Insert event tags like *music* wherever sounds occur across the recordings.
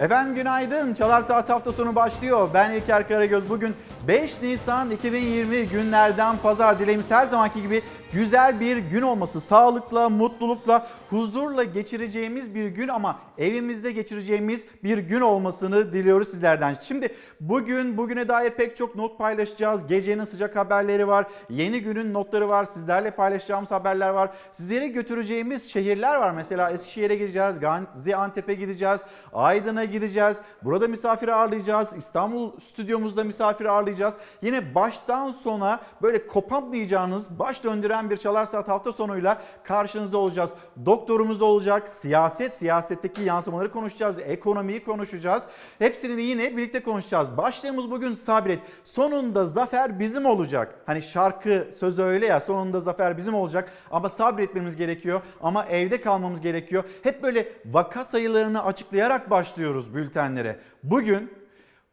Efendim günaydın. Çalar Saat hafta sonu başlıyor. Ben İlker Karagöz. Bugün 5 Nisan 2020 günlerden pazar. Dileğimiz her zamanki gibi güzel bir gün olması. Sağlıkla, mutlulukla, huzurla geçireceğimiz bir gün ama evimizde geçireceğimiz bir gün olmasını diliyoruz sizlerden. Şimdi bugün, bugüne dair pek çok not paylaşacağız. Gecenin sıcak haberleri var. Yeni günün notları var. Sizlerle paylaşacağımız haberler var. Sizleri götüreceğimiz şehirler var. Mesela Eskişehir'e gideceğiz, Gaziantep'e gideceğiz, Aydın'a gideceğiz. Burada misafir ağırlayacağız. İstanbul stüdyomuzda misafir ağırlayacağız. Yine baştan sona böyle kopamayacağınız, baş döndüren bir Çalar Saat hafta sonuyla karşınızda olacağız. Doktorumuz da olacak. Siyaset, siyasetteki yansımaları konuşacağız. Ekonomiyi konuşacağız. Hepsini yine birlikte konuşacağız. Başlığımız bugün sabret. Sonunda zafer bizim olacak. Hani şarkı sözü öyle ya sonunda zafer bizim olacak. Ama sabretmemiz gerekiyor. Ama evde kalmamız gerekiyor. Hep böyle vaka sayılarını açıklayarak başlıyoruz bültenlere. Bugün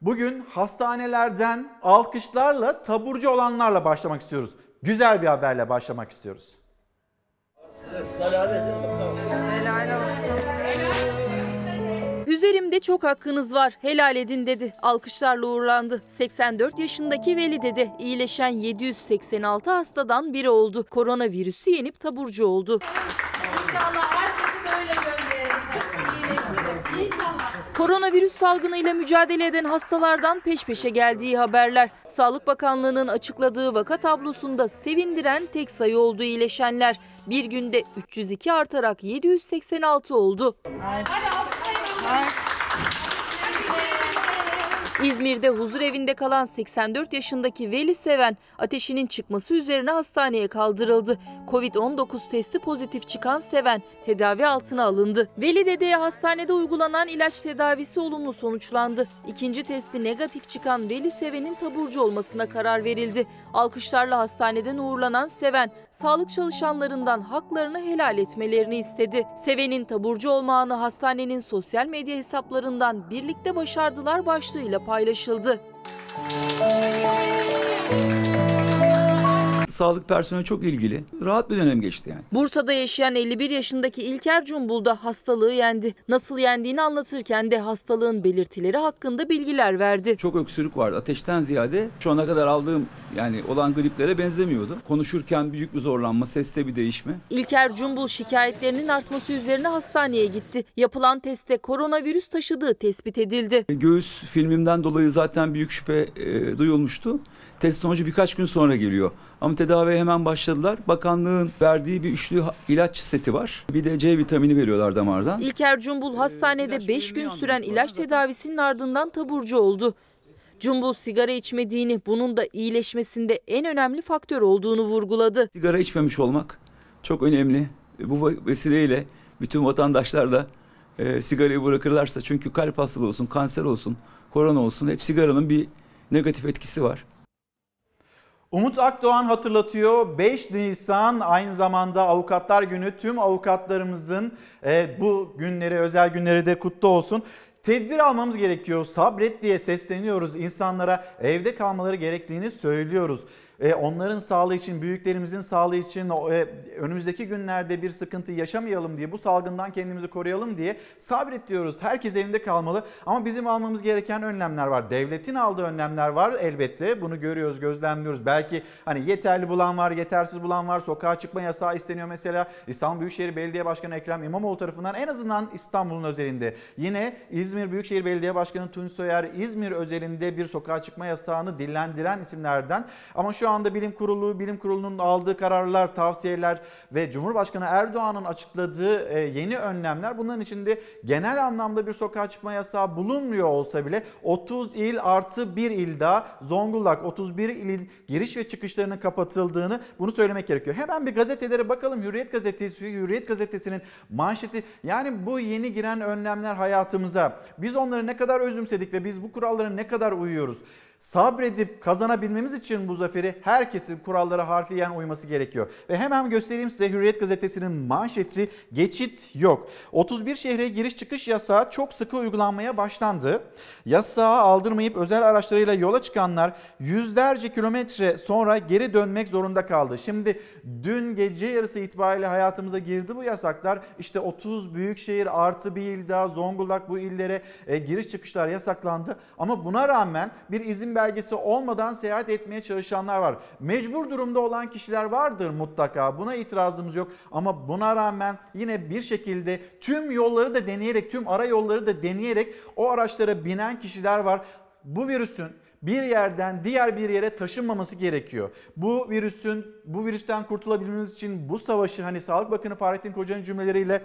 Bugün hastanelerden alkışlarla taburcu olanlarla başlamak istiyoruz. Güzel bir haberle başlamak istiyoruz. Helal olsun. Üzerimde çok hakkınız var. Helal edin dedi. Alkışlarla uğurlandı. 84 yaşındaki Veli dede iyileşen 786 hastadan biri oldu. Koronavirüsü yenip taburcu oldu. İnşallah herkesi böyle gönderelim. İyileştirelim. İnşallah. Koronavirüs salgınıyla mücadele eden hastalardan peş peşe geldiği haberler. Sağlık Bakanlığı'nın açıkladığı vaka tablosunda sevindiren tek sayı oldu iyileşenler. Bir günde 302 artarak 786 oldu. İzmir'de huzur evinde kalan 84 yaşındaki Veli Seven ateşinin çıkması üzerine hastaneye kaldırıldı. Covid-19 testi pozitif çıkan Seven tedavi altına alındı. Veli Dede'ye hastanede uygulanan ilaç tedavisi olumlu sonuçlandı. İkinci testi negatif çıkan Veli Seven'in taburcu olmasına karar verildi. Alkışlarla hastaneden uğurlanan Seven, sağlık çalışanlarından haklarını helal etmelerini istedi. Seven'in taburcu olma anı hastanenin sosyal medya hesaplarından birlikte başardılar başlığıyla paylaşıldı. Sağlık personeli çok ilgili. Rahat bir dönem geçti yani. Bursa'da yaşayan 51 yaşındaki İlker Cumbul da hastalığı yendi. Nasıl yendiğini anlatırken de hastalığın belirtileri hakkında bilgiler verdi. Çok öksürük vardı. Ateşten ziyade şu ana kadar aldığım yani olan griplere benzemiyordu. Konuşurken büyük bir zorlanma, seste bir değişme. İlker Cumbul şikayetlerinin artması üzerine hastaneye gitti. Yapılan testte koronavirüs taşıdığı tespit edildi. Göğüs filmimden dolayı zaten büyük şüphe e, duyulmuştu. Test sonucu birkaç gün sonra geliyor. Ama tedaviye hemen başladılar. Bakanlığın verdiği bir üçlü ilaç seti var. Bir de C vitamini veriyorlar damardan. İlker Cumbul hastanede 5 gün süren ilaç tedavisinin ardından taburcu oldu. Cumbul sigara içmediğini, bunun da iyileşmesinde en önemli faktör olduğunu vurguladı. Sigara içmemiş olmak çok önemli. Bu vesileyle bütün vatandaşlar da e, sigarayı bırakırlarsa çünkü kalp hastalığı olsun, kanser olsun, korona olsun hep sigaranın bir negatif etkisi var. Umut Akdoğan hatırlatıyor. 5 Nisan aynı zamanda Avukatlar Günü. Tüm avukatlarımızın e, bu günleri, özel günleri de kutlu olsun. Tedbir almamız gerekiyor. Sabret diye sesleniyoruz. İnsanlara evde kalmaları gerektiğini söylüyoruz. E, onların sağlığı için, büyüklerimizin sağlığı için e, önümüzdeki günlerde bir sıkıntı yaşamayalım diye, bu salgından kendimizi koruyalım diye sabret diyoruz. Herkes evinde kalmalı ama bizim almamız gereken önlemler var. Devletin aldığı önlemler var elbette. Bunu görüyoruz, gözlemliyoruz. Belki hani yeterli bulan var, yetersiz bulan var. Sokağa çıkma yasağı isteniyor mesela. İstanbul Büyükşehir Belediye Başkanı Ekrem İmamoğlu tarafından en azından İstanbul'un özelinde. Yine İzmir Büyükşehir Belediye Başkanı Tunç Soyer İzmir özelinde bir sokağa çıkma yasağını dillendiren isimlerden. Ama şu anda bilim kurulu, bilim kurulunun aldığı kararlar, tavsiyeler ve Cumhurbaşkanı Erdoğan'ın açıkladığı e, yeni önlemler bunların içinde genel anlamda bir sokağa çıkma yasağı bulunmuyor olsa bile 30 il artı bir il daha Zonguldak 31 ilin giriş ve çıkışlarının kapatıldığını bunu söylemek gerekiyor. Hemen bir gazetelere bakalım. Hürriyet gazetesi, Hürriyet gazetesinin manşeti yani bu yeni giren önlemler hayatımıza biz onları ne kadar özümsedik ve biz bu kurallara ne kadar uyuyoruz? Sabredip kazanabilmemiz için bu zaferi herkesin kurallara harfiyen uyması gerekiyor. Ve hemen göstereyim size Hürriyet gazetesinin manşeti geçit yok. 31 şehre giriş çıkış yasağı çok sıkı uygulanmaya başlandı. Yasağı aldırmayıp özel araçlarıyla yola çıkanlar yüzlerce kilometre sonra geri dönmek zorunda kaldı. Şimdi dün gece yarısı itibariyle hayatımıza girdi bu yasaklar. İşte 30 büyük şehir artı bir il daha Zonguldak bu illere e, giriş çıkışlar yasaklandı. Ama buna rağmen bir izin belgesi olmadan seyahat etmeye çalışanlar var. Mecbur durumda olan kişiler vardır mutlaka. Buna itirazımız yok. Ama buna rağmen yine bir şekilde tüm yolları da deneyerek, tüm ara yolları da deneyerek o araçlara binen kişiler var. Bu virüsün bir yerden diğer bir yere taşınmaması gerekiyor. Bu virüsün bu virüsten kurtulabilmemiz için bu savaşı hani Sağlık Bakanı Fahrettin Koca'nın cümleleriyle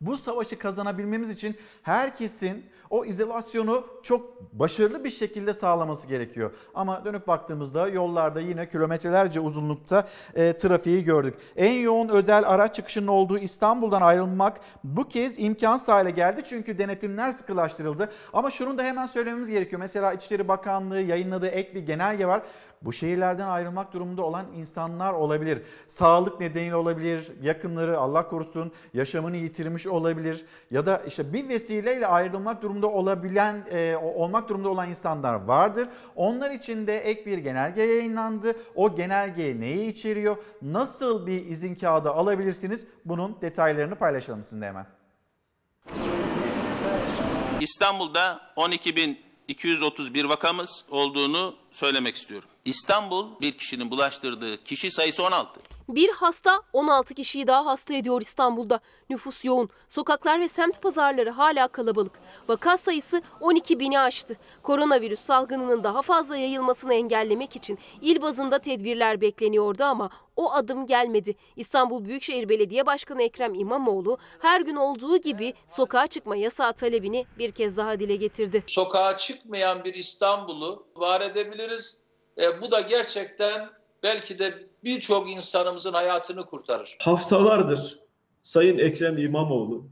bu savaşı kazanabilmemiz için herkesin o izolasyonu çok başarılı bir şekilde sağlaması gerekiyor. Ama dönüp baktığımızda yollarda yine kilometrelerce uzunlukta e, trafiği gördük. En yoğun özel araç çıkışının olduğu İstanbul'dan ayrılmak bu kez imkansız hale geldi. Çünkü denetimler sıkılaştırıldı. Ama şunu da hemen söylememiz gerekiyor. Mesela İçişleri Bakanlığı yayınladığı ek bir genelge var. Bu şehirlerden ayrılmak durumunda olan insanlar olabilir. Sağlık nedeniyle olabilir, yakınları Allah korusun yaşamını yitirmiş olabilir ya da işte bir vesileyle ayrılmak durumunda olabilen e, olmak durumunda olan insanlar vardır. Onlar için de ek bir genelge yayınlandı. O genelge neyi içeriyor? Nasıl bir izin kağıdı alabilirsiniz? Bunun detaylarını paylaşalım sizinle hemen. İstanbul'da 12.231 vakamız olduğunu söylemek istiyorum. İstanbul bir kişinin bulaştırdığı kişi sayısı 16. Bir hasta 16 kişiyi daha hasta ediyor İstanbul'da. Nüfus yoğun. Sokaklar ve semt pazarları hala kalabalık. Vaka sayısı 12 bini aştı. Koronavirüs salgınının daha fazla yayılmasını engellemek için il bazında tedbirler bekleniyordu ama o adım gelmedi. İstanbul Büyükşehir Belediye Başkanı Ekrem İmamoğlu her gün olduğu gibi sokağa çıkma yasağı talebini bir kez daha dile getirdi. sokağa çıkmayan bir İstanbul'u var edebiliriz. E, bu da gerçekten belki de birçok insanımızın hayatını kurtarır. haftalardır Sayın Ekrem İmamoğlu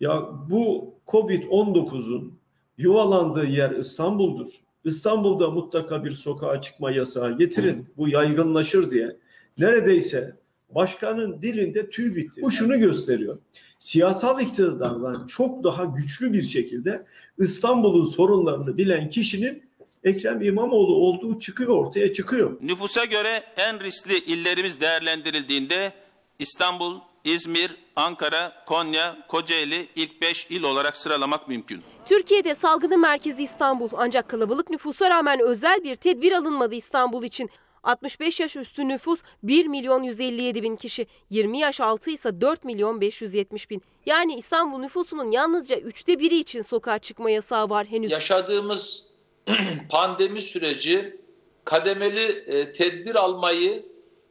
ya bu Covid-19'un yuvalandığı yer İstanbul'dur. İstanbul'da mutlaka bir sokağa çıkma yasağı getirin. Bu yaygınlaşır diye. Neredeyse başkanın dilinde tüy bitti. Bu şunu gösteriyor. Siyasal iktidardan çok daha güçlü bir şekilde İstanbul'un sorunlarını bilen kişinin Ekrem İmamoğlu olduğu çıkıyor ortaya çıkıyor. Nüfusa göre en riskli illerimiz değerlendirildiğinde İstanbul, İzmir, Ankara, Konya, Kocaeli ilk 5 il olarak sıralamak mümkün. Türkiye'de salgının merkezi İstanbul ancak kalabalık nüfusa rağmen özel bir tedbir alınmadı İstanbul için. 65 yaş üstü nüfus 1 milyon 157 bin kişi, 20 yaş altı ise 4 milyon 570 bin. Yani İstanbul nüfusunun yalnızca üçte biri için sokağa çıkma yasağı var henüz. Yaşadığımız *clears throat* pandemi süreci kademeli e, tedbir almayı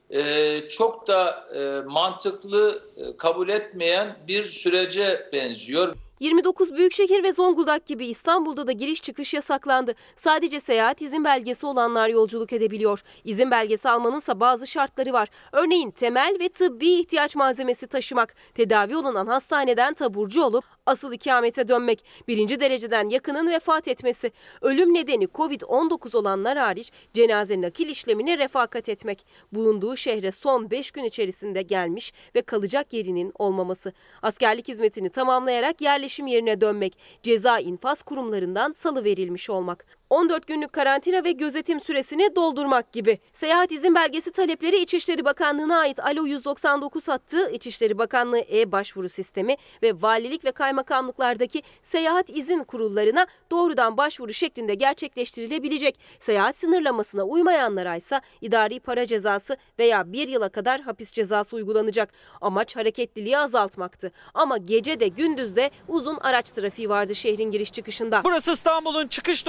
e, çok da e, mantıklı e, kabul etmeyen bir sürece benziyor. 29 büyükşehir ve Zonguldak gibi İstanbul'da da giriş çıkış yasaklandı. Sadece seyahat izin belgesi olanlar yolculuk edebiliyor. İzin belgesi almanınsa bazı şartları var. Örneğin temel ve tıbbi ihtiyaç malzemesi taşımak, tedavi olunan hastaneden taburcu olup asıl ikamete dönmek, birinci dereceden yakının vefat etmesi, ölüm nedeni Covid-19 olanlar hariç cenaze nakil işlemine refakat etmek, bulunduğu şehre son 5 gün içerisinde gelmiş ve kalacak yerinin olmaması, askerlik hizmetini tamamlayarak yerleşim yerine dönmek, ceza infaz kurumlarından salı verilmiş olmak. 14 günlük karantina ve gözetim süresini doldurmak gibi. Seyahat izin belgesi talepleri İçişleri Bakanlığı'na ait Alo 199 hattı, İçişleri Bakanlığı e-başvuru sistemi ve valilik ve kaymakamlıklardaki seyahat izin kurullarına doğrudan başvuru şeklinde gerçekleştirilebilecek. Seyahat sınırlamasına uymayanlara ise idari para cezası veya bir yıla kadar hapis cezası uygulanacak. Amaç hareketliliği azaltmaktı. Ama gece de gündüz de uzun araç trafiği vardı şehrin giriş çıkışında. Burası İstanbul'un çıkış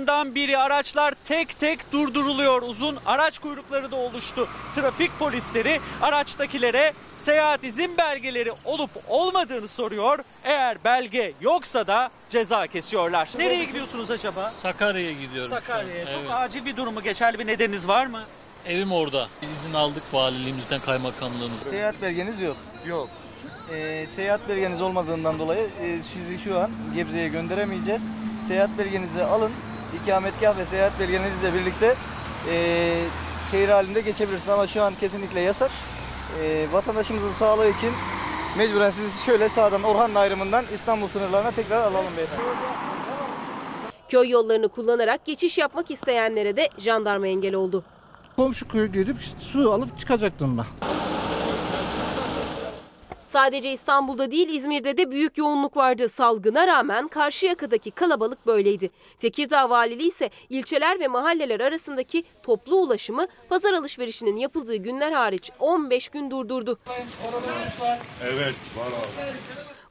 noktalarından biri. Araçlar tek tek durduruluyor. Uzun araç kuyrukları da oluştu. Trafik polisleri araçtakilere seyahat izin belgeleri olup olmadığını soruyor. Eğer belge yoksa da ceza kesiyorlar. Nereye gidiyorsunuz acaba? Sakarya'ya gidiyorum. Sakarya'ya. Çok Evet. acil bir durumu, geçerli bir nedeniniz var mı? Evim orada. İzin aldık valiliğimizden, kaymakamlığımızdan. Seyahat belgeniz yok. Yok. Ee, seyahat belgeniz olmadığından dolayı e, sizi şu an Gebze'ye gönderemeyeceğiz. Seyahat belgenizi alın. İkametgah ve seyahat belgelerinizle birlikte e, seyir halinde geçebilirsiniz. Ama şu an kesinlikle yasak. E, vatandaşımızın sağlığı için mecburen sizi şöyle sağdan Orhan ayrımından İstanbul sınırlarına tekrar alalım beyefendi. Köy yollarını kullanarak geçiş yapmak isteyenlere de jandarma engel oldu. Komşu köye gidip su alıp çıkacaktım ben. Sadece İstanbul'da değil İzmir'de de büyük yoğunluk vardı. Salgına rağmen Karşıyaka'daki kalabalık böyleydi. Tekirdağ Valiliği ise ilçeler ve mahalleler arasındaki toplu ulaşımı pazar alışverişinin yapıldığı günler hariç 15 gün durdurdu. Evet, var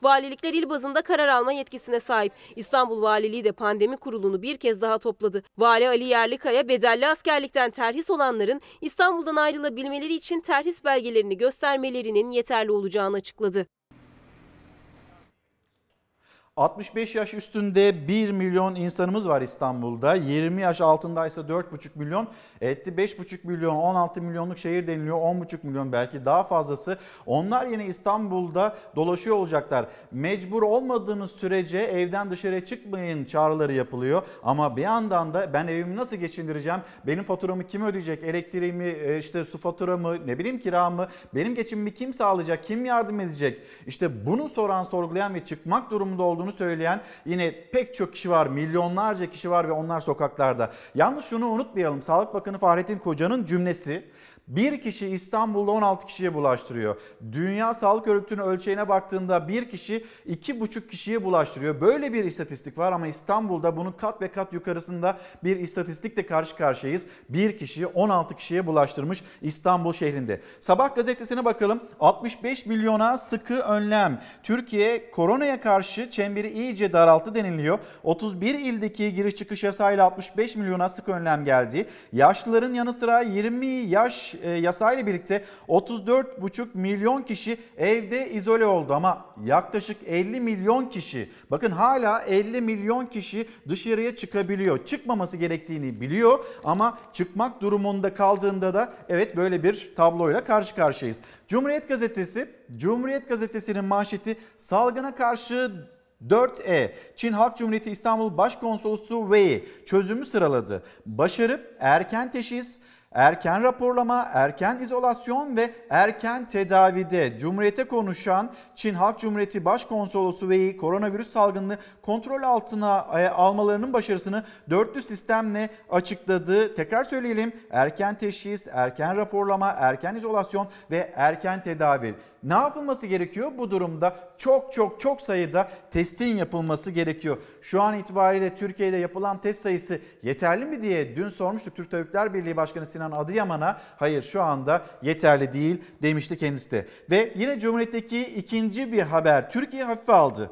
Valilikler il bazında karar alma yetkisine sahip. İstanbul Valiliği de pandemi kurulunu bir kez daha topladı. Vali Ali Yerlikaya bedelli askerlikten terhis olanların İstanbul'dan ayrılabilmeleri için terhis belgelerini göstermelerinin yeterli olacağını açıkladı. 65 yaş üstünde 1 milyon insanımız var İstanbul'da. 20 yaş altındaysa 4,5 milyon. Etti 5,5 milyon, 16 milyonluk şehir deniliyor. 10,5 milyon belki daha fazlası. Onlar yine İstanbul'da dolaşıyor olacaklar. Mecbur olmadığınız sürece evden dışarı çıkmayın çağrıları yapılıyor. Ama bir yandan da ben evimi nasıl geçindireceğim? Benim faturamı kim ödeyecek? Elektriğimi, e, işte su faturamı, ne bileyim kiramı, benim geçimimi kim sağlayacak? Kim yardım edecek? İşte bunu soran, sorgulayan ve çıkmak durumunda olduğunu söyleyen yine pek çok kişi var. Milyonlarca kişi var ve onlar sokaklarda. Yalnız şunu unutmayalım. Sağlık Bakanı Fahrettin Koca'nın cümlesi bir kişi İstanbul'da 16 kişiye bulaştırıyor. Dünya Sağlık Örgütü'nün ölçeğine baktığında bir kişi 2,5 kişiye bulaştırıyor. Böyle bir istatistik var ama İstanbul'da bunun kat ve kat yukarısında bir istatistikle karşı karşıyayız. Bir kişi 16 kişiye bulaştırmış İstanbul şehrinde. Sabah gazetesine bakalım. 65 milyona sıkı önlem. Türkiye koronaya karşı çemberi iyice daraltı deniliyor. 31 ildeki giriş çıkış yasayla 65 milyona sıkı önlem geldi. Yaşlıların yanı sıra 20 yaş e, yasayla birlikte 34,5 milyon kişi evde izole oldu ama yaklaşık 50 milyon kişi bakın hala 50 milyon kişi dışarıya çıkabiliyor. Çıkmaması gerektiğini biliyor ama çıkmak durumunda kaldığında da evet böyle bir tabloyla karşı karşıyayız. Cumhuriyet Gazetesi, Cumhuriyet Gazetesi'nin manşeti salgına karşı 4E Çin Halk Cumhuriyeti İstanbul Başkonsolosu Wei çözümü sıraladı. Başarı, erken teşhis, erken raporlama, erken izolasyon ve erken tedavide Cumhuriyete konuşan Çin Halk Cumhuriyeti Başkonsolosu Wei koronavirüs salgınını kontrol altına e, almalarının başarısını dörtlü sistemle açıkladı. Tekrar söyleyelim erken teşhis, erken raporlama, erken izolasyon ve erken tedavi. Ne yapılması gerekiyor? Bu durumda çok çok çok sayıda testin yapılması gerekiyor. Şu an itibariyle Türkiye'de yapılan test sayısı yeterli mi diye dün sormuştuk Türk Tabipler Birliği Başkanı Sinan Adıyaman'a. Hayır şu anda yeterli değil demişti kendisi de. Ve yine Cumhuriyet'teki ikinci bir haber Türkiye hafife aldı.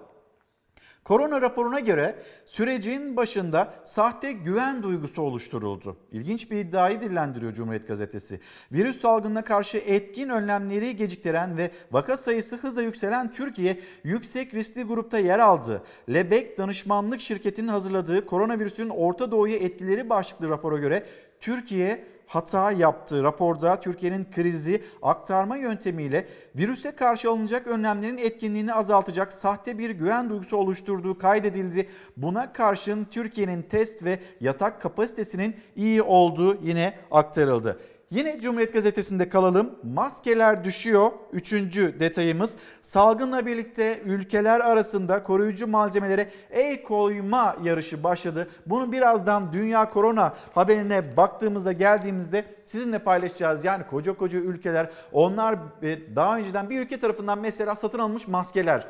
Korona raporuna göre sürecin başında sahte güven duygusu oluşturuldu. İlginç bir iddiayı dillendiriyor Cumhuriyet Gazetesi. Virüs salgınına karşı etkin önlemleri geciktiren ve vaka sayısı hızla yükselen Türkiye yüksek riskli grupta yer aldı. Lebek Danışmanlık Şirketi'nin hazırladığı koronavirüsün Orta Doğu'ya etkileri başlıklı rapora göre Türkiye hata yaptı. Raporda Türkiye'nin krizi aktarma yöntemiyle virüse karşı alınacak önlemlerin etkinliğini azaltacak sahte bir güven duygusu oluşturduğu kaydedildi. Buna karşın Türkiye'nin test ve yatak kapasitesinin iyi olduğu yine aktarıldı. Yine Cumhuriyet Gazetesi'nde kalalım. Maskeler düşüyor. Üçüncü detayımız. Salgınla birlikte ülkeler arasında koruyucu malzemelere el koyma yarışı başladı. Bunu birazdan Dünya Korona haberine baktığımızda geldiğimizde sizinle paylaşacağız. Yani koca koca ülkeler onlar e, daha önceden bir ülke tarafından mesela satın alınmış maskeler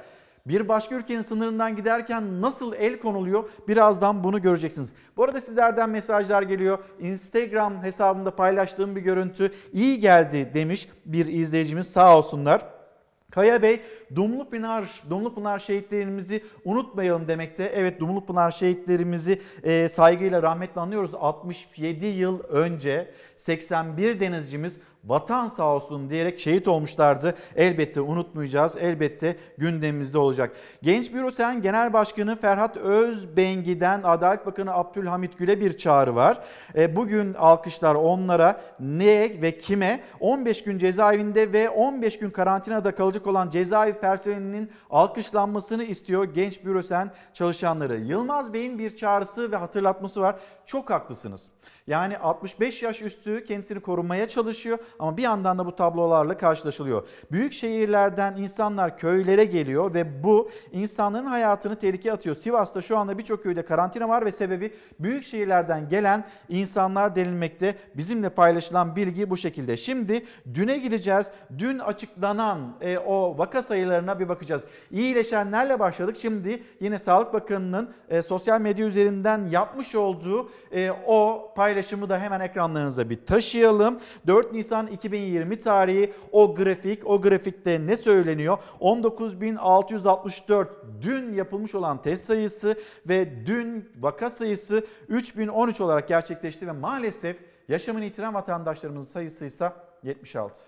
bir başka ülkenin sınırından giderken nasıl el konuluyor birazdan bunu göreceksiniz. Bu arada sizlerden mesajlar geliyor. Instagram hesabımda paylaştığım bir görüntü iyi geldi demiş bir izleyicimiz sağ olsunlar. Kaya Bey, Dumlupınar, Dumlupınar şehitlerimizi unutmayalım demekte. Evet Dumlupınar şehitlerimizi e, saygıyla rahmetle anıyoruz. 67 yıl önce 81 denizcimiz vatan sağ olsun diyerek şehit olmuşlardı. Elbette unutmayacağız. Elbette gündemimizde olacak. Genç Bürosen Genel Başkanı Ferhat Özbengi'den Adalet Bakanı Abdülhamit Gül'e bir çağrı var. E, bugün alkışlar onlara ne ve kime 15 gün cezaevinde ve 15 gün karantinada kalacak olan cezaevi personelinin alkışlanmasını istiyor Genç Bürosen çalışanları. Yılmaz Bey'in bir çağrısı ve hatırlatması var. Çok haklısınız. Yani 65 yaş üstü kendisini korumaya çalışıyor ama bir yandan da bu tablolarla karşılaşılıyor. Büyük şehirlerden insanlar köylere geliyor ve bu insanların hayatını tehlikeye atıyor. Sivas'ta şu anda birçok köyde karantina var ve sebebi büyük şehirlerden gelen insanlar denilmekte. Bizimle paylaşılan bilgi bu şekilde. Şimdi düne gideceğiz. Dün açıklanan e, o vaka sayılarına bir bakacağız. İyileşenlerle başladık. Şimdi yine Sağlık Bakanı'nın e, sosyal medya üzerinden yapmış olduğu e, o paylaşımı da hemen ekranlarınıza bir taşıyalım. 4 Nisan 2020 tarihi o grafik, o grafikte ne söyleniyor? 19.664 dün yapılmış olan test sayısı ve dün vaka sayısı 3013 olarak gerçekleşti ve maalesef yaşamını yitiren vatandaşlarımızın sayısı ise 76.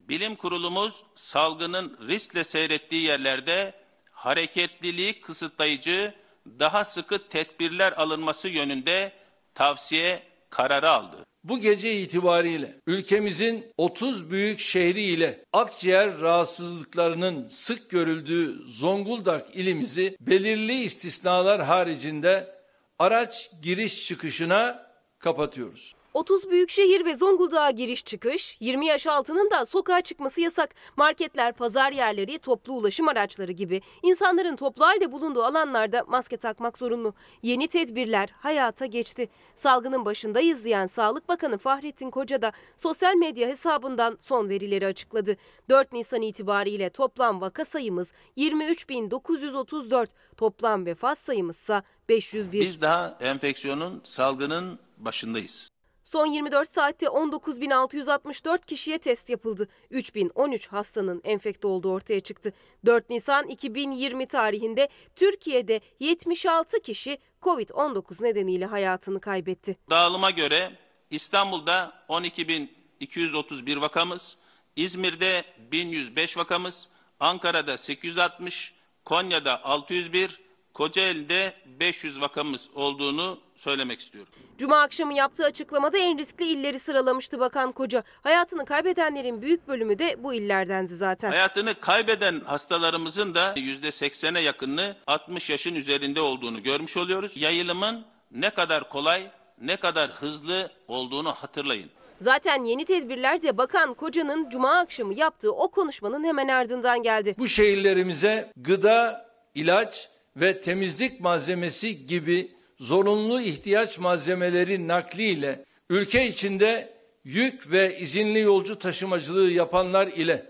Bilim kurulumuz salgının riskle seyrettiği yerlerde hareketliliği kısıtlayıcı daha sıkı tedbirler alınması yönünde tavsiye kararı aldı. Bu gece itibariyle ülkemizin 30 büyük şehri ile akciğer rahatsızlıklarının sık görüldüğü Zonguldak ilimizi belirli istisnalar haricinde araç giriş çıkışına kapatıyoruz. 30 büyük şehir ve Zonguldak'a giriş çıkış, 20 yaş altının da sokağa çıkması yasak. Marketler, pazar yerleri, toplu ulaşım araçları gibi insanların toplu halde bulunduğu alanlarda maske takmak zorunlu. Yeni tedbirler hayata geçti. Salgının başındayız diyen Sağlık Bakanı Fahrettin Koca da sosyal medya hesabından son verileri açıkladı. 4 Nisan itibariyle toplam vaka sayımız 23.934, toplam vefat sayımız ise 501. Biz daha enfeksiyonun, salgının başındayız. Son 24 saatte 19.664 kişiye test yapıldı. 3013 hastanın enfekte olduğu ortaya çıktı. 4 Nisan 2020 tarihinde Türkiye'de 76 kişi Covid-19 nedeniyle hayatını kaybetti. Dağılıma göre İstanbul'da 12.231 vakamız, İzmir'de 1105 vakamız, Ankara'da 860, Konya'da 601, Kocaeli'de 500 vakamız olduğunu söylemek istiyorum. Cuma akşamı yaptığı açıklamada en riskli illeri sıralamıştı Bakan Koca. Hayatını kaybedenlerin büyük bölümü de bu illerdendi zaten. Hayatını kaybeden hastalarımızın da %80'e yakınını 60 yaşın üzerinde olduğunu görmüş oluyoruz. Yayılımın ne kadar kolay, ne kadar hızlı olduğunu hatırlayın. Zaten yeni tedbirler de Bakan Koca'nın Cuma akşamı yaptığı o konuşmanın hemen ardından geldi. Bu şehirlerimize gıda, ilaç ve temizlik malzemesi gibi zorunlu ihtiyaç malzemeleri nakliyle ülke içinde yük ve izinli yolcu taşımacılığı yapanlar ile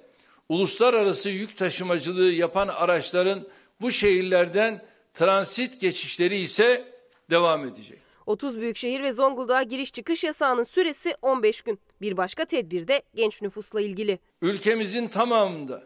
uluslararası yük taşımacılığı yapan araçların bu şehirlerden transit geçişleri ise devam edecek. 30 büyükşehir ve Zonguldak'a giriş çıkış yasağının süresi 15 gün. Bir başka tedbir de genç nüfusla ilgili. Ülkemizin tamamında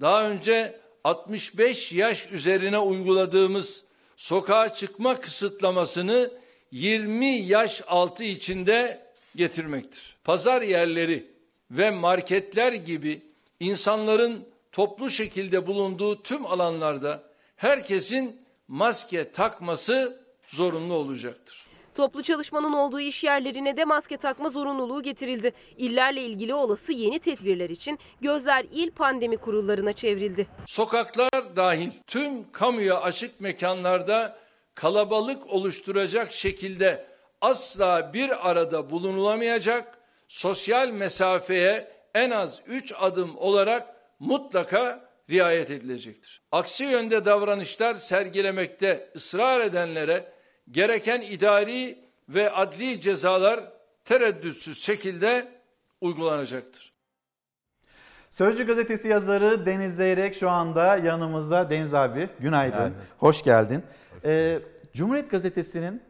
daha önce 65 yaş üzerine uyguladığımız sokağa çıkma kısıtlamasını 20 yaş altı içinde getirmektir. Pazar yerleri ve marketler gibi insanların toplu şekilde bulunduğu tüm alanlarda herkesin maske takması zorunlu olacaktır. Toplu çalışmanın olduğu iş yerlerine de maske takma zorunluluğu getirildi. İllerle ilgili olası yeni tedbirler için gözler il pandemi kurullarına çevrildi. Sokaklar dahil tüm kamuya açık mekanlarda kalabalık oluşturacak şekilde asla bir arada bulunulamayacak, sosyal mesafeye en az 3 adım olarak mutlaka riayet edilecektir. Aksi yönde davranışlar sergilemekte ısrar edenlere gereken idari ve adli cezalar tereddütsüz şekilde uygulanacaktır. Sözcü gazetesi yazarı Deniz Zeyrek şu anda yanımızda. Deniz abi günaydın, günaydın. hoş geldin. Hoş ee, Cumhuriyet Gazetesi'nin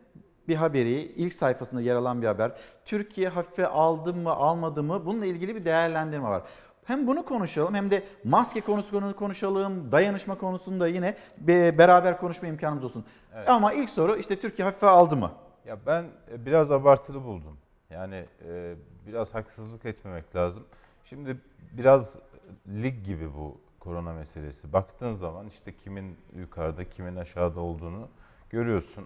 bir haberi, ilk sayfasında yer alan bir haber. Türkiye hafife aldı mı almadı mı bununla ilgili bir değerlendirme var. Hem bunu konuşalım hem de maske konusunu konuşalım, dayanışma konusunda yine beraber konuşma imkanımız olsun. Evet. Ama ilk soru işte Türkiye hafife aldı mı? Ya ben biraz abartılı buldum. Yani e, biraz haksızlık etmemek lazım. Şimdi biraz lig gibi bu korona meselesi. Baktığın zaman işte kimin yukarıda, kimin aşağıda olduğunu görüyorsun.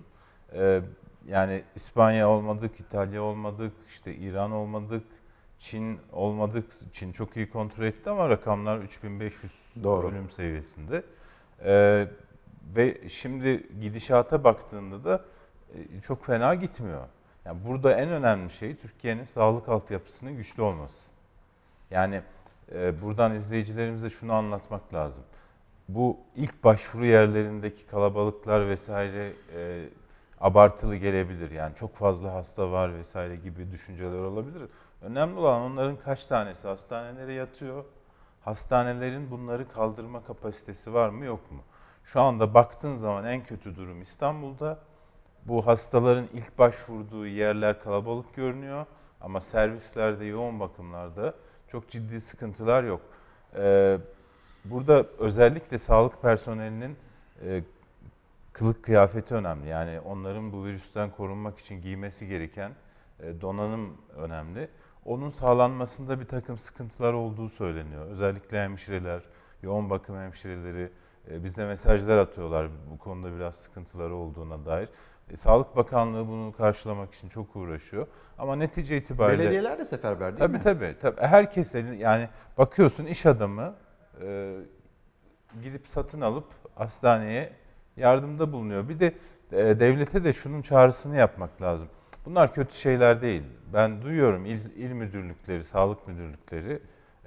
E, yani İspanya olmadık, İtalya olmadık, işte İran olmadık, Çin olmadık. Çin çok iyi kontrol etti ama rakamlar 3500 Doğru. ölüm seviyesinde. E, ve şimdi gidişata baktığında da e, çok fena gitmiyor. Yani burada en önemli şey Türkiye'nin sağlık altyapısının güçlü olması. Yani e, buradan izleyicilerimize şunu anlatmak lazım. Bu ilk başvuru yerlerindeki kalabalıklar vesaire e, abartılı gelebilir. Yani çok fazla hasta var vesaire gibi düşünceler olabilir. Önemli olan onların kaç tanesi hastanelere yatıyor. Hastanelerin bunları kaldırma kapasitesi var mı yok mu? Şu anda baktığın zaman en kötü durum İstanbul'da. Bu hastaların ilk başvurduğu yerler kalabalık görünüyor ama servislerde, yoğun bakımlarda çok ciddi sıkıntılar yok. Ee, burada özellikle sağlık personelinin e, kılık kıyafeti önemli. Yani onların bu virüsten korunmak için giymesi gereken e, donanım önemli. Onun sağlanmasında bir takım sıkıntılar olduğu söyleniyor. Özellikle hemşireler, yoğun bakım hemşireleri e, bize mesajlar atıyorlar bu konuda biraz sıkıntıları olduğuna dair. E, Sağlık Bakanlığı bunu karşılamak için çok uğraşıyor. Ama netice itibariyle... Belediyeler de seferber değil tabii, mi? Tabii tabii. Herkes yani bakıyorsun iş adamı e, gidip satın alıp hastaneye yardımda bulunuyor. Bir de e, devlete de şunun çağrısını yapmak lazım. Bunlar kötü şeyler değil. Ben duyuyorum il, il müdürlükleri, sağlık müdürlükleri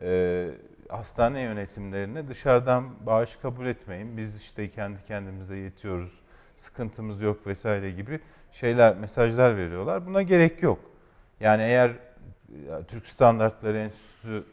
e, hastane yönetimlerine dışarıdan bağış kabul etmeyin. Biz işte kendi kendimize yetiyoruz, sıkıntımız yok vesaire gibi şeyler, mesajlar veriyorlar. Buna gerek yok. Yani eğer e, Türk Standartları Enstitüsü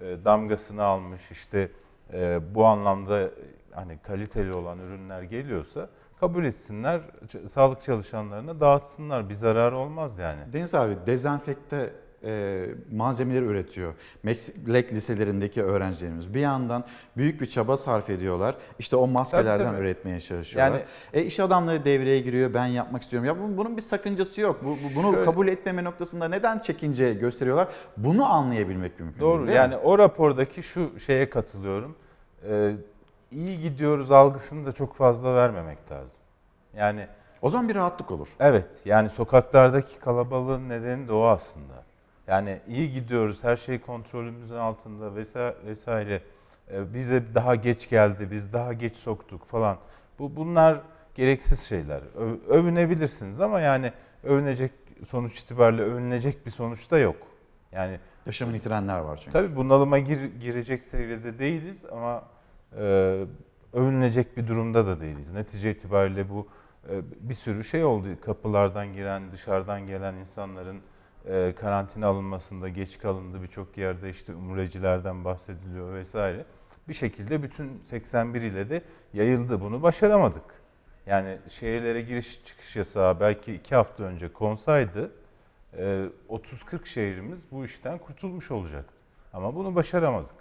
e, damgasını almış işte e, bu anlamda hani kaliteli olan ürünler geliyorsa kabul etsinler, sağlık çalışanlarına dağıtsınlar. Bir zararı olmaz yani. Deniz abi dezenfekte e, malzemeleri üretiyor. Meslek liselerindeki öğrencilerimiz bir yandan büyük bir çaba sarf ediyorlar. İşte o maskelerden Tabii, tabii. üretmeye çalışıyorlar. Yani- e, iş adamları devreye giriyor. Ben yapmak istiyorum. Ya bunun, bunun bir sakıncası yok. Bu, bu- bunu Şöyle- kabul etmeme noktasında neden çekince gösteriyorlar? Bunu anlayabilmek mümkün. Doğru. değil, yani mi? o rapordaki şu şeye katılıyorum. Ee, iyi gidiyoruz algısını da çok fazla vermemek lazım. Yani o zaman bir rahatlık olur. Evet. Yani sokaklardaki kalabalığın nedeni de o aslında. Yani iyi gidiyoruz, her şey kontrolümüzün altında vesaire, vesaire. Ee, bize daha geç geldi, biz daha geç soktuk falan. Bu bunlar gereksiz şeyler. Ö- övünebilirsiniz ama yani övünecek sonuç itibariyle övünecek bir sonuç da yok. Yani Yaşamını yitirenler var çünkü. Tabii bunalıma gir, girecek seviyede değiliz ama övünülecek bir durumda da değiliz. Netice itibariyle bu e, bir sürü şey oldu. Kapılardan giren, dışarıdan gelen insanların e, karantina alınmasında geç kalındı. Birçok yerde işte umrecilerden bahsediliyor vesaire. Bir şekilde bütün 81 ile de yayıldı. Bunu başaramadık. Yani şehirlere giriş çıkış yasağı belki iki hafta önce konsaydı e, 30-40 şehrimiz bu işten kurtulmuş olacaktı. Ama bunu başaramadık.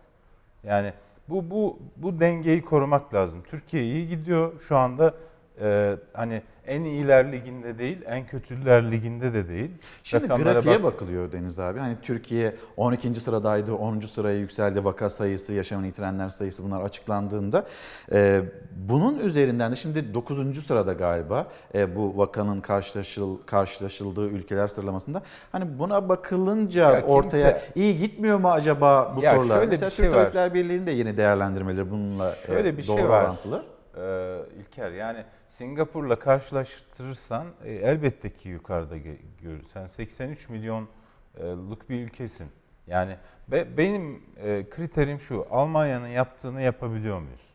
Yani bu bu bu dengeyi korumak lazım. Türkiye iyi gidiyor. Şu anda e, hani en iyiler liginde değil, en kötüler liginde de değil. Şimdi Rakamlara grafiğe bak- bakılıyor Deniz abi. Hani Türkiye 12. sıradaydı, 10. sıraya yükseldi. Vaka sayısı, yaşamını yitirenler sayısı bunlar açıklandığında. e, bunun üzerinden de şimdi 9. sırada galiba e, bu vakanın karşılaşıl, karşılaşıldığı ülkeler sıralamasında. Hani buna bakılınca Ya kimse- ortaya iyi gitmiyor mu acaba bu Ya sorular? şöyle bir Mesela şey Türk var. Tabipler Birliği'nin de yeni değerlendirmeleri bununla e, Şöyle bir doğru şey var. orantılı. Ee, İlker yani Singapur'la karşılaştırırsan e, elbette ki yukarıda görür. Sen 83 milyonluk bir ülkesin. Yani be- benim e, kriterim şu. Almanya'nın yaptığını yapabiliyor muyuz?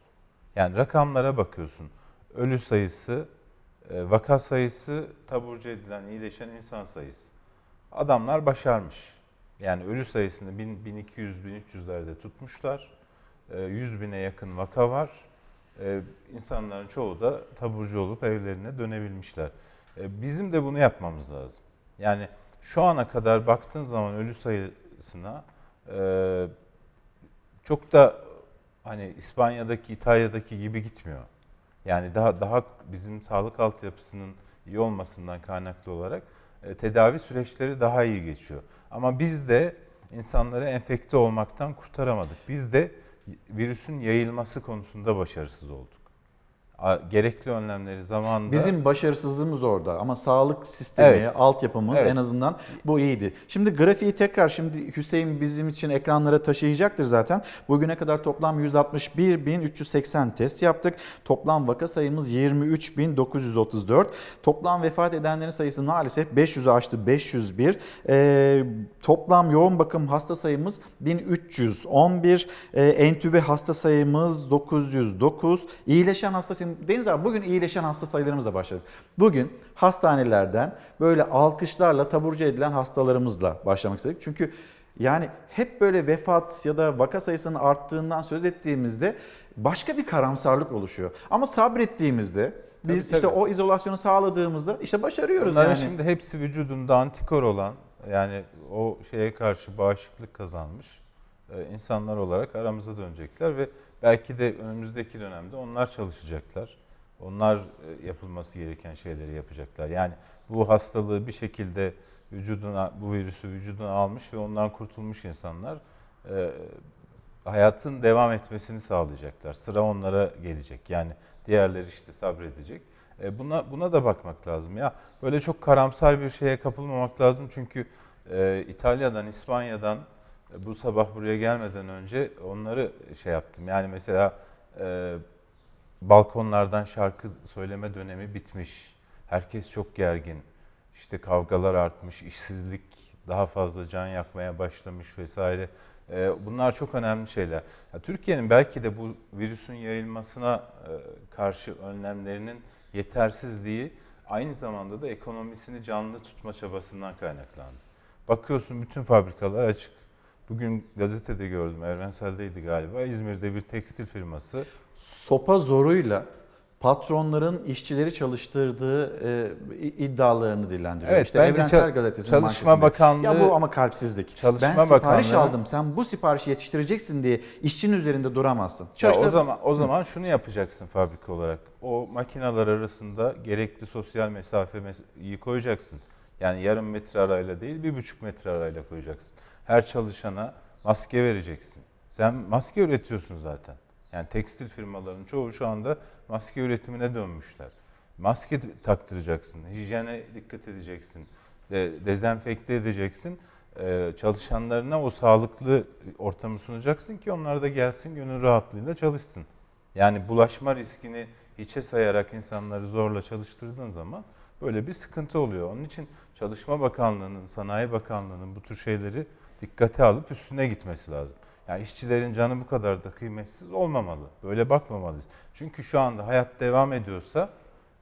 Yani rakamlara bakıyorsun. Ölü sayısı, e, vaka sayısı, taburcu edilen, iyileşen insan sayısı. Adamlar başarmış. Yani ölü sayısını 1000, 1200, 1300'lerde tutmuşlar. E, 100 bine yakın vaka var. E, insanların çoğu da taburcu olup evlerine dönebilmişler. E, bizim de bunu yapmamız lazım. Yani şu ana kadar baktığın zaman ölü sayısına e, çok da hani İspanya'daki, İtalya'daki gibi gitmiyor. Yani daha daha bizim sağlık altyapısının iyi olmasından kaynaklı olarak e, tedavi süreçleri daha iyi geçiyor. Ama biz de insanları enfekte olmaktan kurtaramadık. Biz de virüsün yayılması konusunda başarısız olduk. A- Gerekli önlemleri zamanında... Bizim başarısızlığımız orada ama sağlık sistemi, Evet. altyapımız Evet. en azından bu iyiydi. Şimdi grafiği tekrar şimdi Hüseyin bizim için ekranlara taşıyacaktır zaten. Bugüne kadar toplam 161.380 test yaptık. Toplam vaka sayımız 23.934. Toplam vefat edenlerin sayısı maalesef 500'ü aştı 501. Ee, toplam yoğun bakım hasta sayımız 1311. Ee, entübe hasta sayımız 909. İyileşen hasta sayımız Deniz abi bugün iyileşen hasta sayılarımızla başladık. Bugün hastanelerden böyle alkışlarla taburcu edilen hastalarımızla başlamak istedik. Çünkü yani hep böyle vefat ya da vaka sayısının arttığından söz ettiğimizde başka bir karamsarlık oluşuyor. Ama sabrettiğimizde biz Tabii, işte tabii. o izolasyonu sağladığımızda işte başarıyoruz Bunların yani. şimdi hepsi vücudunda antikor olan yani o şeye karşı bağışıklık kazanmış e, insanlar olarak aramıza dönecekler ve belki de önümüzdeki dönemde onlar çalışacaklar. Onlar e, yapılması gereken şeyleri yapacaklar. Yani bu hastalığı bir şekilde vücuduna, bu virüsü vücuduna almış ve ondan kurtulmuş insanlar e, hayatın devam etmesini sağlayacaklar. Sıra onlara gelecek. Yani diğerleri işte sabredecek. E, buna buna da bakmak lazım. Ya böyle çok karamsar bir şeye kapılmamak lazım çünkü e, İtalya'dan, İspanya'dan bu sabah buraya gelmeden önce onları şey yaptım. Yani mesela e, balkonlardan şarkı söyleme dönemi bitmiş. Herkes çok gergin. İşte kavgalar artmış, işsizlik daha fazla can yakmaya başlamış vesaire. E, bunlar çok önemli şeyler. Türkiye'nin belki de bu virüsün yayılmasına e, karşı önlemlerinin yetersizliği aynı zamanda da ekonomisini canlı tutma çabasından kaynaklandı. Bakıyorsun bütün fabrikalar açık. Bugün gazetede gördüm, Evrensel'deydi galiba. İzmir'de bir tekstil firması sopa zoruyla patronların işçileri çalıştırdığı e, iddialarını dillendiriyor. Evet, işte Evrensel ça- Gazetesi'nin Çalışma manşetinde. Bakanlığı- Ya bu ama kalpsizlik. Çalışma ben sipariş Bakanlığı- aldım. Sen bu siparişi yetiştireceksin diye işçinin üzerinde duramazsın. Ya Çalıştır- o zaman o zaman şunu yapacaksın fabrika olarak. O makineler arasında gerekli sosyal mesafeyi koyacaksın. Yani yarım metre arayla değil, bir buçuk metre arayla koyacaksın. Her çalışana maske vereceksin. Sen maske üretiyorsun zaten. Yani tekstil firmalarının çoğu şu anda maske üretimine dönmüşler. Maske taktıracaksın, hijyene dikkat edeceksin, de, dezenfekte edeceksin. Ee, çalışanlarına o sağlıklı ortamı sunacaksın ki onlar da gelsin gönül rahatlığıyla çalışsın. Yani bulaşma riskini hiçe sayarak insanları zorla çalıştırdığın zaman böyle bir sıkıntı oluyor. Onun için Çalışma Bakanlığı'nın, Sanayi Bakanlığı'nın bu tür şeyleri dikkate alıp üstüne gitmesi lazım. Yani işçilerin canı bu kadar da kıymetsiz olmamalı. Böyle bakmamalıyız. Çünkü şu anda hayat devam ediyorsa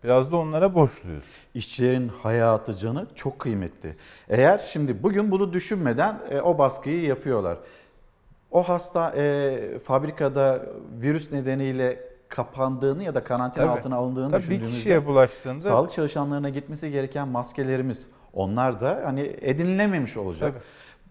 biraz da onlara borçluyuz. İşçilerin hayatı, canı çok kıymetli. Eğer şimdi bugün bunu düşünmeden e, o baskıyı yapıyorlar. O hasta e, fabrikada virüs nedeniyle kapandığını ya da karantina Tabii. altına alındığını Tabii bir düşündüğümüzde kişiye bulaştığında- sağlık çalışanlarına gitmesi gereken maskelerimiz onlar da hani edinilememiş olacak.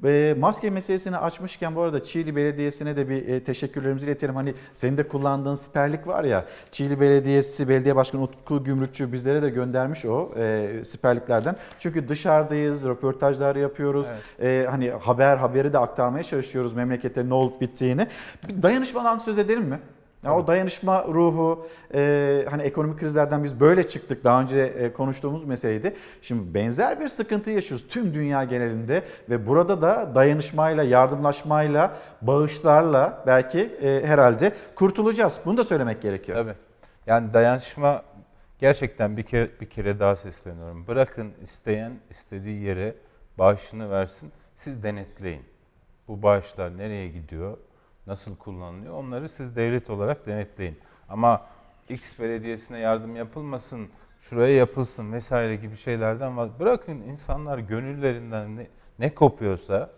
E, maske meselesini açmışken bu arada Çiğli Belediyesi'ne de bir e, teşekkürlerimizi iletelim. Hani senin de kullandığın siperlik var ya Çiğli Belediyesi Belediye Başkanı Utku Gümrükçü bizlere de göndermiş o e, siperliklerden. Çünkü dışarıdayız, röportajlar yapıyoruz. E, hani haber haberi de aktarmaya çalışıyoruz memlekette ne olup bittiğini. Bir dayanışmadan söz edelim mi? Ya o dayanışma ruhu, e, hani ekonomik krizlerden biz böyle çıktık. Daha önce e, konuştuğumuz meseleydi. Şimdi benzer bir sıkıntı yaşıyoruz tüm dünya genelinde ve burada da dayanışmayla, yardımlaşmayla, bağışlarla belki e, herhalde kurtulacağız. Bunu da söylemek gerekiyor. Tabii. Yani dayanışma gerçekten bir kere, bir kere daha sesleniyorum. Bırakın isteyen istediği yere bağışını versin. Siz denetleyin. Bu bağışlar nereye gidiyor? Nasıl kullanılıyor? Onları siz devlet olarak denetleyin. Ama X belediyesine yardım yapılmasın, şuraya yapılsın vesaire gibi şeylerden var. Bırakın insanlar gönüllerinden ne, ne kopuyorsa,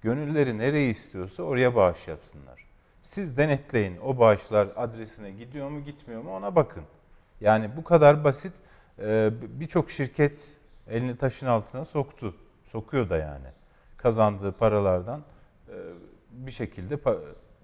gönülleri nereyi istiyorsa oraya bağış yapsınlar. Siz denetleyin o bağışlar adresine gidiyor mu gitmiyor mu ona bakın. Yani bu kadar basit Ee, birçok şirket elini taşın altına soktu. Sokuyor da yani. Kazandığı paralardan e, bir şekilde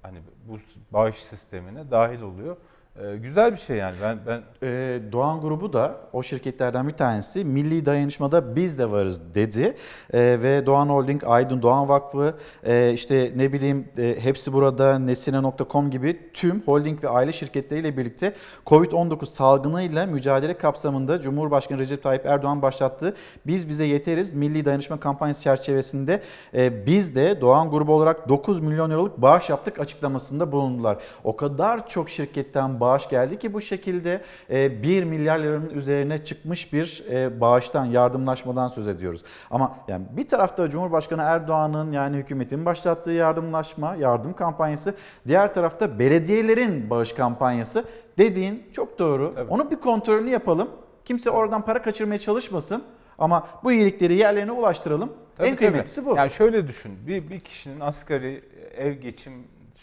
hani bu bağış sistemine dahil oluyor. E, güzel bir şey yani. Ben ben Ee, Doğan grubu da o şirketlerden bir tanesi. Milli dayanışmada biz de varız dedi. Ee, ve Doğan Holding, Aydın Doğan Vakfı, e, işte ne bileyim e, hepsi burada, nesine.com gibi tüm holding ve aile şirketleriyle birlikte Covid-19 salgınıyla mücadele kapsamında Cumhurbaşkanı Recep Tayyip Erdoğan başlattığı Biz Bize Yeteriz Milli Dayanışma Kampanyası çerçevesinde e, biz de Doğan grubu olarak 9 milyon euroluk bağış yaptık açıklamasında bulundular. O kadar çok şirketten bağış geldi ki bu şekilde e, 1 milyar liranın üzerine çıkmış bir e, bağıştan, yardımlaşmadan söz ediyoruz. Ama yani bir tarafta Cumhurbaşkanı Erdoğan'ın yani hükümetin başlattığı yardımlaşma, yardım kampanyası, diğer tarafta belediyelerin bağış kampanyası dediğin çok doğru. Onun bir kontrolünü yapalım. Kimse oradan para kaçırmaya çalışmasın. Ama bu iyilikleri yerlerine ulaştıralım. Tabii, en kıymetlisi tabii. bu. Yani şöyle düşün. Bir, bir kişinin asgari ev geçim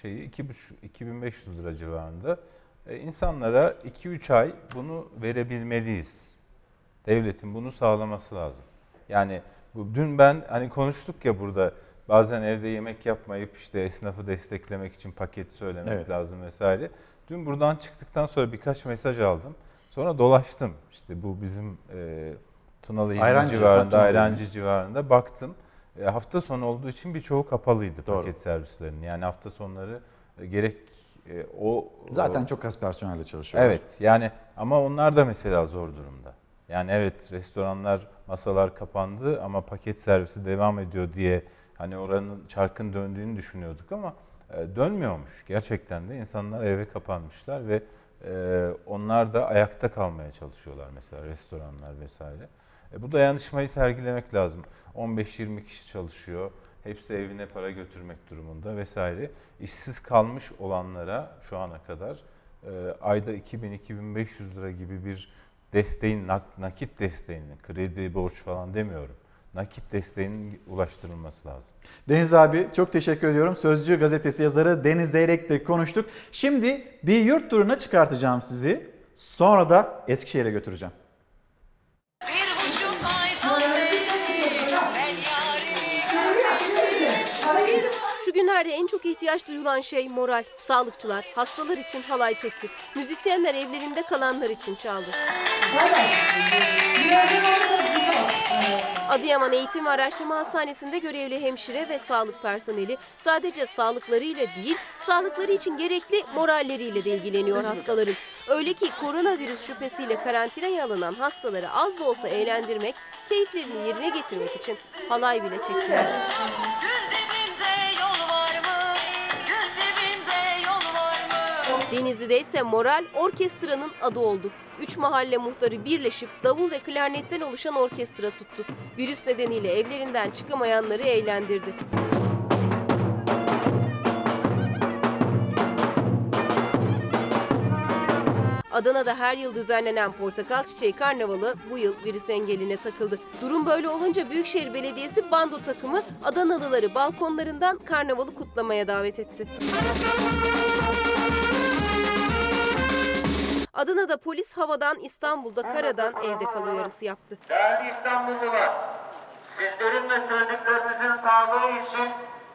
şeyi 2,5 2500 lira civarında. E, insanlara 2-3 ay bunu verebilmeliyiz. Devletin bunu sağlaması lazım. Yani bu dün ben hani konuştuk ya burada bazen evde yemek yapmayıp işte esnafı desteklemek için paket söylemek Evet. lazım vesaire. Dün buradan çıktıktan sonra birkaç mesaj aldım. Sonra dolaştım. İşte bu bizim e, Tunalı İlmi civarında, Ayrancı civarında baktım. E, hafta sonu olduğu için birçoğu kapalıydı Doğru. paket servislerinin. Yani hafta sonları e, gerek e, o Zaten o- çok az personelle çalışıyorlar. Evet yani ama onlar da mesela zor durumda. Yani evet restoranlar, masalar kapandı ama paket servisi devam ediyor diye hani oranın çarkın döndüğünü düşünüyorduk ama e, dönmüyormuş. Gerçekten de insanlar eve kapanmışlar ve e, onlar da ayakta kalmaya çalışıyorlar mesela restoranlar vesaire. E, bu dayanışmayı sergilemek lazım. 15-20 kişi çalışıyor. Hepsi evine para götürmek durumunda vesaire. İşsiz kalmış olanlara şu ana kadar e, ayda 2000-2500 lira gibi bir desteğin, nak- nakit desteğinin, kredi, borç falan demiyorum. Nakit desteğinin ulaştırılması lazım. Deniz abi çok teşekkür ediyorum. Sözcü gazetesi yazarı Deniz Zeyrek'le konuştuk. Şimdi bir yurt turuna çıkartacağım sizi. Sonra da Eskişehir'e götüreceğim. Şu günlerde en çok ihtiyaç duyulan şey moral. Sağlıkçılar hastalar için halay çekti. Müzisyenler evlerinde kalanlar için çaldı. Adıyaman Eğitim ve Araştırma Hastanesi'nde görevli hemşire ve sağlık personeli sadece sağlıklarıyla değil, sağlıkları için gerekli moralleriyle de ilgileniyor hastaların. Öyle ki koronavirüs şüphesiyle karantinaya alınan hastaları az da olsa eğlendirmek, keyiflerini yerine getirmek için halay bile çektiler. Denizli'de ise moral orkestranın adı oldu. Üç mahalle muhtarı birleşip davul ve klarnetten oluşan orkestra tuttu. Virüs nedeniyle evlerinden çıkamayanları eğlendirdi. Adana'da her yıl düzenlenen Portakal Çiçeği Karnavalı bu yıl virüs engeline takıldı. Durum böyle olunca Büyükşehir Belediyesi bando takımı Adanalıları balkonlarından karnavalı kutlamaya davet etti. Adana'da polis havadan İstanbul'da karadan evde kal uyarısı yaptı. Değerli İstanbullular, sizlerin ve sevdiklerinizin sağlığı için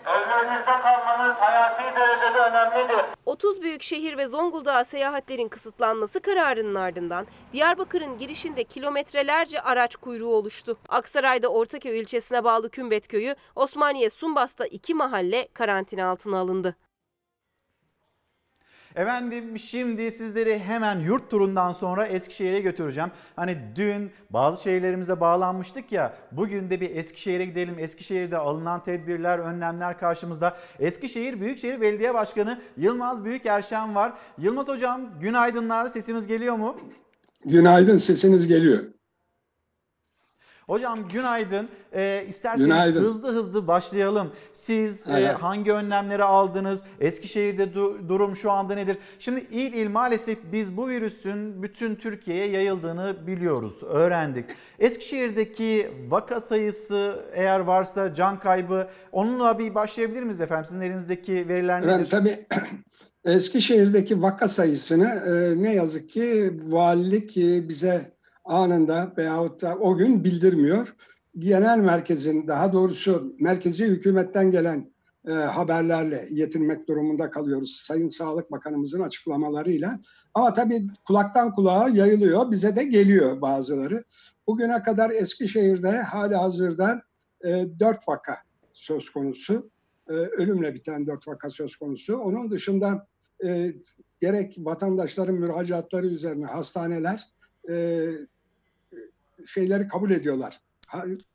evlerinizde kalmanız hayati derecede önemlidir. 30 büyük şehir ve Zonguldak'a seyahatlerin kısıtlanması kararının ardından Diyarbakır'ın girişinde kilometrelerce araç kuyruğu oluştu. Aksaray'da Ortaköy ilçesine bağlı Kümbet Köyü, Osmaniye Sumbas'ta iki mahalle karantina altına alındı. Efendim şimdi sizleri hemen yurt turundan sonra Eskişehir'e götüreceğim. Hani dün bazı şehirlerimize bağlanmıştık ya bugün de bir Eskişehir'e gidelim. Eskişehir'de alınan tedbirler, önlemler karşımızda. Eskişehir Büyükşehir Belediye Başkanı Yılmaz Büyükerşen var. Yılmaz Hocam günaydınlar sesimiz geliyor mu? Günaydın sesiniz geliyor. Hocam günaydın. Ee, isterseniz Günaydın. hızlı hızlı başlayalım. Siz e, hangi önlemleri aldınız? Eskişehir'de du- durum şu anda nedir? Şimdi il il maalesef biz bu virüsün bütün Türkiye'ye yayıldığını biliyoruz, öğrendik. Eskişehir'deki vaka sayısı eğer varsa can kaybı onunla bir başlayabilir miyiz efendim? Sizin elinizdeki veriler nedir? Ben tabii *clears throat* Eskişehir'deki vaka sayısını e, ne yazık ki valilik e, bize anında veyahut da o gün bildirmiyor. Genel merkezin daha doğrusu merkezi hükümetten gelen e, haberlerle yetinmek durumunda kalıyoruz. Sayın Sağlık Bakanımızın açıklamalarıyla. Ama tabii kulaktan kulağa yayılıyor. Bize de geliyor bazıları. Bugüne kadar Eskişehir'de hali hazırda e, 4 vaka söz konusu. E, ölümle biten 4 vaka söz konusu. Onun dışında e, gerek vatandaşların müracaatları üzerine hastaneler e, şeyleri kabul ediyorlar.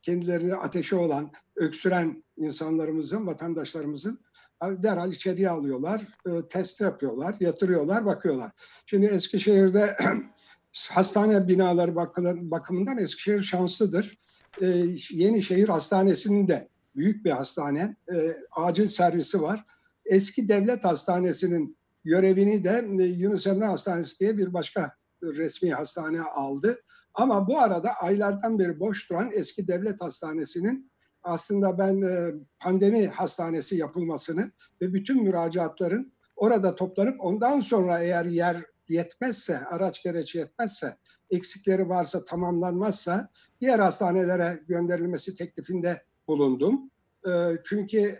Kendilerini ateşi olan, öksüren insanlarımızın, vatandaşlarımızın derhal içeriye alıyorlar, e, test yapıyorlar, yatırıyorlar, bakıyorlar. Şimdi Eskişehir'de *clears throat* hastane binaları bakı- bakımından Eskişehir şanslıdır. E, Yenişehir Hastanesi'nin de büyük bir hastane, e, acil servisi var. Eski devlet hastanesinin görevini de Yunus Emre Hastanesi diye bir başka resmi hastane aldı. Ama bu arada aylardan beri boş duran eski devlet hastanesinin aslında ben e, pandemi hastanesi yapılmasını ve bütün müracaatların orada toplanıp ondan sonra eğer yer yetmezse, araç gereç yetmezse, eksikleri varsa, tamamlanmazsa diğer hastanelere gönderilmesi teklifinde bulundum. E, çünkü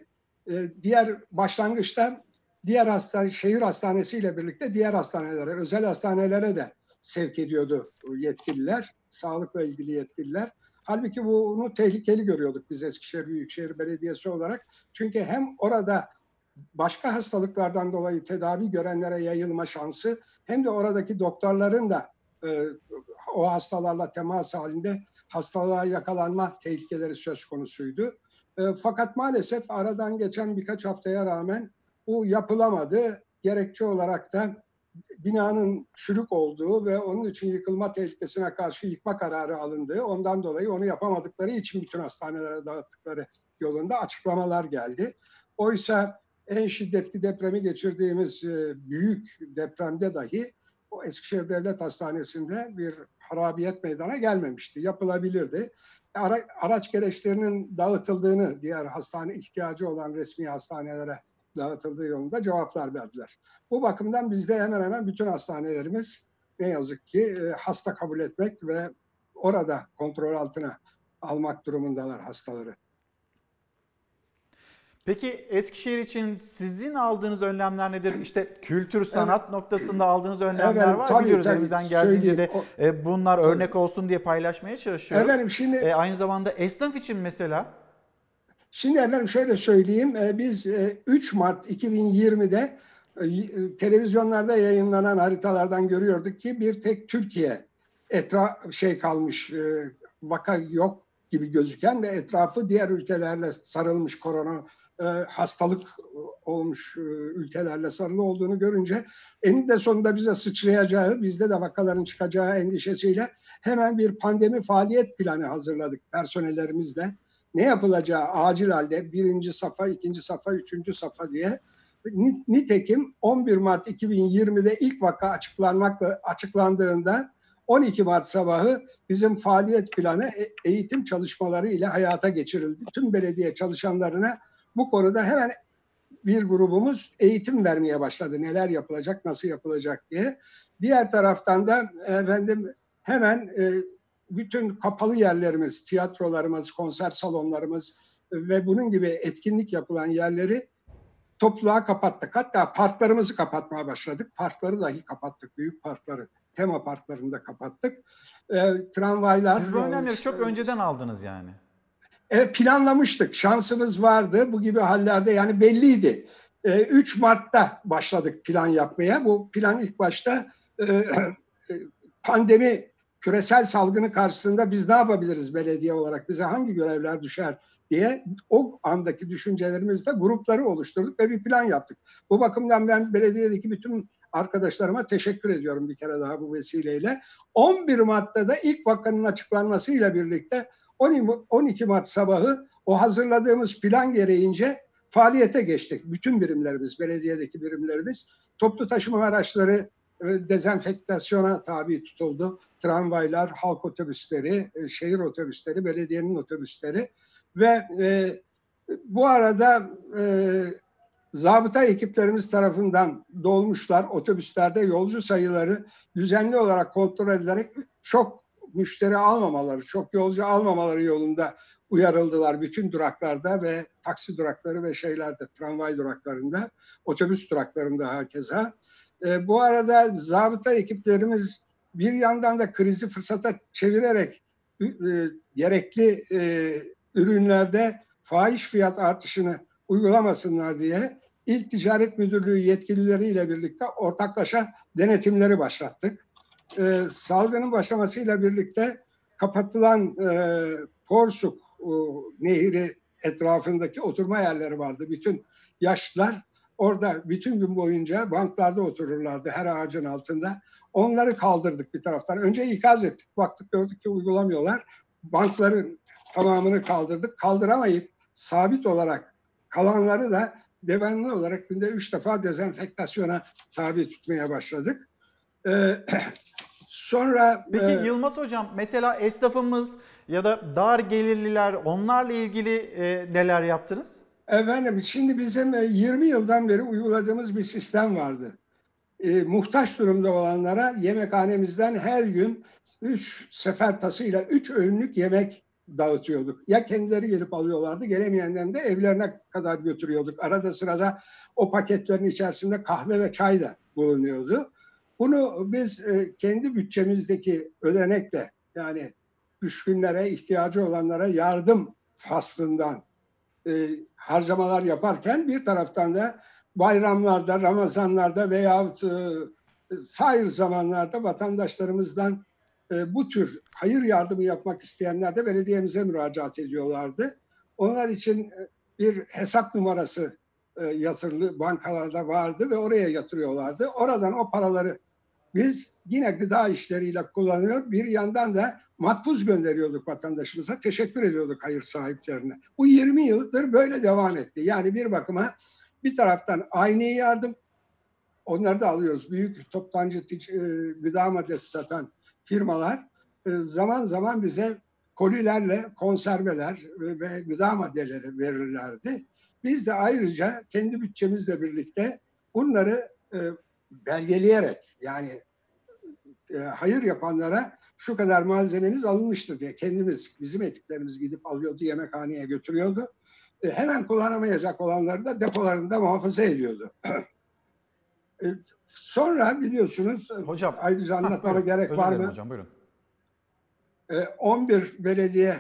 e, diğer başlangıçta diğer hastane, şehir hastanesiyle birlikte diğer hastanelere, özel hastanelere de sevk ediyordu yetkililer, sağlıkla ilgili yetkililer. Halbuki bunu tehlikeli görüyorduk biz Eskişehir Büyükşehir Belediyesi olarak. Çünkü hem orada başka hastalıklardan dolayı tedavi görenlere yayılma şansı hem de oradaki doktorların da e, o hastalarla temas halinde hastalığa yakalanma tehlikeleri söz konusuydu. E, fakat maalesef aradan geçen birkaç haftaya rağmen bu yapılamadı. Gerekçe olarak da binanın çürük olduğu ve onun için yıkılma tehlikesine karşı yıkma kararı alındığı, ondan dolayı onu yapamadıkları için bütün hastanelere dağıttıkları yolunda açıklamalar geldi. Oysa en şiddetli depremi geçirdiğimiz e, büyük depremde dahi o Eskişehir Devlet Hastanesi'nde bir harabiyet meydana gelmemişti. Yapılabilirdi. Ara, araç gereçlerinin dağıtıldığını diğer hastane ihtiyacı olan resmi hastanelere dağıtıldığı yolunda cevaplar verdiler. Bu bakımdan bizde hemen hemen bütün hastanelerimiz ne yazık ki e, hasta kabul etmek ve orada kontrol altına almak durumundalar hastaları. Peki Eskişehir için sizin aldığınız önlemler nedir? İşte kültür sanat noktasında aldığınız önlemler Efendim, var. tabii, Biliyoruz tabii. elimizden geldiğince de Söyleyeyim. e, bunlar Tabii. örnek olsun diye paylaşmaya çalışıyoruz. Efendim şimdi E, aynı zamanda esnaf için mesela Şimdi efendim şöyle söyleyeyim. e, Biz e, 3 Mart 2020'de e, y- televizyonlarda yayınlanan haritalardan görüyorduk ki bir tek Türkiye etra şey kalmış e, vaka yok gibi gözüken ve etrafı diğer ülkelerle sarılmış korona e, hastalık olmuş e, ülkelerle sarılı olduğunu görünce eninde sonunda bize sıçrayacağı, bizde de vakaların çıkacağı endişesiyle hemen bir pandemi faaliyet planı hazırladık personellerimizle ne yapılacağı acil halde birinci safa, ikinci safa, üçüncü safa diye. Ni- Nitekim 11 Mart 2020'de ilk vaka açıklanmakla açıklandığında 12 Mart sabahı bizim faaliyet planı e- eğitim çalışmaları ile hayata geçirildi. Tüm belediye çalışanlarına bu konuda hemen bir grubumuz eğitim vermeye başladı. Neler yapılacak, nasıl yapılacak diye. Diğer taraftan da efendim hemen e, bütün kapalı yerlerimiz, tiyatrolarımız, konser salonlarımız ve bunun gibi etkinlik yapılan yerleri topluğa kapattık. Hatta parklarımızı kapatmaya başladık. Parkları dahi kapattık. Büyük parkları, tema parklarını da kapattık. E, tramvaylar... siz bu önlemleri çok önceden aldınız yani. Evet planlamıştık. Şansımız vardı. Bu gibi hallerde yani belliydi. Ee, 3 Mart'ta başladık plan yapmaya. Bu plan ilk başta e, *clears throat* e, pandemi küresel salgını karşısında biz ne yapabiliriz belediye olarak? Bize hangi görevler düşer diye o andaki düşüncelerimizde grupları oluşturduk ve bir plan yaptık. Bu bakımdan ben belediyedeki bütün arkadaşlarıma teşekkür ediyorum bir kere daha bu vesileyle. 11 Mart'ta da ilk vakanın açıklanmasıyla birlikte 12 Mart sabahı o hazırladığımız plan gereğince faaliyete geçtik. Bütün birimlerimiz, belediyedeki birimlerimiz toplu taşıma araçları dezenfektasyona tabi tutuldu. Tramvaylar, halk otobüsleri, e, şehir otobüsleri, belediyenin otobüsleri ve e, bu arada e, zabıta ekiplerimiz tarafından dolmuşlar, otobüslerde yolcu sayıları düzenli olarak kontrol edilerek çok müşteri almamaları, çok yolcu almamaları yolunda uyarıldılar bütün duraklarda ve taksi durakları ve şeylerde, tramvay duraklarında, otobüs duraklarında herkese. E, bu arada zabıta ekiplerimiz bir yandan da krizi fırsata çevirerek e, gerekli e, ürünlerde fahiş fiyat artışını uygulamasınlar diye İl Ticaret Müdürlüğü yetkilileriyle birlikte ortaklaşa denetimleri başlattık. E, salgının başlamasıyla birlikte kapatılan e, Porsuk e, Nehri etrafındaki oturma yerleri vardı. Bütün yaşlılar orada bütün gün boyunca banklarda otururlardı her ağacın altında. Onları kaldırdık bir taraftan. Önce ikaz ettik. Baktık gördük ki uygulamıyorlar. Bankların tamamını kaldırdık. Kaldıramayıp sabit olarak kalanları da devamlı olarak günde üç defa dezenfektasyona tabi tutmaya başladık. Ee, *clears throat* sonra... Peki e, Yılmaz Hocam mesela esnafımız ya da dar gelirliler onlarla ilgili e, neler yaptınız? Efendim şimdi bizim e, 20 yıldan beri uyguladığımız bir sistem vardı. E, muhtaç durumda olanlara yemekhanemizden her gün 3 sefer tasıyla 3 öğünlük yemek dağıtıyorduk. Ya kendileri gelip alıyorlardı, gelemeyenlerini de evlerine kadar götürüyorduk. Arada sırada o paketlerin içerisinde kahve ve çay da bulunuyordu. Bunu biz e, kendi bütçemizdeki ödenekle yani düşkünlere, ihtiyacı olanlara yardım faslından e, harcamalar yaparken bir taraftan da bayramlarda, Ramazanlarda veyahut e, sair zamanlarda vatandaşlarımızdan e, bu tür hayır yardımı yapmak isteyenler de belediyemize müracaat ediyorlardı. Onlar için e, bir hesap numarası e, yatırılı bankalarda vardı ve oraya yatırıyorlardı. Oradan o paraları biz yine gıda işleriyle kullanıyor. Bir yandan da makbuz gönderiyorduk vatandaşımıza. Teşekkür ediyorduk hayır sahiplerine. Bu 20 yıldır böyle devam etti. Yani bir bakıma bir taraftan aynı yardım onları da alıyoruz. Büyük toptancı tic- e, gıda maddesi satan firmalar e, zaman zaman bize kolilerle konserveler ve gıda maddeleri verirlerdi. Biz de ayrıca kendi bütçemizle birlikte bunları e, belgeleyerek yani e, hayır yapanlara şu kadar malzemeniz alınmıştır diye kendimiz, bizim ekiplerimiz gidip alıyordu, yemekhaneye götürüyordu. E, hemen kullanamayacak olanları da depolarında muhafaza ediyordu. *clears throat* e, sonra biliyorsunuz, hocam, ayrıca anlatmama buyurun. gerek var mı? Hocam buyurun. E, 11 belediye,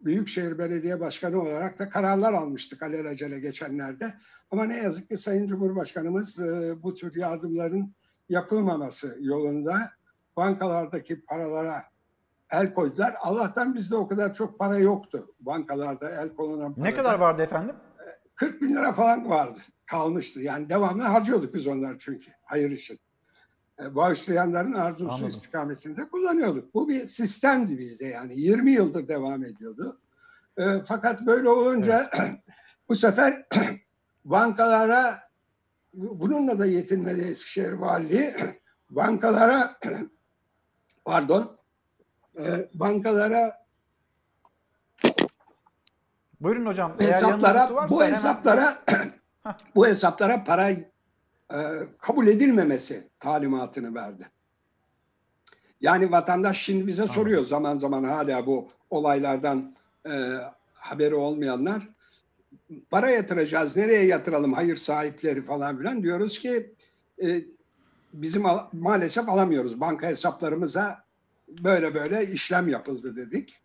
Büyükşehir Belediye Başkanı olarak da kararlar almıştık alelacele geçenlerde. Ama ne yazık ki Sayın Cumhurbaşkanımız e, bu tür yardımların yapılmaması yolunda bankalardaki paralara el koydular. Allah'tan bizde o kadar çok para yoktu bankalarda el konulan parada. Ne kadar vardı efendim? 40 bin lira falan vardı. Kalmıştı. Yani devamlı harcıyorduk biz onlar çünkü hayır için. E, Bağışlayanların arzusu Anladım. istikametinde kullanıyorduk. Bu bir sistemdi bizde yani. 20 yıldır devam ediyordu. E, fakat böyle olunca *clears throat* bu sefer *clears throat* bankalara bununla da yetinmedi Eskişehir Valiliği. *clears throat* Bankalara pardon e, bankalara Buyurun hocam. Hesaplara varsa bu hemen- hesaplara *clears throat* bu hesaplara para e, kabul edilmemesi talimatını verdi. Yani vatandaş şimdi bize soruyor zaman zaman hala bu olaylardan e, haberi olmayanlar. Para yatıracağız, nereye yatıralım hayır sahipleri falan filan diyoruz ki e, bizim al- maalesef alamıyoruz. Banka hesaplarımıza böyle böyle işlem yapıldı dedik.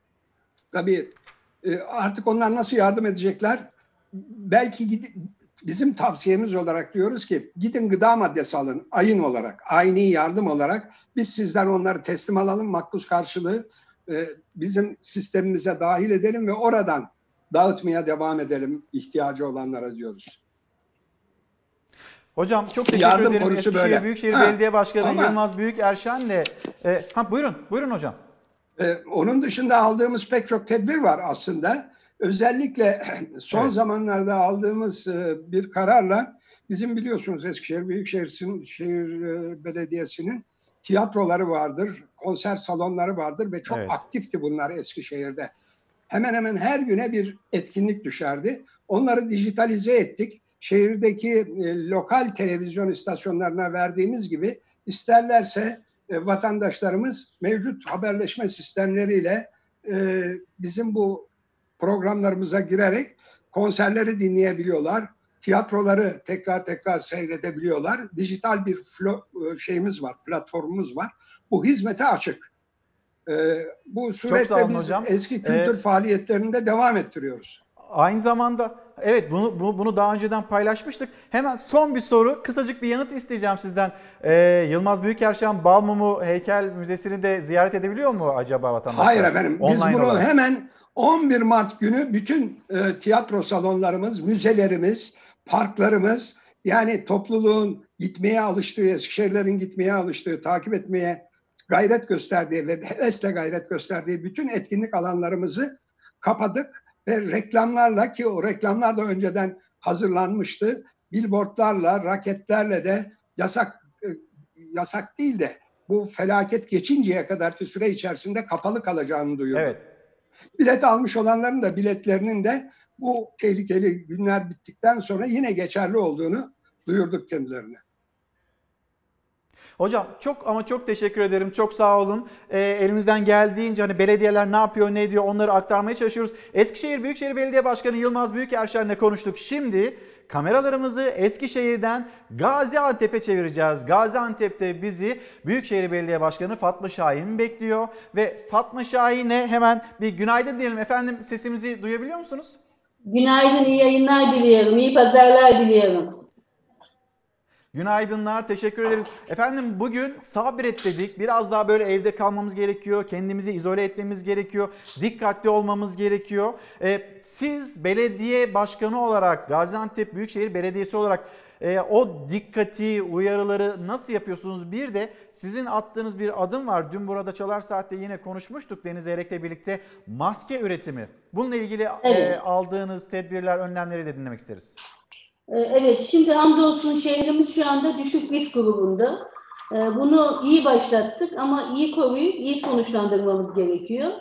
Tabii e, artık onlar nasıl yardım edecekler? Belki bizim tavsiyemiz olarak diyoruz ki gidin gıda maddesi alın ayın olarak, aynı yardım olarak biz sizden onları teslim alalım makbuz karşılığı e, bizim sistemimize dahil edelim ve oradan dağıtmaya devam edelim ihtiyacı olanlara diyoruz. Hocam çok teşekkür Yardım ederim. Eskişehir böyle. Büyükşehir Ha, Belediye Başkanı ama- Yılmaz Büyükerşen'le e, ha buyurun. Buyurun hocam. Ee, onun dışında aldığımız pek çok tedbir var aslında. Özellikle *clears throat* son Evet. zamanlarda aldığımız e, bir kararla bizim biliyorsunuz Eskişehir Büyükşehir Şehir e, Belediyesi'nin tiyatroları vardır, konser salonları vardır ve çok Evet. aktifti bunlar Eskişehir'de. Hemen hemen her güne bir etkinlik düşerdi. Onları dijitalize ettik. Şehirdeki e, lokal televizyon istasyonlarına verdiğimiz gibi isterlerse e, vatandaşlarımız mevcut haberleşme sistemleriyle e, bizim bu programlarımıza girerek konserleri dinleyebiliyorlar. Tiyatroları tekrar tekrar seyredebiliyorlar. Dijital bir flo, şeyimiz var, platformumuz var. Bu hizmete açık. Ee, bu surette biz hocam. eski kültür Ee, faaliyetlerini de devam ettiriyoruz. Aynı zamanda evet bunu, bunu bunu daha önceden paylaşmıştık. Hemen son bir soru, kısacık bir yanıt isteyeceğim sizden. Ee, Yılmaz Büyükerşen Balmumu Heykel Müzesi'ni de ziyaret edebiliyor mu acaba vatandaşlar? Hayır efendim. Biz Online bunu olarak. hemen 11 Mart günü bütün e, tiyatro salonlarımız, müzelerimiz, parklarımız yani topluluğun gitmeye alıştığı, Eskişehirlerin gitmeye alıştığı, takip etmeye gayret gösterdiği ve hevesle gayret gösterdiği bütün etkinlik alanlarımızı kapadık ve reklamlarla ki o reklamlar da önceden hazırlanmıştı. Billboardlarla, raketlerle de yasak e, yasak değil de bu felaket geçinceye kadarki süre içerisinde kapalı kalacağını duyurdu. Evet. Bilet almış olanların da biletlerinin de bu tehlikeli günler bittikten sonra yine geçerli olduğunu duyurduk kendilerine. Hocam çok ama çok teşekkür ederim. Çok sağ olun. Ee, elimizden geldiğince hani belediyeler ne yapıyor, ne ediyor onları aktarmaya çalışıyoruz. Eskişehir Büyükşehir Belediye Başkanı Yılmaz Büyükerşen'le konuştuk. Şimdi kameralarımızı Eskişehir'den Gaziantep'e çevireceğiz. Gaziantep'te bizi Büyükşehir Belediye Başkanı Fatma Şahin bekliyor ve Fatma Şahin'e hemen bir günaydın diyelim. Efendim sesimizi duyabiliyor musunuz? Günaydın, iyi yayınlar diliyorum. iyi pazarlar diliyorum. Günaydınlar, teşekkür ederiz. Efendim bugün sabret dedik. Biraz daha böyle evde kalmamız gerekiyor. Kendimizi izole etmemiz gerekiyor. Dikkatli olmamız gerekiyor. Ee, siz belediye başkanı olarak, Gaziantep Büyükşehir Belediyesi olarak e, o dikkati, uyarıları nasıl yapıyorsunuz? Bir de sizin attığınız bir adım var. Dün burada Çalar Saat'te yine konuşmuştuk Deniz Erek'le birlikte. Maske üretimi. Bununla ilgili e, Evet. aldığınız tedbirler, önlemleri de dinlemek isteriz. Ee, Evet, şimdi hamdolsun şehrimiz şu anda düşük risk grubunda. Ee, Bunu iyi başlattık ama iyi koruyup iyi sonuçlandırmamız gerekiyor.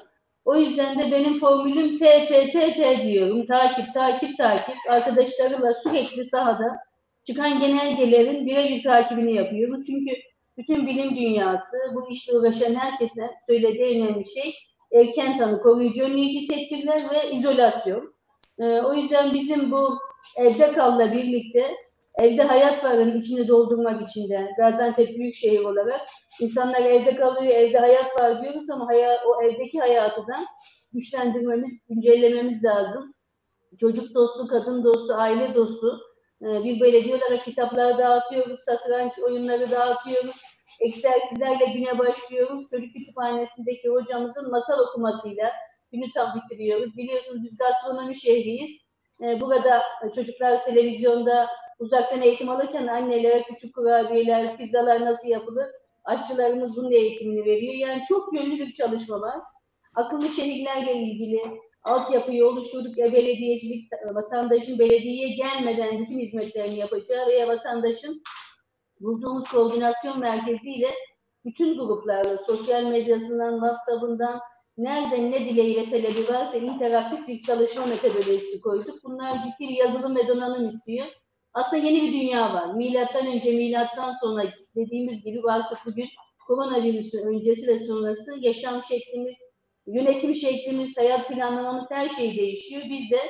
O yüzden de benim formülüm T, T, T, T diyorum. Takip, takip, takip. Arkadaşlarıyla sürekli sahada çıkan genelgelerin birebir takibini yapıyoruz. Çünkü bütün bilim dünyası, bu işle uğraşan herkesin söylediği önemli şey erken tanı, koruyucu önleyici tedbirler ve izolasyon. Ee, O yüzden bizim bu evde kalla birlikte evde hayat varın içini doldurmak için de Gaziantep Büyükşehir olarak insanlar evde kalıyor, evde hayat var diyoruz ama haya, o evdeki hayatı da güçlendirmemiz, güncellememiz lazım. Çocuk dostu, kadın dostu, aile dostu e, bir belediye olarak kitaplar dağıtıyoruz, satranç oyunları dağıtıyoruz. Egzersizlerle güne başlıyoruz. Çocuk kütüphanesindeki hocamızın masal okumasıyla günü tam bitiriyoruz. Biliyorsunuz biz gastronomi şehriyiz. Ee, Burada çocuklar televizyonda uzaktan eğitim alırken annelere küçük kurabiyeler, pizzalar nasıl yapılır? Aşçılarımız bunun eğitimini veriyor. Yani çok yönlü bir çalışma var. Akıllı şehirlerle ilgili altyapıyı oluşturduk. E, belediyecilik, vatandaşın belediyeye gelmeden bütün hizmetlerini yapacağı veya vatandaşın bulduğumuz koordinasyon merkeziyle bütün gruplarla sosyal medyasından, WhatsApp'ından, nereden ne dileği ve talebi varsa interaktif bir çalışma metodolojisi koyduk. Bunlar ciddi bir yazılım ve donanım istiyor. Aslında yeni bir dünya var. Milattan önce, milattan sonra dediğimiz gibi artık bugün koronavirüsün öncesi ve sonrası yaşam şeklimiz, yönetim şeklimiz, hayat planlamamız her şey değişiyor. Biz de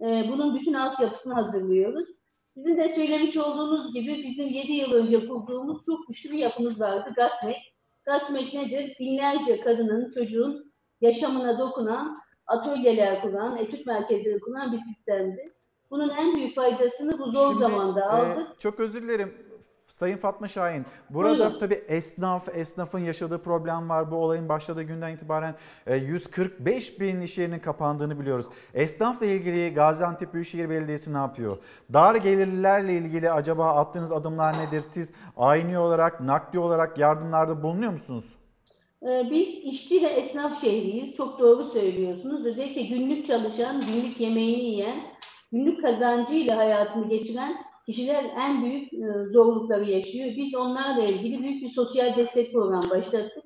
e, bunun bütün altyapısını hazırlıyoruz. Sizin de söylemiş olduğunuz gibi bizim 7 yıl önce kurduğumuz çok güçlü bir yapımız vardı. GASMEK. GASMEK nedir? Binlerce kadının, çocuğun yaşamına dokunan, atölyeler kuran, etüt merkezleri kuran bir sistemdi. Bunun en büyük faydasını bu zor Şimdi, zamanda e, aldık. çok özür dilerim. Sayın Fatma Şahin, burada Buyurun. tabii esnaf, esnafın yaşadığı problem var. Bu olayın başladığı günden itibaren e, 145 bin iş yerinin kapandığını biliyoruz. Esnafla ilgili Gaziantep Büyükşehir Belediyesi ne yapıyor? Dar gelirlilerle ilgili acaba attığınız adımlar nedir? Siz aynı olarak, nakdi olarak yardımlarda bulunuyor musunuz? Ee, Biz işçi ve esnaf şehriyiz. Çok doğru söylüyorsunuz. Özellikle günlük çalışan, günlük yemeğini yiyen, günlük kazancıyla hayatını geçiren kişiler en büyük e, zorlukları yaşıyor. Biz onlarla ilgili büyük bir sosyal destek programı başlattık.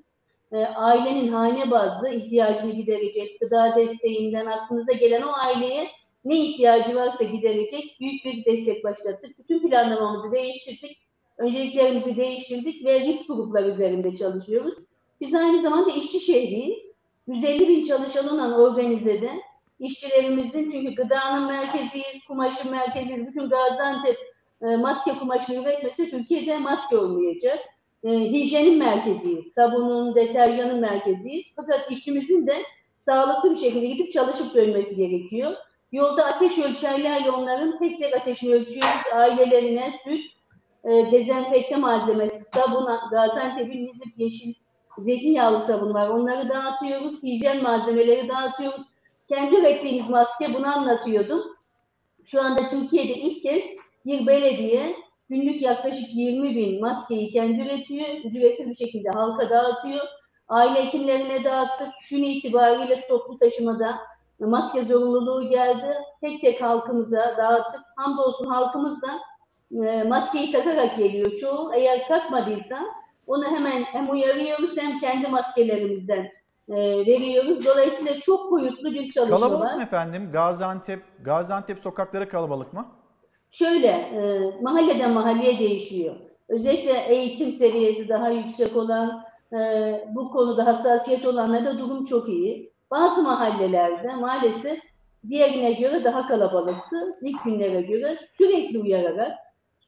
E, Ailenin hane bazlı ihtiyacını giderecek, gıda desteğinden aklınıza gelen o aileye ne ihtiyacı varsa giderecek büyük bir destek başlattık. Bütün planlamamızı değiştirdik. Önceliklerimizi değiştirdik ve risk grupları üzerinde çalışıyoruz. Biz aynı zamanda işçi şehriyiz. 150 bin çalışan olan organizede işçilerimizin çünkü gıdanın merkeziyiz, kumaşın merkeziyiz. Bütün Gaziantep e, maske kumaşını üretmese Türkiye'de maske olmayacak. E, hijyenin merkeziyiz, sabunun, deterjanın merkeziyiz. Fakat işçimizin de sağlıklı bir şekilde gidip çalışıp dönmesi gerekiyor. Yolda ateş ölçerlerle onların tek tek ateşini ölçüyoruz. Ailelerine süt, e, dezenfekte malzemesi, sabun, Gaziantep'in Nizip Yeşil zeytinyağlı sabun var. Onları dağıtıyoruz. Hijyen malzemeleri dağıtıyoruz. Kendi ürettiğimiz maske bunu anlatıyordum. Şu anda Türkiye'de ilk kez bir belediye günlük yaklaşık 20 bin maskeyi kendi üretiyor. Ücretsiz bir şekilde halka dağıtıyor. Aile hekimlerine dağıttık. Gün itibariyle toplu taşımada maske zorunluluğu geldi. Tek tek halkımıza dağıttık. Hamdolsun halkımız da e, maskeyi takarak geliyor çoğu. Eğer takmadıysa onu hemen hem uyarıyoruz hem kendi maskelerimizden e, veriyoruz. Dolayısıyla çok boyutlu bir çalışma Kalabalık var. mı efendim? Gaziantep, Gaziantep sokakları kalabalık mı? Şöyle, e, mahalleden mahalleye değişiyor. Özellikle eğitim seviyesi daha yüksek olan, e, bu konuda hassasiyet olanlarda durum çok iyi. Bazı mahallelerde maalesef diğerine göre daha kalabalıktı. İlk günlere göre sürekli uyararak,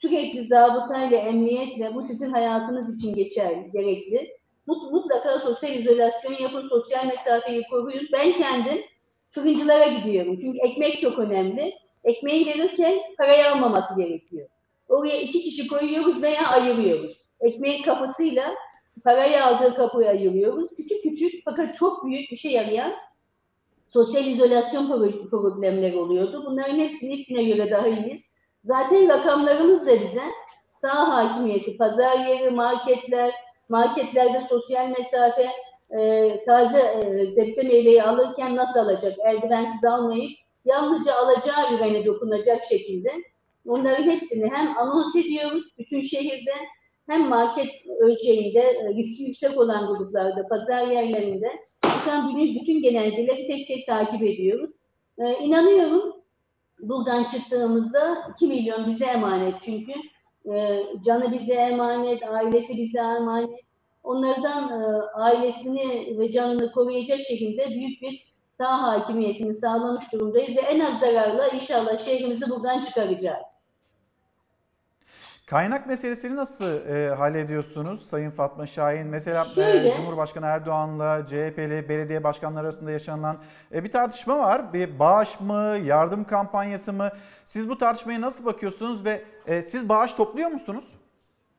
sürekli zabıtayla, emniyetle bu sizin hayatınız için geçer, gerekli. Mut- Mutlaka sosyal izolasyon yapın, sosyal mesafeyi koruyun. Ben kendim fırıncılara gidiyorum. Çünkü ekmek çok önemli. Ekmeği verirken parayı almaması gerekiyor. Oraya iki kişi koyuyoruz veya ayırıyoruz. Ekmeğin kapısıyla parayı aldığı kapıyı ayırıyoruz. Küçük küçük fakat çok büyük işe yarayan sosyal izolasyon pro- problemleri oluyordu. Bunların hepsini ilk güne göre daha iyiyiz. Zaten rakamlarımız da bize sağ hakimiyeti, pazar yeri, marketler, marketlerde sosyal mesafe, e, taze e, sebze meyveyi alırken nasıl alacak? Eldivensiz almayıp yalnızca alacağı ürene dokunacak şekilde onların hepsini hem anons ediyoruz bütün şehirde hem market ölçeğinde e, riski yüksek olan gruplarda, pazar yerlerinde çıkan bütün, genelgeleri tek tek takip ediyoruz. E, inanıyorum buradan çıktığımızda 2 milyon bize emanet çünkü e, canı bize emanet, ailesi bize emanet. Onlardan e, ailesini ve canını koruyacak şekilde büyük bir sağ hakimiyetini sağlamış durumdayız ve en az zararla inşallah şehrimizi buradan çıkaracağız. Kaynak meselesini nasıl e, hallediyorsunuz Sayın Fatma Şahin? Mesela e, Şöyle. Cumhurbaşkanı Erdoğan'la CHP'li belediye başkanları arasında yaşanılan e, bir tartışma var. Bir bağış mı, yardım kampanyası mı? Siz bu tartışmaya nasıl bakıyorsunuz ve e, siz bağış topluyor musunuz?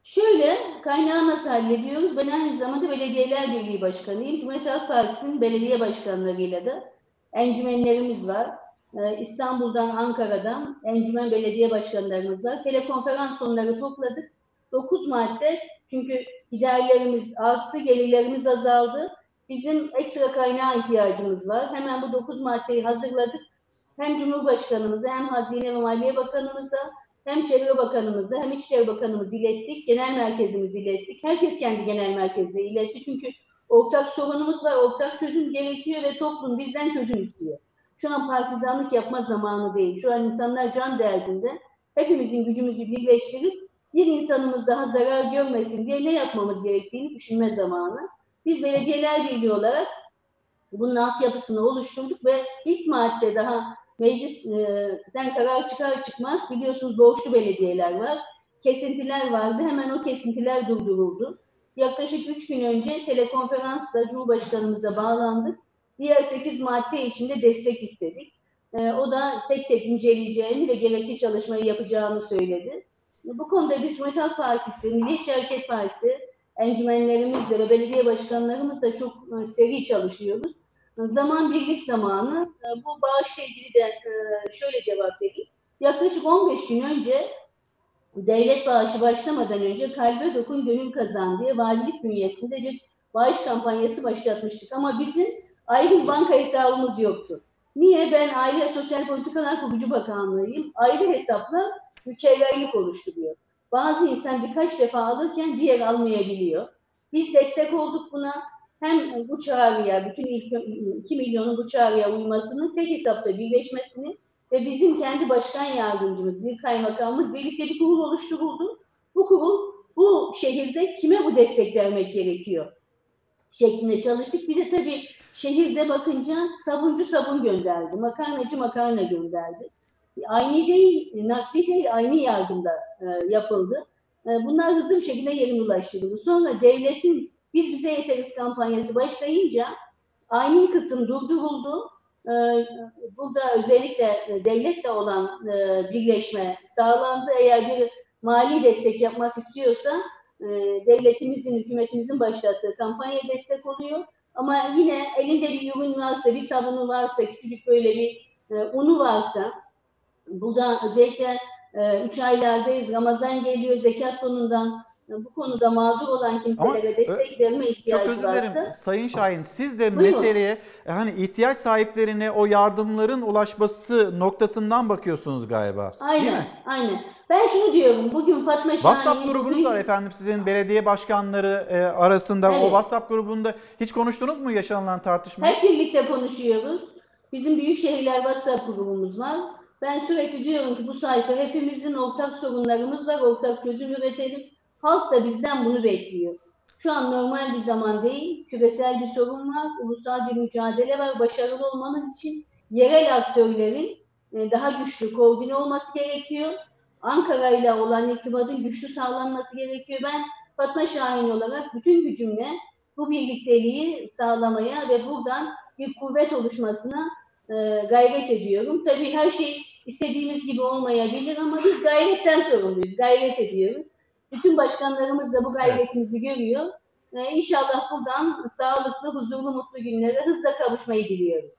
Şöyle, kaynağı nasıl hallediyoruz? Ben aynı zamanda Belediyeler Birliği Başkanıyım. Cumhuriyet Halk Partisi'nin belediye başkanlarıyla da encümenlerimiz var. Ee, İstanbul'dan, Ankara'dan encümen belediye başkanlarımız var. Telekonferans sonları topladık. 9 madde çünkü giderlerimiz arttı, gelirlerimiz azaldı. Bizim ekstra kaynağa ihtiyacımız var. Hemen bu 9 maddeyi hazırladık. Hem Cumhurbaşkanımıza hem Hazine ve Maliye Bakanımıza hem Çevre Bakanımıza hem İçişleri Bakanımızı ilettik. Genel merkezimizi ilettik. Herkes kendi genel merkezine iletti. Çünkü ortak sorunumuz var. Ortak çözüm gerekiyor ve toplum bizden çözüm istiyor. Şu an partizanlık yapma zamanı değil. Şu an insanlar can derdinde. Hepimizin gücümüzü birleştirip bir insanımız daha zarar görmesin diye ne yapmamız gerektiğini düşünme zamanı. Biz Belediyeler Birliği olarak bunun altyapısını oluşturduk ve ilk madde daha meclisten karar çıkar çıkmaz biliyorsunuz borçlu belediyeler var. Kesintiler vardı. Hemen o kesintiler durduruldu. Yaklaşık üç gün önce telekonferansla Cumhurbaşkanımızla bağlandık. Diğer 8 madde içinde destek istedik. Ee, o da tek tek inceleyeceğini ve gerekli çalışmayı yapacağını söyledi. Bu konuda biz Halk Partisi, Milliyetçi Hareket Partisi, encümenlerimizle ve belediye başkanlarımızla çok e, seri çalışıyoruz. Zaman birlik zamanı. E, Bu bağışla ilgili de e, şöyle cevap vereyim. Yaklaşık 15 gün önce devlet bağışı başlamadan önce Kalbe Dokun Gönül Kazan diye valilik bünyesinde bir bağış kampanyası başlatmıştık. Ama bizim ayrı bir banka hesabımız yoktu. Niye? Ben Aile ve Sosyal Politikalar Kurucu Bakanlığıyım. Ayrı hesapla mükerrerlik oluşturuyor. Bazı insan birkaç defa alırken diğer almayabiliyor. Biz destek olduk buna. Hem bu çağrıya, bütün ilk 2 milyonun bu çağrıya uymasını, tek hesapta birleşmesini ve bizim kendi başkan yardımcımız, bir kaymakamımız birlikte bir kurul oluşturuldu. Bu kurul bu şehirde kime bu destek vermek gerekiyor şeklinde çalıştık. Bir de tabii Şehirde bakınca sabuncu sabun gönderdi, makarnacı makarna gönderdi. Aynı değil, nakli değil, aynı yardımda e, yapıldı. E, bunlar hızlı bir şekilde yerine ulaştırıldı. Sonra devletin biz bize yeteriz kampanyası başlayınca aynı kısım durduruldu. E, burada özellikle devletle olan e, birleşme sağlandı. Eğer bir mali destek yapmak istiyorsa e, devletimizin, hükümetimizin başlattığı kampanya destek oluyor. Ama yine elinde bir ürün varsa, bir sabunu varsa, küçücük böyle bir e, unu varsa, burada özellikle e, üç aylardayız, Ramazan geliyor, zekat fonundan e, bu konuda mağdur olan kimselere Ama, destek verme Çok ihtiyacı özür dilerim varsa, Sayın Şahin siz de Buyurun. meseleye e, hani ihtiyaç sahiplerine o yardımların ulaşması noktasından bakıyorsunuz galiba. Aynen, aynen. Ben şunu diyorum, bugün Fatma WhatsApp Şahin'in grubunuz kriz- var efendim sizin belediye başkanları e, arasında. O Evet. WhatsApp grubunda hiç konuştunuz mu yaşanılan tartışmayı? Hep birlikte konuşuyoruz. Bizim Büyük Şehirler WhatsApp grubumuz var. Ben sürekli diyorum ki bu sayfa hepimizin ortak sorunlarımız var, ortak çözüm üretelim. Halk da bizden bunu bekliyor. Şu an normal bir zaman değil, küresel bir sorun var, ulusal bir mücadele var. Başarılı olmamız için yerel aktörlerin e, daha güçlü, koordine olması gerekiyor. Ankara ile olan irtibatın güçlü sağlanması gerekiyor. Ben Fatma Şahin olarak bütün gücümle bu birlikteliği sağlamaya ve buradan bir kuvvet oluşmasına e, gayret ediyorum. Tabii her şey istediğimiz gibi olmayabilir ama biz gayretten sorumluyuz, gayret ediyoruz. Bütün başkanlarımız da bu gayretimizi görüyor. E, inşallah buradan sağlıklı, huzurlu, mutlu günlere hızla kavuşmayı diliyorum.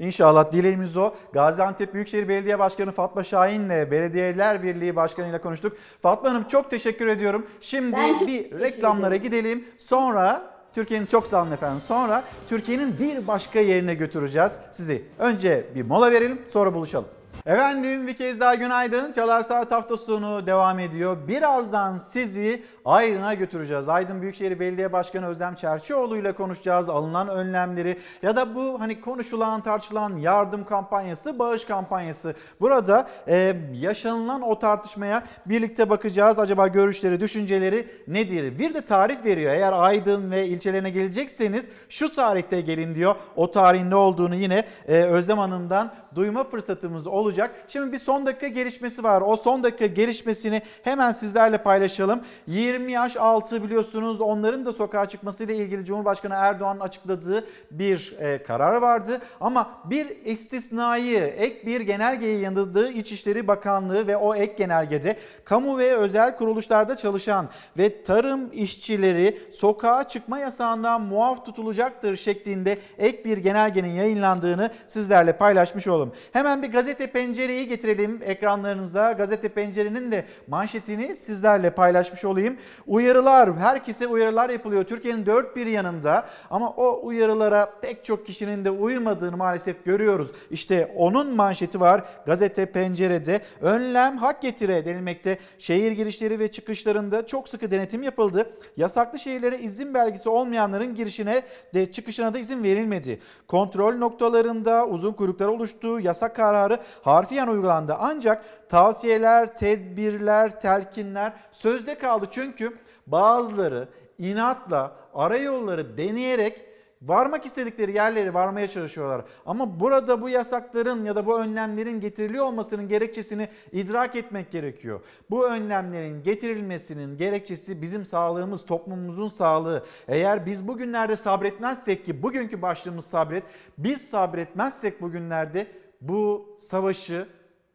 İnşallah dileğimiz o. Gaziantep Büyükşehir Belediye Başkanı Fatma Şahin'le Belediyeler Birliği Başkanı ile konuştuk. Fatma Hanım çok teşekkür ediyorum. Şimdi Ben bir reklamlara gidelim. Sonra Türkiye'nin çok sağ olun efendim. Sonra Türkiye'nin bir başka yerine götüreceğiz sizi. Önce bir mola verelim sonra buluşalım. Efendim bir kez daha günaydın. Çalar Saat hafta sonu devam ediyor. Birazdan sizi Aydın'a götüreceğiz. Aydın Büyükşehir Belediye Başkanı Özlem Çerçioğlu ile konuşacağız. Alınan önlemleri ya da bu hani konuşulan tartışılan yardım kampanyası, bağış kampanyası. Burada e, yaşanılan o tartışmaya birlikte bakacağız. Acaba görüşleri, düşünceleri nedir? Bir de tarih veriyor. Eğer Aydın ve ilçelerine gelecekseniz şu tarihte gelin diyor. O tarihin ne olduğunu yine e, Özlem Hanım'dan duyma fırsatımız olacak. Şimdi bir son dakika gelişmesi var. O son dakika gelişmesini hemen sizlerle paylaşalım. 20 yaş altı biliyorsunuz onların da sokağa çıkmasıyla ilgili Cumhurbaşkanı Erdoğan'ın açıkladığı bir e, karar vardı. Ama bir istisnayı ek bir genelgeyi yanıldığı İçişleri Bakanlığı ve o ek genelgede kamu ve özel kuruluşlarda çalışan ve tarım işçileri sokağa çıkma yasağından muaf tutulacaktır şeklinde ek bir genelgenin yayınlandığını sizlerle paylaşmış olalım. Hemen bir gazete pencereyi getirelim ekranlarınıza. Gazete pencerenin de manşetini sizlerle paylaşmış olayım. Uyarılar, herkese uyarılar yapılıyor. Türkiye'nin dört bir yanında ama o uyarılara pek çok kişinin de uymadığını maalesef görüyoruz. İşte onun manşeti var gazete pencerede. Önlem hak getire denilmekte. Şehir girişleri ve çıkışlarında çok sıkı denetim yapıldı. Yasaklı şehirlere izin belgesi olmayanların girişine de çıkışına da izin verilmedi. Kontrol noktalarında uzun kuyruklar oluştu. Yasak kararı harfiyen uygulandı. Ancak tavsiyeler, tedbirler, telkinler sözde kaldı. Çünkü bazıları inatla arayolları deneyerek varmak istedikleri yerlere varmaya çalışıyorlar. Ama burada bu yasakların ya da bu önlemlerin getiriliyor olmasının gerekçesini idrak etmek gerekiyor. Bu önlemlerin getirilmesinin gerekçesi bizim sağlığımız, toplumumuzun sağlığı. Eğer biz bugünlerde sabretmezsek ki bugünkü başlığımız sabret, biz sabretmezsek bugünlerde bu savaşı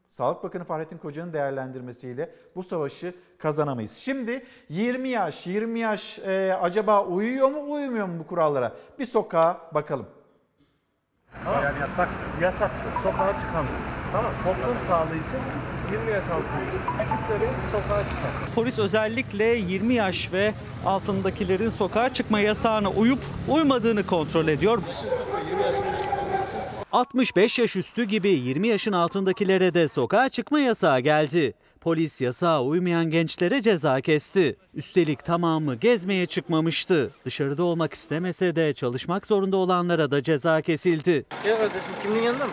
Sağlık Bakanı Fahrettin Koca'nın değerlendirmesiyle bu savaşı kazanamayız. Şimdi 20 yaş, 20 yaş e, acaba uyuyor mu uyumuyor mu bu kurallara? Bir sokağa bakalım. Yani yasak. Yasaktır. Sokağa çıkamıyor. Tamam. Toplum sağlığı için 20 yaş altı küçükleri sokağa çıkar. Polis özellikle 20 yaş ve altındakilerin sokağa çıkma yasağına uyup uymadığını kontrol ediyor. 65 yaş üstü gibi 20 yaşın altındakilere de sokağa çıkma yasağı geldi. Polis yasağa uymayan gençlere ceza kesti. Üstelik tamamı gezmeye çıkmamıştı. Dışarıda olmak istemese de çalışmak zorunda olanlara da ceza kesildi. Gel kardeşim kimliğin yanında mı?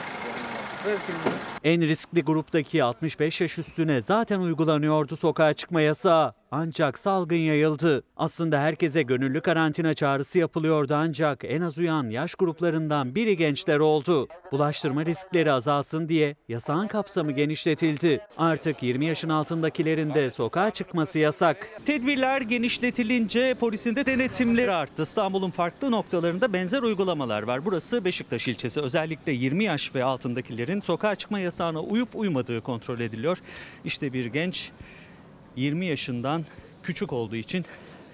Ver kimliğini. En riskli gruptaki 65 yaş üstüne zaten uygulanıyordu sokağa çıkma yasağı. Ancak salgın yayıldı. Aslında herkese gönüllü karantina çağrısı yapılıyordu ancak en az uyan yaş gruplarından biri gençler oldu. Bulaştırma riskleri azalsın diye yasağın kapsamı genişletildi. Artık 20 yaşın altındakilerin de sokağa çıkması yasak. Tedbirler genişletilince polisin de denetimleri arttı. İstanbul'un farklı noktalarında benzer uygulamalar var. Burası Beşiktaş ilçesi. Özellikle 20 yaş ve altındakilerin sokağa çıkma yasağına uyup uymadığı kontrol ediliyor. İşte bir genç 20 yaşından küçük olduğu için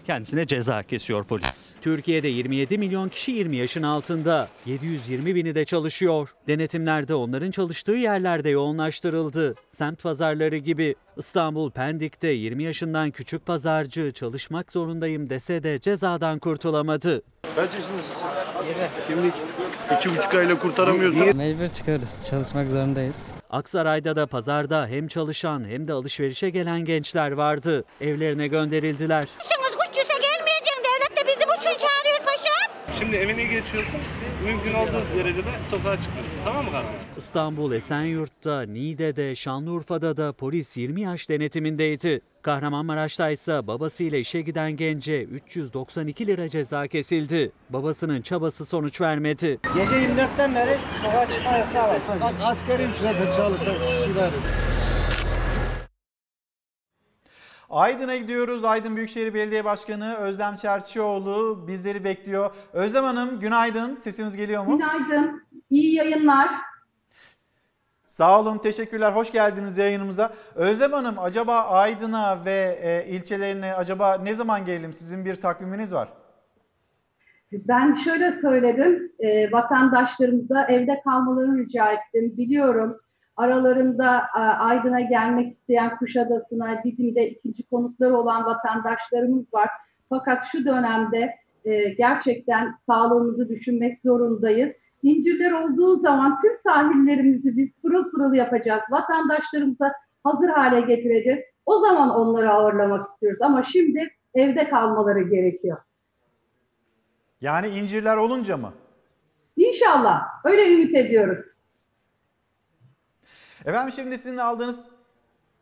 kendisine ceza kesiyor polis. Türkiye'de 27 milyon kişi 20 yaşın altında. 720 bini de çalışıyor. Denetimlerde onların çalıştığı yerlerde yoğunlaştırıldı. Semt pazarları gibi. İstanbul Pendik'te 20 yaşından küçük pazarcı çalışmak zorundayım dese de cezadan kurtulamadı. Kaç yaşındasın sen? Kimlik. İki buçuk ayla kurtaramıyorsun. Mecbur çıkarız. Çalışmak zorundayız. Aksaray'da da pazarda hem çalışan hem de alışverişe gelen gençler vardı. Evlerine gönderildiler. Yaşınız güçlüse gelmeyeceksin. Devlet de bizi bu için çağırıyor paşam. Şimdi evine geçiyorsun. Mümkün olduğu derecede sokağa çıkıyorsun. Tamam mı kardeşim? İstanbul Esenyurt'ta, Niğde'de, Şanlıurfa'da da polis 20 yaş denetimindeydi. Kahramanmaraş'ta ise babasıyla işe giden gence 392 lira ceza kesildi. Babasının çabası sonuç vermedi. Gece 24'ten beri sokağa çıkma yasağı var. Bak askeri ücrete çalışan kişiler. Aydın'a gidiyoruz. Aydın Büyükşehir Belediye Başkanı Özlem Çerçioğlu bizleri bekliyor. Özlem Hanım günaydın. Sesimiz geliyor mu? Günaydın. İyi yayınlar. Sağ olun, teşekkürler. Hoş geldiniz yayınımıza. Özlem Hanım, acaba Aydın'a ve e, ilçelerine acaba ne zaman gelelim? Sizin bir takviminiz var. Ben şöyle söyledim, e, vatandaşlarımıza evde kalmalarını rica ettim. Biliyorum aralarında e, Aydın'a gelmek isteyen Kuşadası'na, Didim'de ikinci konutları olan vatandaşlarımız var. Fakat şu dönemde e, gerçekten sağlığımızı düşünmek zorundayız. İncirler olduğu zaman tüm sahillerimizi biz pırıl pırıl yapacağız. Vatandaşlarımıza hazır hale getireceğiz. O zaman onları ağırlamak istiyoruz. Ama şimdi evde kalmaları gerekiyor. Yani incirler olunca mı? İnşallah. Öyle ümit ediyoruz. Efendim şimdi sizin aldığınız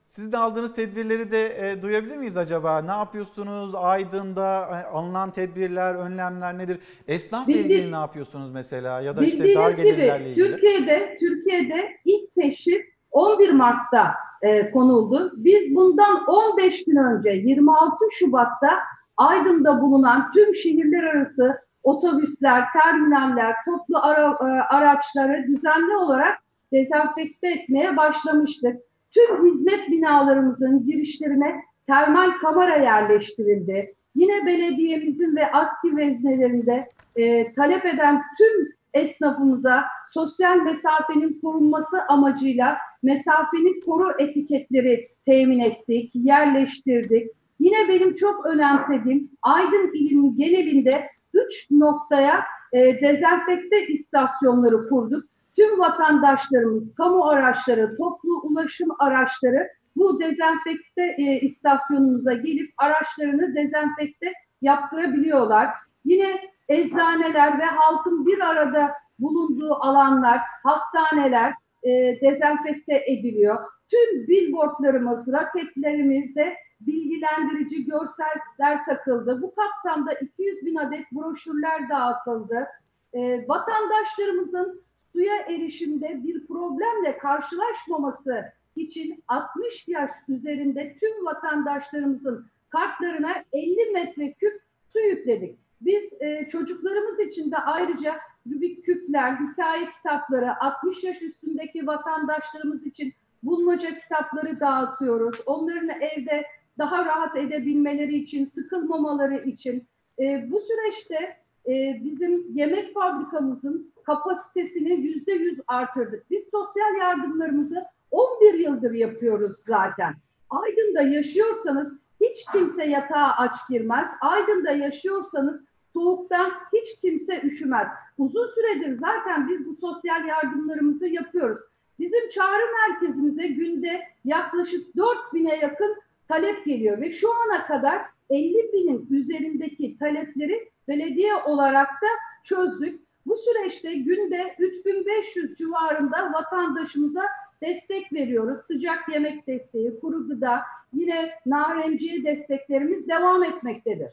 sizin aldığınız tedbirleri de e, duyabilir miyiz acaba? Ne yapıyorsunuz? Aydın'da e, alınan tedbirler, önlemler nedir? Esnafla Bildi- ilgili ne yapıyorsunuz mesela? Ya da işte dar gelirlerle ilgili. Türkiye'de Türkiye'de ilk teşhis 11 Mart'ta e, konuldu. Biz bundan 15 gün önce 26 Şubat'ta Aydın'da bulunan tüm şehirler arası otobüsler, terminaller, toplu ara- e, araçları düzenli olarak dezenfekte etmeye başlamıştık. Tüm hizmet binalarımızın girişlerine termal kamera yerleştirildi. Yine belediyemizin ve ASKİ veznelerinde e, talep eden tüm esnafımıza sosyal mesafenin korunması amacıyla mesafenin koru etiketleri temin ettik, yerleştirdik. Yine benim çok önemsediğim Aydın ilinin genelinde 3 noktaya e, dezenfekte istasyonları kurduk. Tüm vatandaşlarımız, kamu araçları, toplu ulaşım araçları bu dezenfekte e, istasyonumuza gelip araçlarını dezenfekte yaptırabiliyorlar. Yine eczaneler ve halkın bir arada bulunduğu alanlar, hastaneler e, dezenfekte ediliyor. Tüm billboardlarımız, raketlerimizde bilgilendirici görseller takıldı. Bu kapsamda 200 bin adet broşürler dağıtıldı. E, vatandaşlarımızın suya erişimde bir problemle karşılaşmaması için 60 yaş üzerinde tüm vatandaşlarımızın kartlarına 50 metreküp su yükledik. Biz e, çocuklarımız için de ayrıca Rubik küpler, hikaye kitapları, 60 yaş üstündeki vatandaşlarımız için bulmaca kitapları dağıtıyoruz. Onların evde daha rahat edebilmeleri için, sıkılmamaları için. E, bu süreçte e, bizim yemek fabrikamızın kapasitesini yüzde yüz artırdık. Biz sosyal yardımlarımızı 11 yıldır yapıyoruz zaten. Aydın'da yaşıyorsanız hiç kimse yatağa aç girmez. Aydın'da yaşıyorsanız soğuktan hiç kimse üşümez. Uzun süredir zaten biz bu sosyal yardımlarımızı yapıyoruz. Bizim çağrı merkezimize günde yaklaşık 4 bine yakın talep geliyor ve şu ana kadar 50 binin üzerindeki talepleri belediye olarak da çözdük. Bu süreçte günde 3500 civarında vatandaşımıza destek veriyoruz. Sıcak yemek desteği, kuru gıda. yine narenciye desteklerimiz devam etmektedir.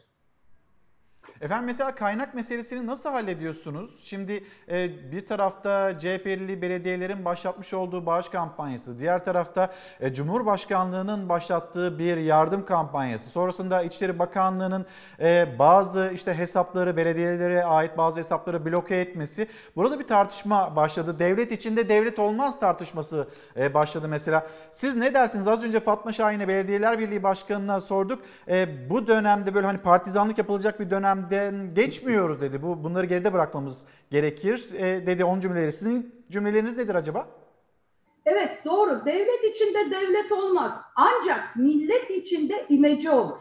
Efendim mesela kaynak meselesini nasıl hallediyorsunuz? Şimdi e, bir tarafta CHP'li belediyelerin başlatmış olduğu bağış kampanyası, diğer tarafta e, Cumhurbaşkanlığının başlattığı bir yardım kampanyası. Sonrasında İçişleri Bakanlığı'nın e, bazı işte hesapları, belediyelere ait bazı hesapları bloke etmesi. Burada bir tartışma başladı. Devlet içinde devlet olmaz tartışması e, başladı mesela. Siz ne dersiniz? Az önce Fatma Şahin'e Belediyeler Birliği Başkanı'na sorduk. E, bu dönemde böyle hani partizanlık yapılacak bir dönemden geçmiyoruz dedi. Bu bunları geride bırakmamız gerekir e, dedi onun cümleleri. Sizin cümleleriniz nedir acaba? Evet doğru. Devlet içinde devlet olmaz. Ancak millet içinde imece olur.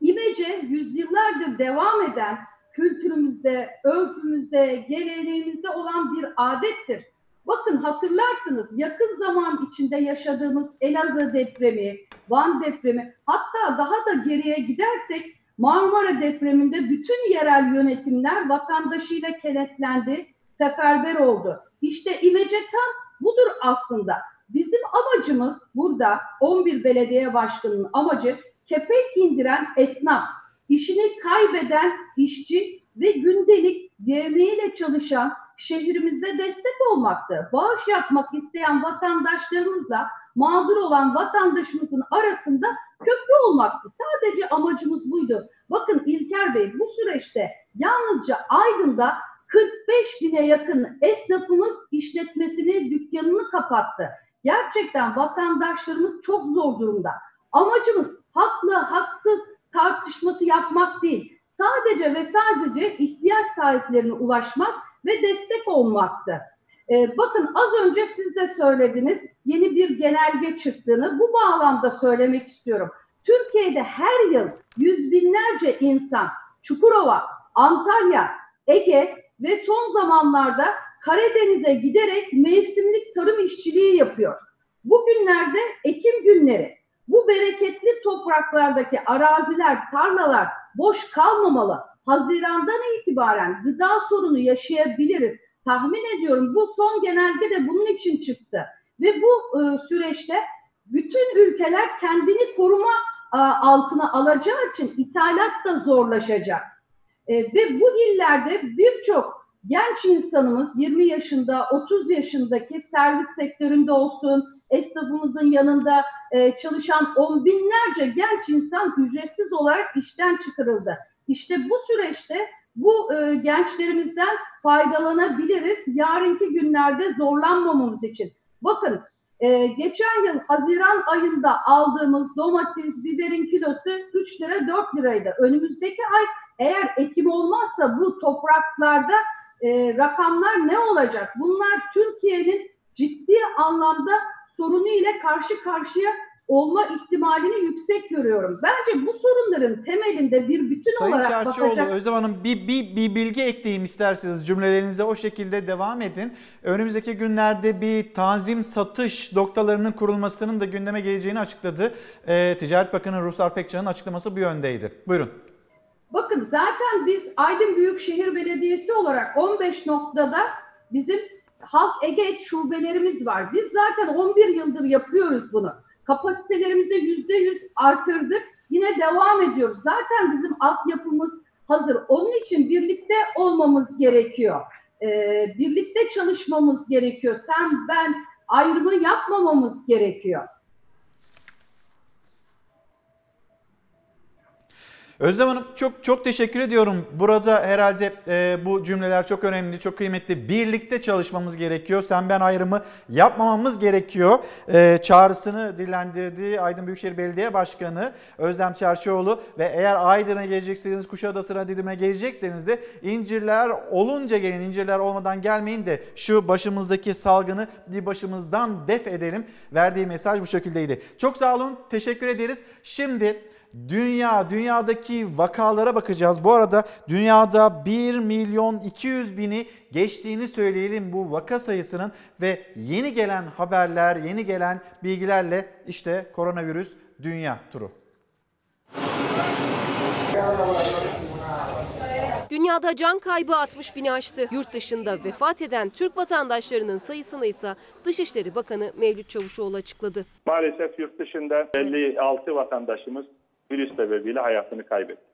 İmece yüzyıllardır devam eden kültürümüzde, örfümüzde, geleneğimizde olan bir adettir. Bakın hatırlarsınız yakın zaman içinde yaşadığımız Elazığ depremi, Van depremi, hatta daha da geriye gidersek Marmara depreminde bütün yerel yönetimler vatandaşıyla kenetlendi, seferber oldu. İşte İmece tam budur aslında. Bizim amacımız burada 11 belediye başkanının amacı kepek indiren esnaf, işini kaybeden işçi ve gündelik yemeğiyle çalışan şehrimizde destek olmaktı. Bağış yapmak isteyen vatandaşlarımızla mağdur olan vatandaşımızın arasında köprü olmaktı. Sadece amacımız buydu. Bakın İlker Bey bu süreçte yalnızca Aydın'da 45 bine yakın esnafımız işletmesini, dükkanını kapattı. Gerçekten vatandaşlarımız çok zor durumda. Amacımız haklı, haksız tartışması yapmak değil. Sadece ve sadece ihtiyaç sahiplerine ulaşmak ve destek olmaktı. Ee, bakın az önce siz de söylediniz yeni bir genelge çıktığını bu bağlamda söylemek istiyorum. Türkiye'de her yıl yüz binlerce insan Çukurova, Antalya, Ege ve son zamanlarda Karadeniz'e giderek mevsimlik tarım işçiliği yapıyor. Bugünlerde ekim günleri. Bu bereketli topraklardaki araziler, tarlalar boş kalmamalı. Hazirandan itibaren gıda sorunu yaşayabiliriz. Tahmin ediyorum bu son genelge de bunun için çıktı. Ve bu e, süreçte bütün ülkeler kendini koruma e, altına alacağı için ithalat da zorlaşacak. E, ve bu illerde birçok genç insanımız 20 yaşında, 30 yaşındaki servis sektöründe olsun, esnafımızın yanında e, çalışan on binlerce genç insan ücretsiz olarak işten çıkarıldı. İşte bu süreçte bu e, gençlerimizden faydalanabiliriz yarınki günlerde zorlanmamamız için. Bakın e, geçen yıl Haziran ayında aldığımız domates, biberin kilosu 3 lira 4 liraydı. Önümüzdeki ay eğer ekim olmazsa bu topraklarda e, rakamlar ne olacak? Bunlar Türkiye'nin ciddi anlamda sorunu ile karşı karşıya olma ihtimalini yüksek görüyorum. Bence bu sorunların temelinde bir bütün Sayın olarak Çerçioğlu, bakacak. Özlem Hanım bir, bir, bir bilgi ekleyeyim isterseniz cümlelerinize o şekilde devam edin. Önümüzdeki günlerde bir tanzim satış noktalarının kurulmasının da gündeme geleceğini açıkladı. Ee, Ticaret Bakanı Ruslar Pekcan'ın açıklaması bu yöndeydi. Buyurun. Bakın zaten biz Aydın Büyükşehir Belediyesi olarak 15 noktada bizim Halk Ege şubelerimiz var. Biz zaten 11 yıldır yapıyoruz bunu. Kapasitelerimizi %100 artırdık. Yine devam ediyoruz. Zaten bizim altyapımız hazır. Onun için birlikte olmamız gerekiyor. Ee, birlikte çalışmamız gerekiyor. Sen, ben ayrımı yapmamamız gerekiyor. Özlem Hanım çok çok teşekkür ediyorum. Burada herhalde e, bu cümleler çok önemli, çok kıymetli. Birlikte çalışmamız gerekiyor. Sen ben ayrımı yapmamamız gerekiyor. E, çağrısını dillendirdiği Aydın Büyükşehir Belediye Başkanı Özlem Çerçioğlu ve eğer Aydın'a gelecekseniz, Kuşadası'na, Didim'e gelecekseniz de incirler olunca gelin, incirler olmadan gelmeyin de şu başımızdaki salgını bir başımızdan def edelim. Verdiği mesaj bu şekildeydi. Çok sağ olun, teşekkür ederiz. Şimdi Dünya, dünyadaki vakalara bakacağız. Bu arada dünyada 1 milyon 200 bini geçtiğini söyleyelim bu vaka sayısının ve yeni gelen haberler, yeni gelen bilgilerle işte koronavirüs dünya turu. Dünyada can kaybı 60 bini aştı. Yurt dışında vefat eden Türk vatandaşlarının sayısını ise Dışişleri Bakanı Mevlüt Çavuşoğlu açıkladı. Maalesef yurt dışında 56 vatandaşımız virüs sebebiyle hayatını kaybetti.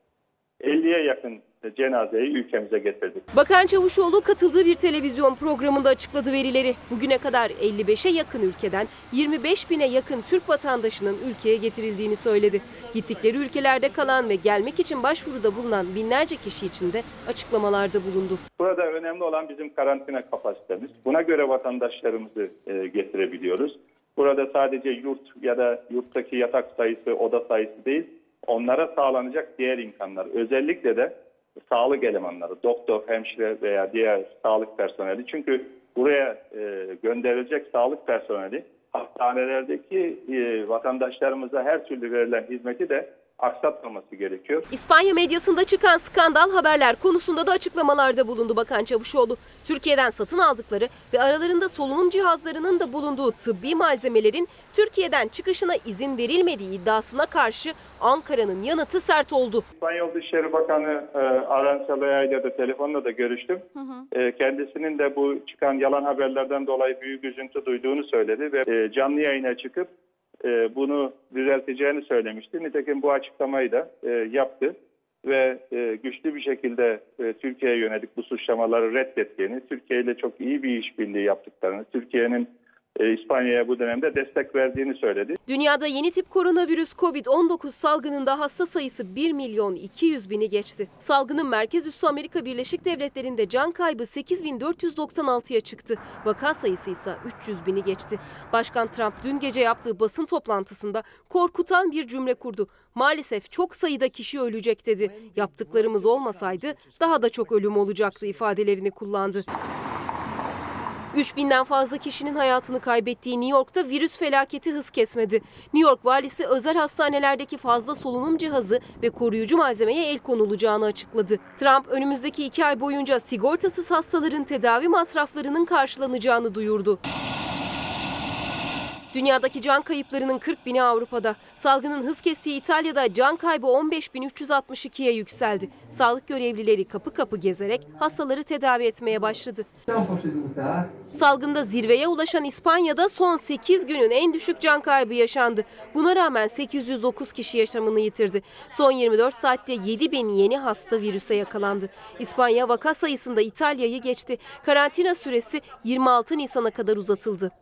50'ye yakın cenazeyi ülkemize getirdik. Bakan Çavuşoğlu katıldığı bir televizyon programında açıkladı verileri. Bugüne kadar 55'e yakın ülkeden 25 bine yakın Türk vatandaşının ülkeye getirildiğini söyledi. Gittikleri ülkelerde kalan ve gelmek için başvuruda bulunan binlerce kişi için de açıklamalarda bulundu. Burada önemli olan bizim karantina kapasitemiz. Buna göre vatandaşlarımızı e, getirebiliyoruz. Burada sadece yurt ya da yurttaki yatak sayısı, oda sayısı değil, onlara sağlanacak diğer imkanlar. Özellikle de sağlık elemanları, doktor, hemşire veya diğer sağlık personeli. Çünkü buraya e, gönderilecek sağlık personeli hastanelerdeki e, vatandaşlarımıza her türlü verilen hizmeti de aksatmaması gerekiyor. İspanya medyasında çıkan skandal haberler konusunda da açıklamalarda bulundu Bakan Çavuşoğlu. Türkiye'den satın aldıkları ve aralarında solunum cihazlarının da bulunduğu tıbbi malzemelerin Türkiye'den çıkışına izin verilmediği iddiasına karşı Ankara'nın yanıtı sert oldu. İspanyol Dışişleri Bakanı e, Arancela ile de telefonla da görüştüm. E, kendisinin de bu çıkan yalan haberlerden dolayı büyük üzüntü duyduğunu söyledi ve e, canlı yayına çıkıp e, bunu düzelteceğini söylemişti. Nitekim bu açıklamayı da e, yaptı ve e, güçlü bir şekilde e, Türkiye'ye yönelik bu suçlamaları reddettiğini, Türkiye ile çok iyi bir işbirliği yaptıklarını, Türkiye'nin İspanya'ya bu dönemde destek verdiğini söyledi. Dünyada yeni tip koronavirüs COVID-19 salgınında hasta sayısı 1 milyon 200 bini geçti. Salgının merkez üssü Amerika Birleşik Devletleri'nde can kaybı 8496'ya çıktı. Vaka sayısı ise 300 bini geçti. Başkan Trump dün gece yaptığı basın toplantısında korkutan bir cümle kurdu. Maalesef çok sayıda kişi ölecek dedi. Yaptıklarımız olmasaydı daha da çok ölüm olacaktı ifadelerini kullandı. 3000'den fazla kişinin hayatını kaybettiği New York'ta virüs felaketi hız kesmedi. New York valisi özel hastanelerdeki fazla solunum cihazı ve koruyucu malzemeye el konulacağını açıkladı. Trump önümüzdeki iki ay boyunca sigortasız hastaların tedavi masraflarının karşılanacağını duyurdu. Dünyadaki can kayıplarının 40 bini Avrupa'da. Salgının hız kestiği İtalya'da can kaybı 15.362'ye yükseldi. Sağlık görevlileri kapı kapı gezerek hastaları tedavi etmeye başladı. Salgında zirveye ulaşan İspanya'da son 8 günün en düşük can kaybı yaşandı. Buna rağmen 809 kişi yaşamını yitirdi. Son 24 saatte 7 bin yeni hasta virüse yakalandı. İspanya vaka sayısında İtalya'yı geçti. Karantina süresi 26 Nisan'a kadar uzatıldı.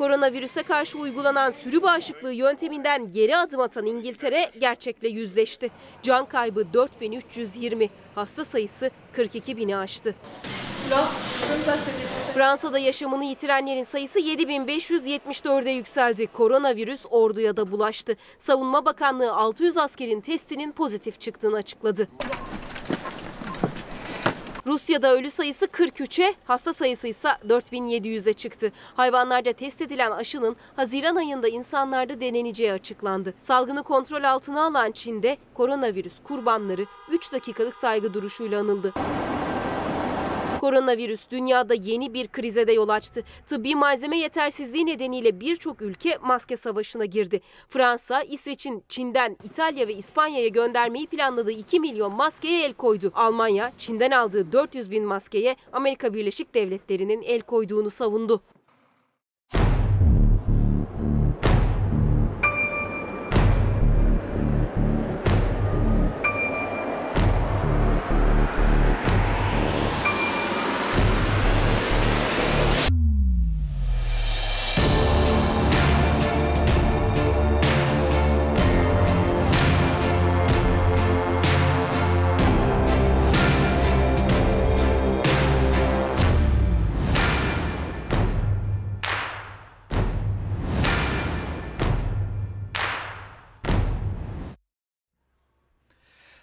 Koronavirüse karşı uygulanan sürü bağışıklığı yönteminden geri adım atan İngiltere gerçekle yüzleşti. Can kaybı 4320, hasta sayısı 42 bini aştı. Fransa'da yaşamını yitirenlerin sayısı 7574'e yükseldi. Koronavirüs orduya da bulaştı. Savunma Bakanlığı 600 askerin testinin pozitif çıktığını açıkladı. Rusya'da ölü sayısı 43'e, hasta sayısı ise 4700'e çıktı. Hayvanlarda test edilen aşının Haziran ayında insanlarda deneneceği açıklandı. Salgını kontrol altına alan Çin'de koronavirüs kurbanları 3 dakikalık saygı duruşuyla anıldı. Koronavirüs dünyada yeni bir krize de yol açtı. Tıbbi malzeme yetersizliği nedeniyle birçok ülke maske savaşına girdi. Fransa, İsveç'in Çin'den İtalya ve İspanya'ya göndermeyi planladığı 2 milyon maskeye el koydu. Almanya, Çin'den aldığı 400 bin maskeye Amerika Birleşik Devletleri'nin el koyduğunu savundu.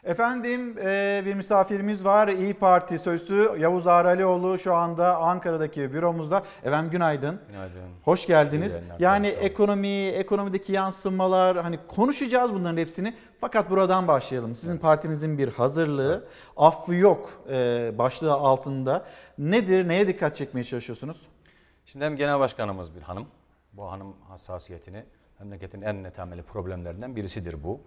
Efendim e, bir misafirimiz var. İyi Parti sözcüsü Yavuz Ağralioğlu şu anda Ankara'daki büromuzda. Efendim günaydın. Günaydın. Hoş geldiniz. Yayınlar, Yani olun. ekonomi, ekonomideki yansımalar hani konuşacağız bunların hepsini. Fakat buradan başlayalım. Sizin partinizin bir hazırlığı, affı yok e, başlığı altında. Nedir, neye dikkat çekmeye çalışıyorsunuz? Şimdi hem genel başkanımız bir hanım. Bu hanım hassasiyetini memleketin en temeli problemlerinden birisidir bu.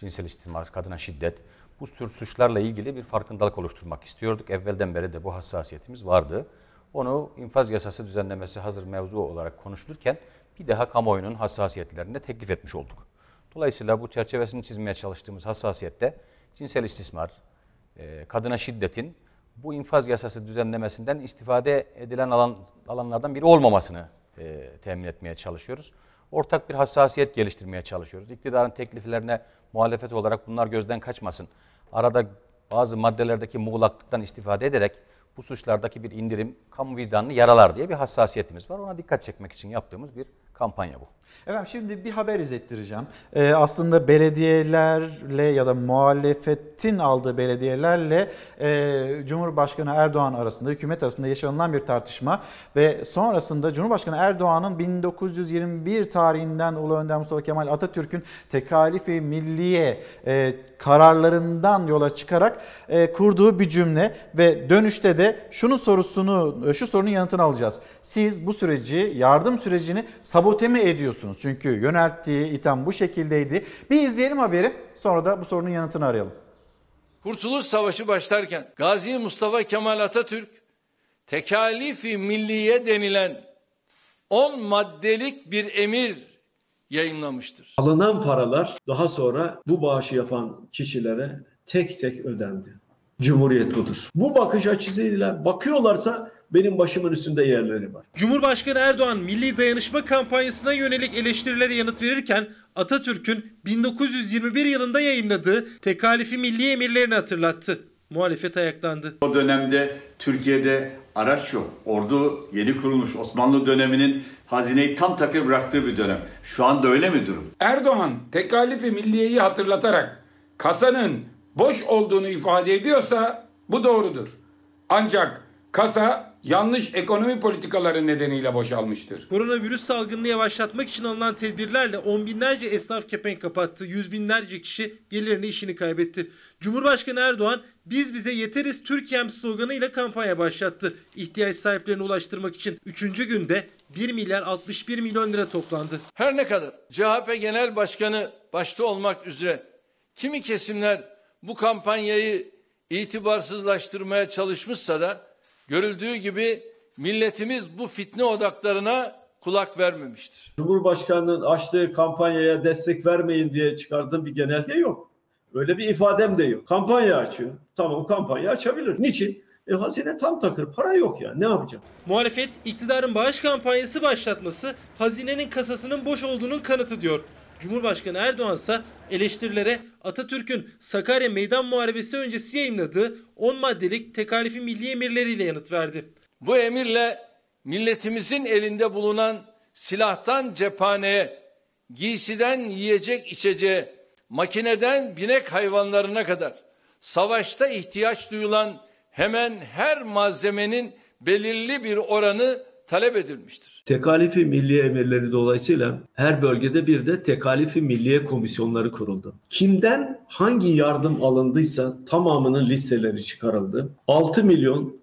Cinsel istismar, kadına şiddet. Bu tür suçlarla ilgili bir farkındalık oluşturmak istiyorduk. Evvelden beri de bu hassasiyetimiz vardı. Onu infaz yasası düzenlemesi hazır mevzu olarak konuşulurken bir daha kamuoyunun hassasiyetlerine teklif etmiş olduk. Dolayısıyla bu çerçevesini çizmeye çalıştığımız hassasiyette cinsel istismar, e, kadına şiddetin bu infaz yasası düzenlemesinden istifade edilen alan, alanlardan biri olmamasını e, temin etmeye çalışıyoruz. Ortak bir hassasiyet geliştirmeye çalışıyoruz. İktidarın tekliflerine muhalefet olarak bunlar gözden kaçmasın. Arada bazı maddelerdeki muğlaklıktan istifade ederek bu suçlardaki bir indirim kamu vicdanını yaralar diye bir hassasiyetimiz var. Ona dikkat çekmek için yaptığımız bir kampanya bu. Efendim şimdi bir haber izlettireceğim. Ee, aslında belediyelerle ya da muhalefetin aldığı belediyelerle e, Cumhurbaşkanı Erdoğan arasında, hükümet arasında yaşanılan bir tartışma ve sonrasında Cumhurbaşkanı Erdoğan'ın 1921 tarihinden Ulu Önder Mustafa Kemal Atatürk'ün tekalifi milliye e, kararlarından yola çıkarak e, kurduğu bir cümle ve dönüşte de şunun sorusunu, şu sorunun yanıtını alacağız. Siz bu süreci, yardım sürecini sabote mi ediyorsunuz? Çünkü yönelttiği itham bu şekildeydi. Bir izleyelim haberi sonra da bu sorunun yanıtını arayalım. Kurtuluş Savaşı başlarken Gazi Mustafa Kemal Atatürk tekalifi milliye denilen 10 maddelik bir emir yayınlamıştır. Alınan paralar daha sonra bu bağışı yapan kişilere tek tek ödendi. Cumhuriyet budur. Bu bakış açısıyla bakıyorlarsa benim başımın üstünde yerleri var. Cumhurbaşkanı Erdoğan Milli Dayanışma kampanyasına yönelik eleştirilere yanıt verirken Atatürk'ün 1921 yılında yayınladığı tekalifi milli emirlerini hatırlattı. Muhalefet ayaklandı. O dönemde Türkiye'de araç yok. Ordu yeni kurulmuş Osmanlı döneminin hazineyi tam takır bıraktığı bir dönem. Şu anda öyle mi durum? Erdoğan tekalifi milliyeyi hatırlatarak kasanın boş olduğunu ifade ediyorsa bu doğrudur. Ancak kasa yanlış ekonomi politikaları nedeniyle boşalmıştır. Koronavirüs salgınını yavaşlatmak için alınan tedbirlerle on binlerce esnaf kepenk kapattı. Yüz binlerce kişi gelirini işini kaybetti. Cumhurbaşkanı Erdoğan biz bize yeteriz Türkiye'm sloganıyla kampanya başlattı. İhtiyaç sahiplerine ulaştırmak için 3. günde 1 milyar 61 milyon lira toplandı. Her ne kadar CHP Genel Başkanı başta olmak üzere kimi kesimler bu kampanyayı itibarsızlaştırmaya çalışmışsa da görüldüğü gibi milletimiz bu fitne odaklarına kulak vermemiştir. Cumhurbaşkanının açtığı kampanyaya destek vermeyin diye çıkardığım bir genelge yok. Öyle bir ifadem de yok. Kampanya açıyor. Tamam kampanya açabilir. Niçin? E hazine tam takır. Para yok ya. Ne yapacağım? Muhalefet iktidarın bağış kampanyası başlatması hazinenin kasasının boş olduğunun kanıtı diyor. Cumhurbaşkanı Erdoğan ise eleştirilere Atatürk'ün Sakarya Meydan Muharebesi öncesi yayınladığı 10 maddelik tekalifi milli emirleriyle yanıt verdi. Bu emirle milletimizin elinde bulunan silahtan cephaneye, giysiden yiyecek içeceğe, makineden binek hayvanlarına kadar savaşta ihtiyaç duyulan hemen her malzemenin belirli bir oranı talep edilmiştir. Tekalifi milliye emirleri dolayısıyla her bölgede bir de tekalifi milliye komisyonları kuruldu. Kimden hangi yardım alındıysa tamamının listeleri çıkarıldı. 6 milyon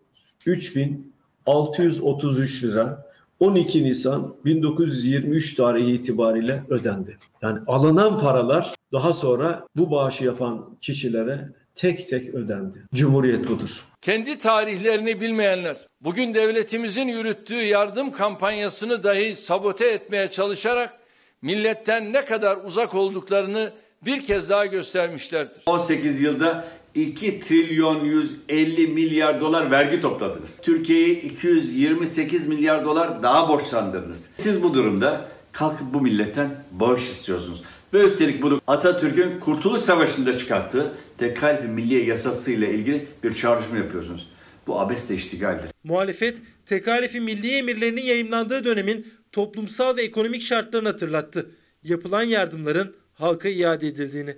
3 bin 633 lira 12 Nisan 1923 tarihi itibariyle ödendi. Yani alınan paralar daha sonra bu bağışı yapan kişilere tek tek ödendi. Cumhuriyet budur. Kendi tarihlerini bilmeyenler bugün devletimizin yürüttüğü yardım kampanyasını dahi sabote etmeye çalışarak milletten ne kadar uzak olduklarını bir kez daha göstermişlerdir. 18 yılda 2 trilyon 150 milyar dolar vergi topladınız. Türkiye'yi 228 milyar dolar daha borçlandırdınız. Siz bu durumda kalkıp bu milletten bağış istiyorsunuz. Ve üstelik bunu Atatürk'ün Kurtuluş Savaşı'nda çıkarttığı Tekalifi Milliye Yasası ile ilgili bir çağrışma yapıyorsunuz. Bu abesle iştigaldir. Muhalefet tekalifi milli emirlerinin yayımlandığı dönemin toplumsal ve ekonomik şartlarını hatırlattı. Yapılan yardımların halka iade edildiğini.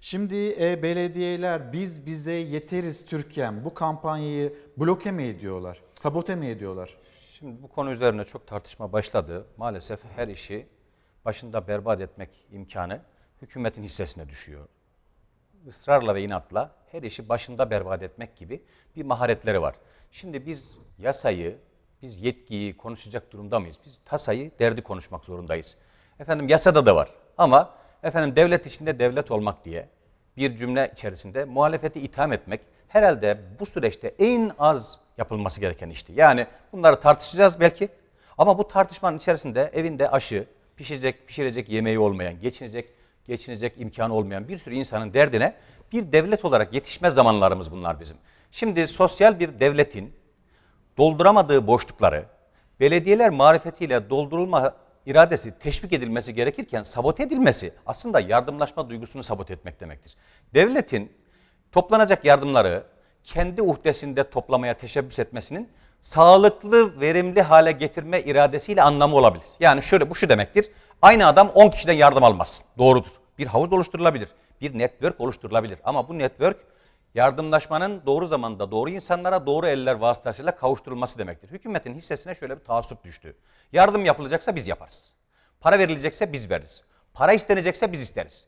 Şimdi e, belediyeler biz bize yeteriz Türkiye'm bu kampanyayı bloke mi ediyorlar, sabote mi ediyorlar? Şimdi bu konu üzerine çok tartışma başladı. Maalesef her işi başında berbat etmek imkanı hükümetin hissesine düşüyor. Israrla ve inatla her işi başında berbat etmek gibi bir maharetleri var. Şimdi biz yasayı, biz yetkiyi konuşacak durumda mıyız? Biz tasayı, derdi konuşmak zorundayız. Efendim yasada da var ama efendim devlet içinde devlet olmak diye bir cümle içerisinde muhalefeti itham etmek herhalde bu süreçte en az yapılması gereken işti. Yani bunları tartışacağız belki ama bu tartışmanın içerisinde evinde aşı, pişirecek, pişirecek yemeği olmayan, geçinecek, geçinecek imkanı olmayan bir sürü insanın derdine bir devlet olarak yetişmez zamanlarımız bunlar bizim. Şimdi sosyal bir devletin dolduramadığı boşlukları belediyeler marifetiyle doldurulma iradesi teşvik edilmesi gerekirken sabote edilmesi aslında yardımlaşma duygusunu sabote etmek demektir. Devletin toplanacak yardımları kendi uhdesinde toplamaya teşebbüs etmesinin sağlıklı, verimli hale getirme iradesiyle anlamı olabilir. Yani şöyle bu şu demektir. Aynı adam 10 kişiden yardım almaz. Doğrudur. Bir havuz oluşturulabilir. Bir network oluşturulabilir. Ama bu network yardımlaşmanın doğru zamanda doğru insanlara doğru eller vasıtasıyla kavuşturulması demektir. Hükümetin hissesine şöyle bir taassup düştü. Yardım yapılacaksa biz yaparız. Para verilecekse biz veririz. Para istenecekse biz isteriz.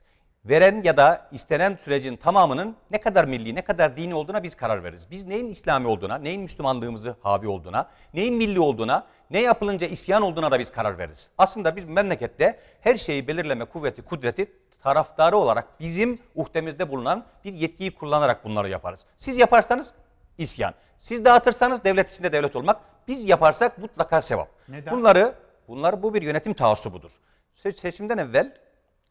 Veren ya da istenen sürecin tamamının ne kadar milli, ne kadar dini olduğuna biz karar veririz. Biz neyin İslami olduğuna, neyin Müslümanlığımızı havi olduğuna, neyin milli olduğuna, ne yapılınca isyan olduğuna da biz karar veririz. Aslında biz memlekette her şeyi belirleme kuvveti, kudreti taraftarı olarak bizim uhdemizde bulunan bir yetkiyi kullanarak bunları yaparız. Siz yaparsanız isyan. Siz dağıtırsanız devlet içinde devlet olmak. Biz yaparsak mutlaka sevap. Neden? Bunları, bunlar bu bir yönetim taassubudur. Se- Seçimden evvel,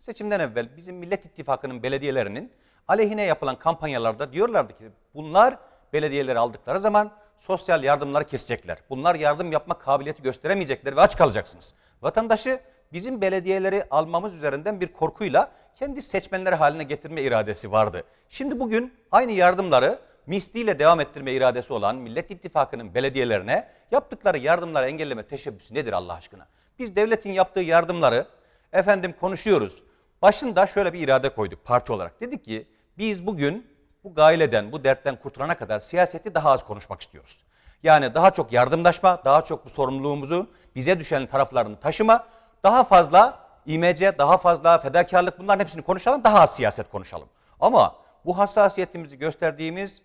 seçimden evvel bizim Millet İttifakı'nın belediyelerinin aleyhine yapılan kampanyalarda diyorlardı ki bunlar belediyeleri aldıkları zaman sosyal yardımları kesecekler. Bunlar yardım yapma kabiliyeti gösteremeyecekler ve aç kalacaksınız. Vatandaşı bizim belediyeleri almamız üzerinden bir korkuyla kendi seçmenleri haline getirme iradesi vardı. Şimdi bugün aynı yardımları misliyle devam ettirme iradesi olan Millet İttifakı'nın belediyelerine yaptıkları yardımları engelleme teşebbüsü nedir Allah aşkına? Biz devletin yaptığı yardımları efendim konuşuyoruz. Başında şöyle bir irade koyduk parti olarak. Dedik ki biz bugün bu gaileden, bu dertten kurtulana kadar siyaseti daha az konuşmak istiyoruz. Yani daha çok yardımlaşma, daha çok bu sorumluluğumuzu bize düşen taraflarını taşıma, daha fazla imece, daha fazla fedakarlık bunların hepsini konuşalım, daha az siyaset konuşalım. Ama bu hassasiyetimizi gösterdiğimiz,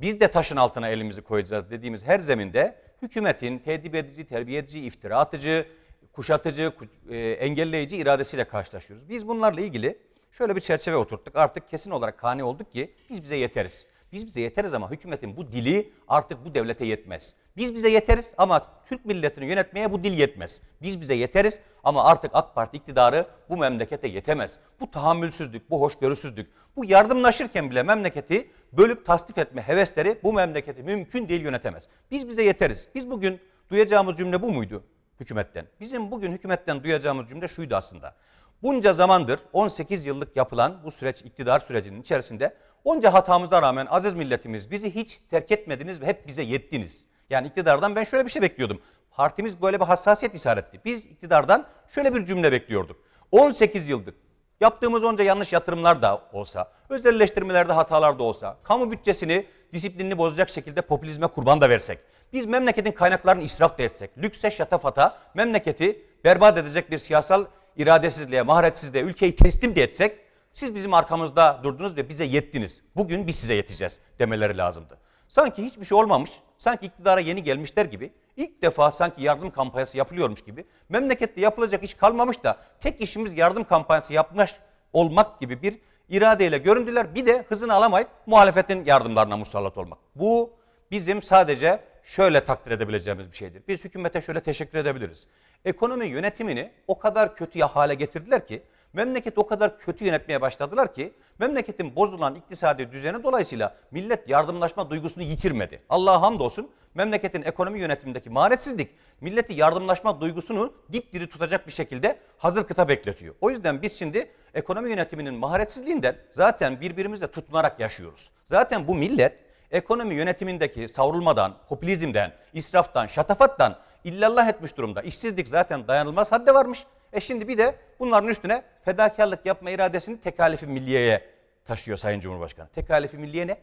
biz de taşın altına elimizi koyacağız dediğimiz her zeminde hükümetin tedip edici, terbiye edici, iftira atıcı, kuşatıcı, ku- e, engelleyici iradesiyle karşılaşıyoruz. Biz bunlarla ilgili şöyle bir çerçeve oturttuk. Artık kesin olarak kani olduk ki biz bize yeteriz. Biz bize yeteriz ama hükümetin bu dili artık bu devlete yetmez. Biz bize yeteriz ama Türk milletini yönetmeye bu dil yetmez. Biz bize yeteriz ama artık AK Parti iktidarı bu memlekete yetemez. Bu tahammülsüzlük, bu hoşgörüsüzlük, bu yardımlaşırken bile memleketi bölüp tasdif etme hevesleri bu memleketi mümkün değil yönetemez. Biz bize yeteriz. Biz bugün duyacağımız cümle bu muydu hükümetten? Bizim bugün hükümetten duyacağımız cümle şuydu aslında. Bunca zamandır 18 yıllık yapılan bu süreç iktidar sürecinin içerisinde onca hatamıza rağmen aziz milletimiz bizi hiç terk etmediniz ve hep bize yettiniz. Yani iktidardan ben şöyle bir şey bekliyordum. Partimiz böyle bir hassasiyet işaretti. Biz iktidardan şöyle bir cümle bekliyorduk. 18 yıldır yaptığımız onca yanlış yatırımlar da olsa, özelleştirmelerde hatalar da olsa, kamu bütçesini disiplinini bozacak şekilde popülizme kurban da versek, biz memleketin kaynaklarını israf da etsek, lükse şatafata memleketi berbat edecek bir siyasal iradesizliğe, maharetsizliğe ülkeyi teslim de etsek, siz bizim arkamızda durdunuz ve bize yettiniz. Bugün biz size yeteceğiz demeleri lazımdı. Sanki hiçbir şey olmamış, sanki iktidara yeni gelmişler gibi, ilk defa sanki yardım kampanyası yapılıyormuş gibi, memlekette yapılacak iş kalmamış da tek işimiz yardım kampanyası yapmış olmak gibi bir iradeyle göründüler. Bir de hızını alamayıp muhalefetin yardımlarına musallat olmak. Bu bizim sadece şöyle takdir edebileceğimiz bir şeydir. Biz hükümete şöyle teşekkür edebiliriz. Ekonomi yönetimini o kadar kötü hale getirdiler ki, memleket o kadar kötü yönetmeye başladılar ki, memleketin bozulan iktisadi düzeni dolayısıyla millet yardımlaşma duygusunu yitirmedi. Allah'a hamdolsun memleketin ekonomi yönetimindeki maharetsizlik, milleti yardımlaşma duygusunu dipdiri tutacak bir şekilde hazır kıta bekletiyor. O yüzden biz şimdi ekonomi yönetiminin maharetsizliğinden zaten birbirimizle tutunarak yaşıyoruz. Zaten bu millet ekonomi yönetimindeki savrulmadan, popülizmden, israftan, şatafattan illallah etmiş durumda. İşsizlik zaten dayanılmaz hadde varmış. E şimdi bir de bunların üstüne fedakarlık yapma iradesini tekalifi milliyeye taşıyor Sayın Cumhurbaşkanı. Tekalifi milliye ne?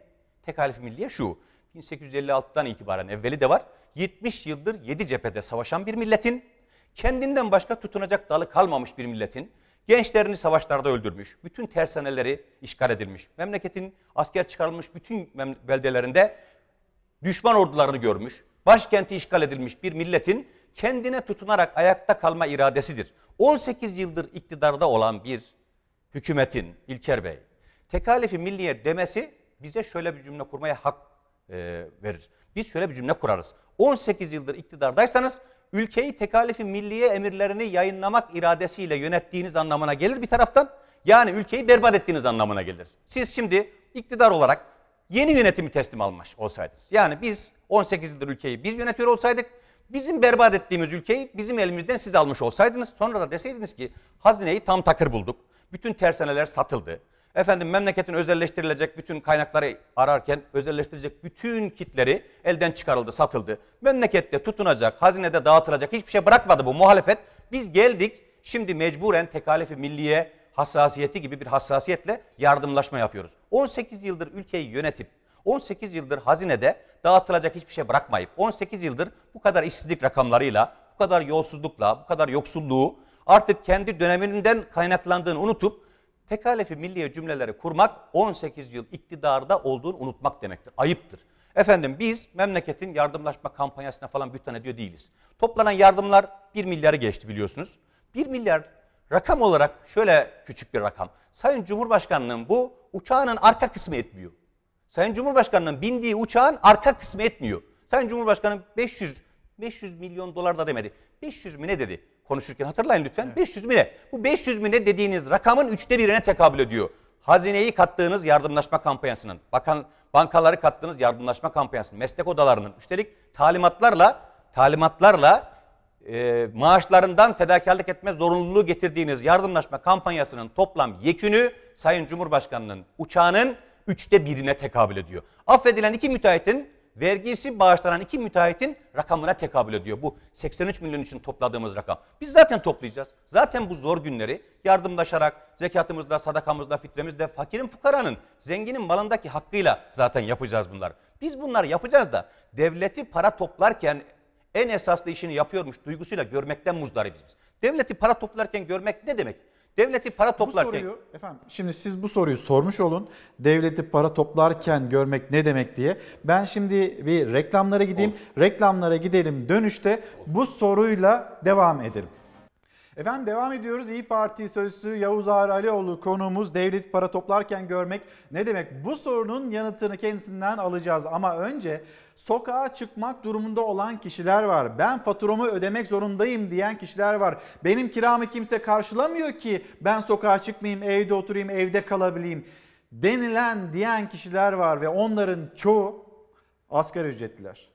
Tekalifi milliye şu. 1856'dan itibaren evveli de var. 70 yıldır 7 cephede savaşan bir milletin, kendinden başka tutunacak dalı kalmamış bir milletin, gençlerini savaşlarda öldürmüş, bütün tersaneleri işgal edilmiş, memleketin asker çıkarılmış bütün beldelerinde düşman ordularını görmüş, başkenti işgal edilmiş bir milletin kendine tutunarak ayakta kalma iradesidir. 18 yıldır iktidarda olan bir hükümetin İlker Bey, tekalifi milliye demesi bize şöyle bir cümle kurmaya hak e, verir. Biz şöyle bir cümle kurarız. 18 yıldır iktidardaysanız ülkeyi tekalifi milliye emirlerini yayınlamak iradesiyle yönettiğiniz anlamına gelir bir taraftan. Yani ülkeyi berbat ettiğiniz anlamına gelir. Siz şimdi iktidar olarak yeni yönetimi teslim almış olsaydınız. Yani biz 18 yıldır ülkeyi biz yönetiyor olsaydık, bizim berbat ettiğimiz ülkeyi bizim elimizden siz almış olsaydınız. Sonra da deseydiniz ki hazineyi tam takır bulduk. Bütün tersaneler satıldı. Efendim memleketin özelleştirilecek bütün kaynakları ararken özelleştirecek bütün kitleri elden çıkarıldı, satıldı. Memlekette tutunacak, hazinede dağıtılacak hiçbir şey bırakmadı bu muhalefet. Biz geldik şimdi mecburen tekalifi milliye hassasiyeti gibi bir hassasiyetle yardımlaşma yapıyoruz. 18 yıldır ülkeyi yönetip 18 yıldır hazinede dağıtılacak hiçbir şey bırakmayıp 18 yıldır bu kadar işsizlik rakamlarıyla, bu kadar yolsuzlukla, bu kadar yoksulluğu artık kendi döneminden kaynaklandığını unutup tekalefi milliye cümleleri kurmak 18 yıl iktidarda olduğunu unutmak demektir. Ayıptır. Efendim biz memleketin yardımlaşma kampanyasına falan bütten ediyor değiliz. Toplanan yardımlar 1 milyarı geçti biliyorsunuz. 1 milyar rakam olarak şöyle küçük bir rakam. Sayın Cumhurbaşkanı'nın bu uçağının arka kısmı etmiyor. Sayın Cumhurbaşkanı'nın bindiği uçağın arka kısmı etmiyor. Sayın Cumhurbaşkanı 500 500 milyon dolar da demedi. 500 mi ne dedi? Konuşurken hatırlayın lütfen. Evet. 500 mi ne? Bu 500 mi ne dediğiniz rakamın üçte birine tekabül ediyor. Hazineyi kattığınız yardımlaşma kampanyasının, bakan bankaları kattığınız yardımlaşma kampanyasının, meslek odalarının üstelik talimatlarla talimatlarla e, maaşlarından fedakarlık etme zorunluluğu getirdiğiniz yardımlaşma kampanyasının toplam yekünü Sayın Cumhurbaşkanı'nın uçağının üçte birine tekabül ediyor. Affedilen iki müteahhitin vergisi bağışlanan iki müteahhitin rakamına tekabül ediyor. Bu 83 milyon için topladığımız rakam. Biz zaten toplayacağız. Zaten bu zor günleri yardımlaşarak zekatımızla, sadakamızla, fitremizle, fakirin fukaranın, zenginin malındaki hakkıyla zaten yapacağız bunlar. Biz bunları yapacağız da devleti para toplarken en esaslı işini yapıyormuş duygusuyla görmekten muzdaribiz biz. Devleti para toplarken görmek ne demek? Devleti para toplarken... Bu soruyu, efendim, şimdi siz bu soruyu sormuş olun. Devleti para toplarken görmek ne demek diye. Ben şimdi bir reklamlara gideyim. Olur. Reklamlara gidelim. Dönüşte bu soruyla devam edelim. Efendim devam ediyoruz. İyi Parti sözcüsü Yavuz Ağar Alioğlu konuğumuz devlet para toplarken görmek ne demek? Bu sorunun yanıtını kendisinden alacağız ama önce sokağa çıkmak durumunda olan kişiler var. Ben faturamı ödemek zorundayım diyen kişiler var. Benim kiramı kimse karşılamıyor ki ben sokağa çıkmayayım, evde oturayım, evde kalabileyim denilen diyen kişiler var ve onların çoğu asgari ücretliler.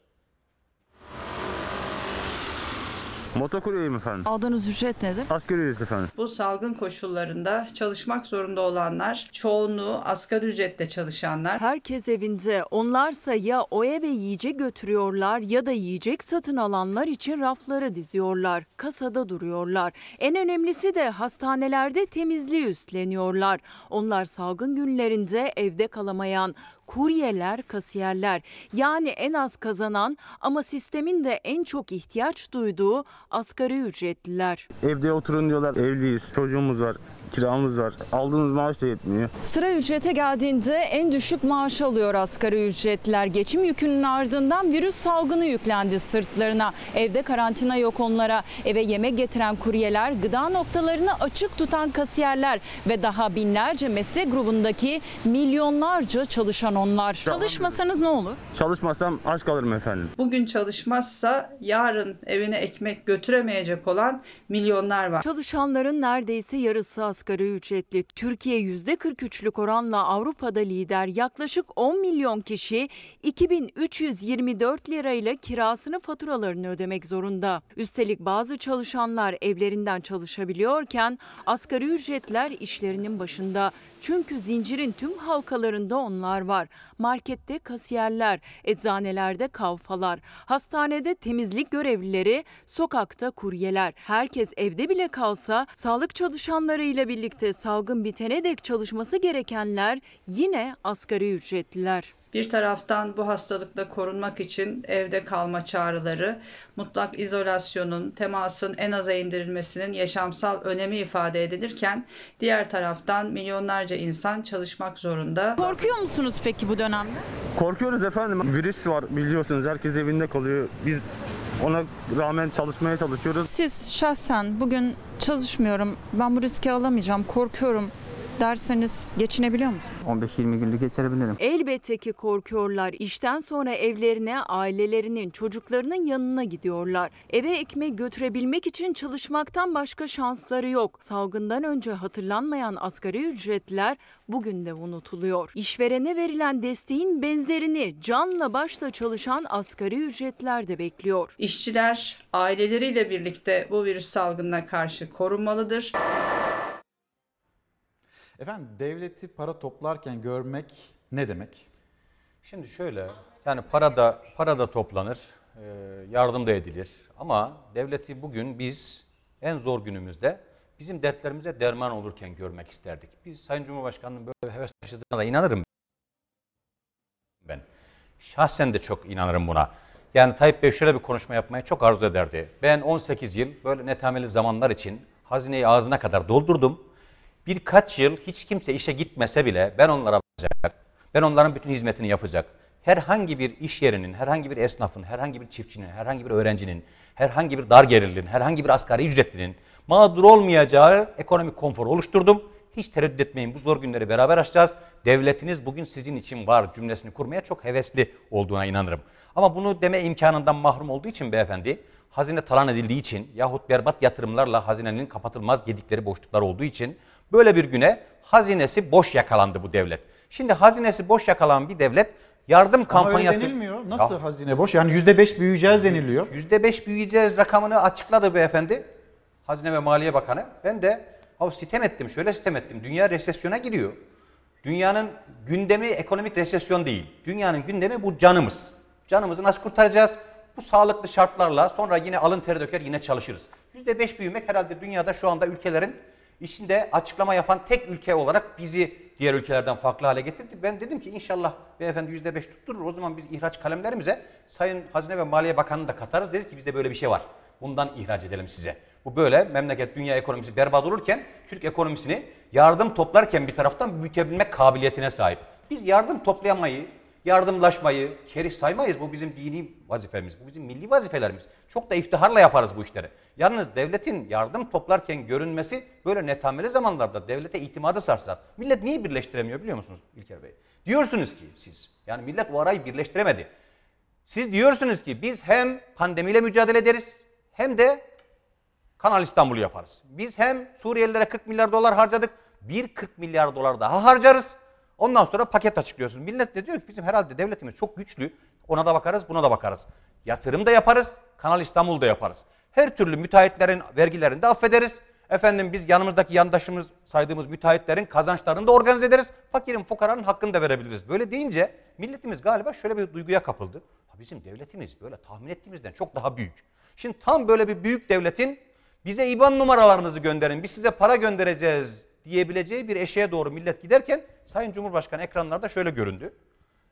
Motokuryeyim efendim. Aldığınız ücret nedir? Asgari ücret efendim. Bu salgın koşullarında çalışmak zorunda olanlar, çoğunluğu asgari ücretle çalışanlar. Herkes evinde. Onlarsa ya o eve yiyecek götürüyorlar ya da yiyecek satın alanlar için rafları diziyorlar. Kasada duruyorlar. En önemlisi de hastanelerde temizliği üstleniyorlar. Onlar salgın günlerinde evde kalamayan, kuryeler, kasiyerler yani en az kazanan ama sistemin de en çok ihtiyaç duyduğu asgari ücretliler. Evde oturun diyorlar. Evliyiz, çocuğumuz var kiramız var. Aldığımız maaş da yetmiyor. Sıra ücrete geldiğinde en düşük maaş alıyor asgari ücretliler. Geçim yükünün ardından virüs salgını yüklendi sırtlarına. Evde karantina yok onlara. Eve yemek getiren kuryeler, gıda noktalarını açık tutan kasiyerler ve daha binlerce meslek grubundaki milyonlarca çalışan onlar. Çalışmasanız ne olur? Çalışmasam aç kalırım efendim. Bugün çalışmazsa yarın evine ekmek götüremeyecek olan milyonlar var. Çalışanların neredeyse yarısı asgari ücretli. Türkiye %43'lük oranla Avrupa'da lider. Yaklaşık 10 milyon kişi 2324 lirayla kirasını faturalarını ödemek zorunda. Üstelik bazı çalışanlar evlerinden çalışabiliyorken asgari ücretler işlerinin başında. Çünkü zincirin tüm halkalarında onlar var. Markette kasiyerler, eczanelerde kavfalar, hastanede temizlik görevlileri, sokakta kuryeler. Herkes evde bile kalsa sağlık çalışanlarıyla birlikte salgın bitene dek çalışması gerekenler yine asgari ücretliler. Bir taraftan bu hastalıkla korunmak için evde kalma çağrıları, mutlak izolasyonun, temasın en aza indirilmesinin yaşamsal önemi ifade edilirken diğer taraftan milyonlarca insan çalışmak zorunda. Korkuyor musunuz peki bu dönemde? Korkuyoruz efendim. Virüs var biliyorsunuz herkes evinde kalıyor. Biz ona rağmen çalışmaya çalışıyoruz. Siz şahsen bugün çalışmıyorum. Ben bu riski alamayacağım. Korkuyorum derseniz geçinebiliyor musunuz? 15-20 günlük geçirebilirim. Elbette ki korkuyorlar. İşten sonra evlerine, ailelerinin, çocuklarının yanına gidiyorlar. Eve ekmek götürebilmek için çalışmaktan başka şansları yok. Salgından önce hatırlanmayan asgari ücretler bugün de unutuluyor. İşverene verilen desteğin benzerini canla başla çalışan asgari ücretler de bekliyor. İşçiler aileleriyle birlikte bu virüs salgınına karşı korunmalıdır. Efendim devleti para toplarken görmek ne demek? Şimdi şöyle, yani para da para da toplanır, e, yardım da edilir. Ama devleti bugün biz en zor günümüzde bizim dertlerimize derman olurken görmek isterdik. Biz Sayın Cumhurbaşkanı'nın böyle heves taşıdığına da inanırım ben. Şahsen de çok inanırım buna. Yani Tayyip Bey şöyle bir konuşma yapmayı çok arzu ederdi. Ben 18 yıl böyle netameli zamanlar için hazineyi ağzına kadar doldurdum. Birkaç yıl hiç kimse işe gitmese bile ben onlara bakacak. Ben onların bütün hizmetini yapacak. Herhangi bir iş yerinin, herhangi bir esnafın, herhangi bir çiftçinin, herhangi bir öğrencinin, herhangi bir dar gelirlinin, herhangi bir asgari ücretlinin mağdur olmayacağı ekonomik konfor oluşturdum. Hiç tereddüt etmeyin bu zor günleri beraber aşacağız. Devletiniz bugün sizin için var cümlesini kurmaya çok hevesli olduğuna inanırım. Ama bunu deme imkanından mahrum olduğu için beyefendi, hazine talan edildiği için yahut berbat yatırımlarla hazinenin kapatılmaz gedikleri boşluklar olduğu için böyle bir güne hazinesi boş yakalandı bu devlet. Şimdi hazinesi boş yakalan bir devlet yardım kampanyası... Ama öyle denilmiyor. Nasıl ya, hazine boş? Yani %5 büyüyeceğiz deniliyor. %5 büyüyeceğiz rakamını açıkladı beyefendi. Hazine ve Maliye Bakanı. Ben de Abi sitem ettim, şöyle sitem ettim. Dünya resesyona giriyor. Dünyanın gündemi ekonomik resesyon değil. Dünyanın gündemi bu canımız. Canımızı nasıl kurtaracağız? Bu sağlıklı şartlarla sonra yine alın teri döker yine çalışırız. %5 büyümek herhalde dünyada şu anda ülkelerin içinde açıklama yapan tek ülke olarak bizi diğer ülkelerden farklı hale getirdi. Ben dedim ki inşallah beyefendi %5 tutturur. O zaman biz ihraç kalemlerimize Sayın Hazine ve Maliye Bakanı'nı da katarız. Dedik ki bizde böyle bir şey var. Bundan ihraç edelim size. Bu böyle memleket dünya ekonomisi berbat olurken Türk ekonomisini yardım toplarken bir taraftan büyütebilmek kabiliyetine sahip. Biz yardım toplayamayı, yardımlaşmayı kerih saymayız. Bu bizim dini vazifemiz, bu bizim milli vazifelerimiz. Çok da iftiharla yaparız bu işleri. Yalnız devletin yardım toplarken görünmesi böyle netameli zamanlarda devlete itimadı sarsa. Millet niye birleştiremiyor biliyor musunuz İlker Bey? Diyorsunuz ki siz, yani millet o arayı birleştiremedi. Siz diyorsunuz ki biz hem pandemiyle mücadele ederiz hem de Kanal İstanbul'u yaparız. Biz hem Suriyelilere 40 milyar dolar harcadık, bir 40 milyar dolar daha harcarız. Ondan sonra paket açıklıyorsun. Millet de diyor ki bizim herhalde devletimiz çok güçlü. Ona da bakarız, buna da bakarız. Yatırım da yaparız, Kanal İstanbul'da yaparız. Her türlü müteahhitlerin vergilerini de affederiz. Efendim biz yanımızdaki yandaşımız saydığımız müteahhitlerin kazançlarını da organize ederiz. Fakirin, fukaranın hakkını da verebiliriz. Böyle deyince milletimiz galiba şöyle bir duyguya kapıldı. Bizim devletimiz böyle tahmin ettiğimizden çok daha büyük. Şimdi tam böyle bir büyük devletin bize IBAN numaralarınızı gönderin, biz size para göndereceğiz diyebileceği bir eşeğe doğru millet giderken Sayın Cumhurbaşkanı ekranlarda şöyle göründü.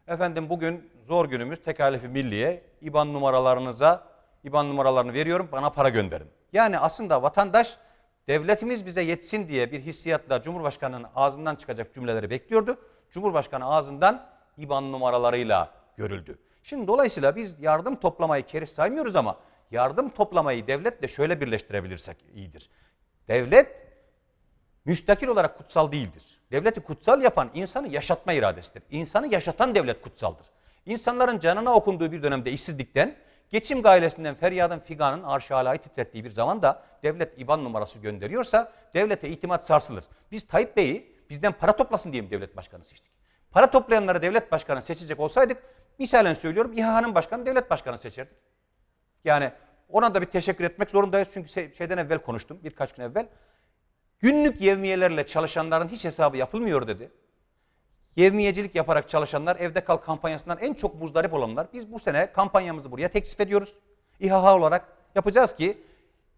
Efendim bugün zor günümüz tekalifi milliye, IBAN numaralarınıza, IBAN numaralarını veriyorum bana para gönderin. Yani aslında vatandaş devletimiz bize yetsin diye bir hissiyatla Cumhurbaşkanı'nın ağzından çıkacak cümleleri bekliyordu. Cumhurbaşkanı ağzından IBAN numaralarıyla görüldü. Şimdi dolayısıyla biz yardım toplamayı keriz saymıyoruz ama yardım toplamayı devletle şöyle birleştirebilirsek iyidir. Devlet müstakil olarak kutsal değildir. Devleti kutsal yapan insanı yaşatma iradesidir. İnsanı yaşatan devlet kutsaldır. İnsanların canına okunduğu bir dönemde işsizlikten, geçim gailesinden feryadın figanın arş alayı titrettiği bir zamanda devlet IBAN numarası gönderiyorsa devlete itimat sarsılır. Biz Tayyip Bey'i bizden para toplasın diye mi devlet başkanı seçtik? Para toplayanları devlet başkanı seçecek olsaydık, misalen söylüyorum İHA'nın başkanı devlet başkanı seçerdik. Yani ona da bir teşekkür etmek zorundayız çünkü şeyden evvel konuştum birkaç gün evvel. Günlük yevmiyelerle çalışanların hiç hesabı yapılmıyor dedi. Yevmiyecilik yaparak çalışanlar evde kal kampanyasından en çok muzdarip olanlar. Biz bu sene kampanyamızı buraya teksif ediyoruz. İHA olarak yapacağız ki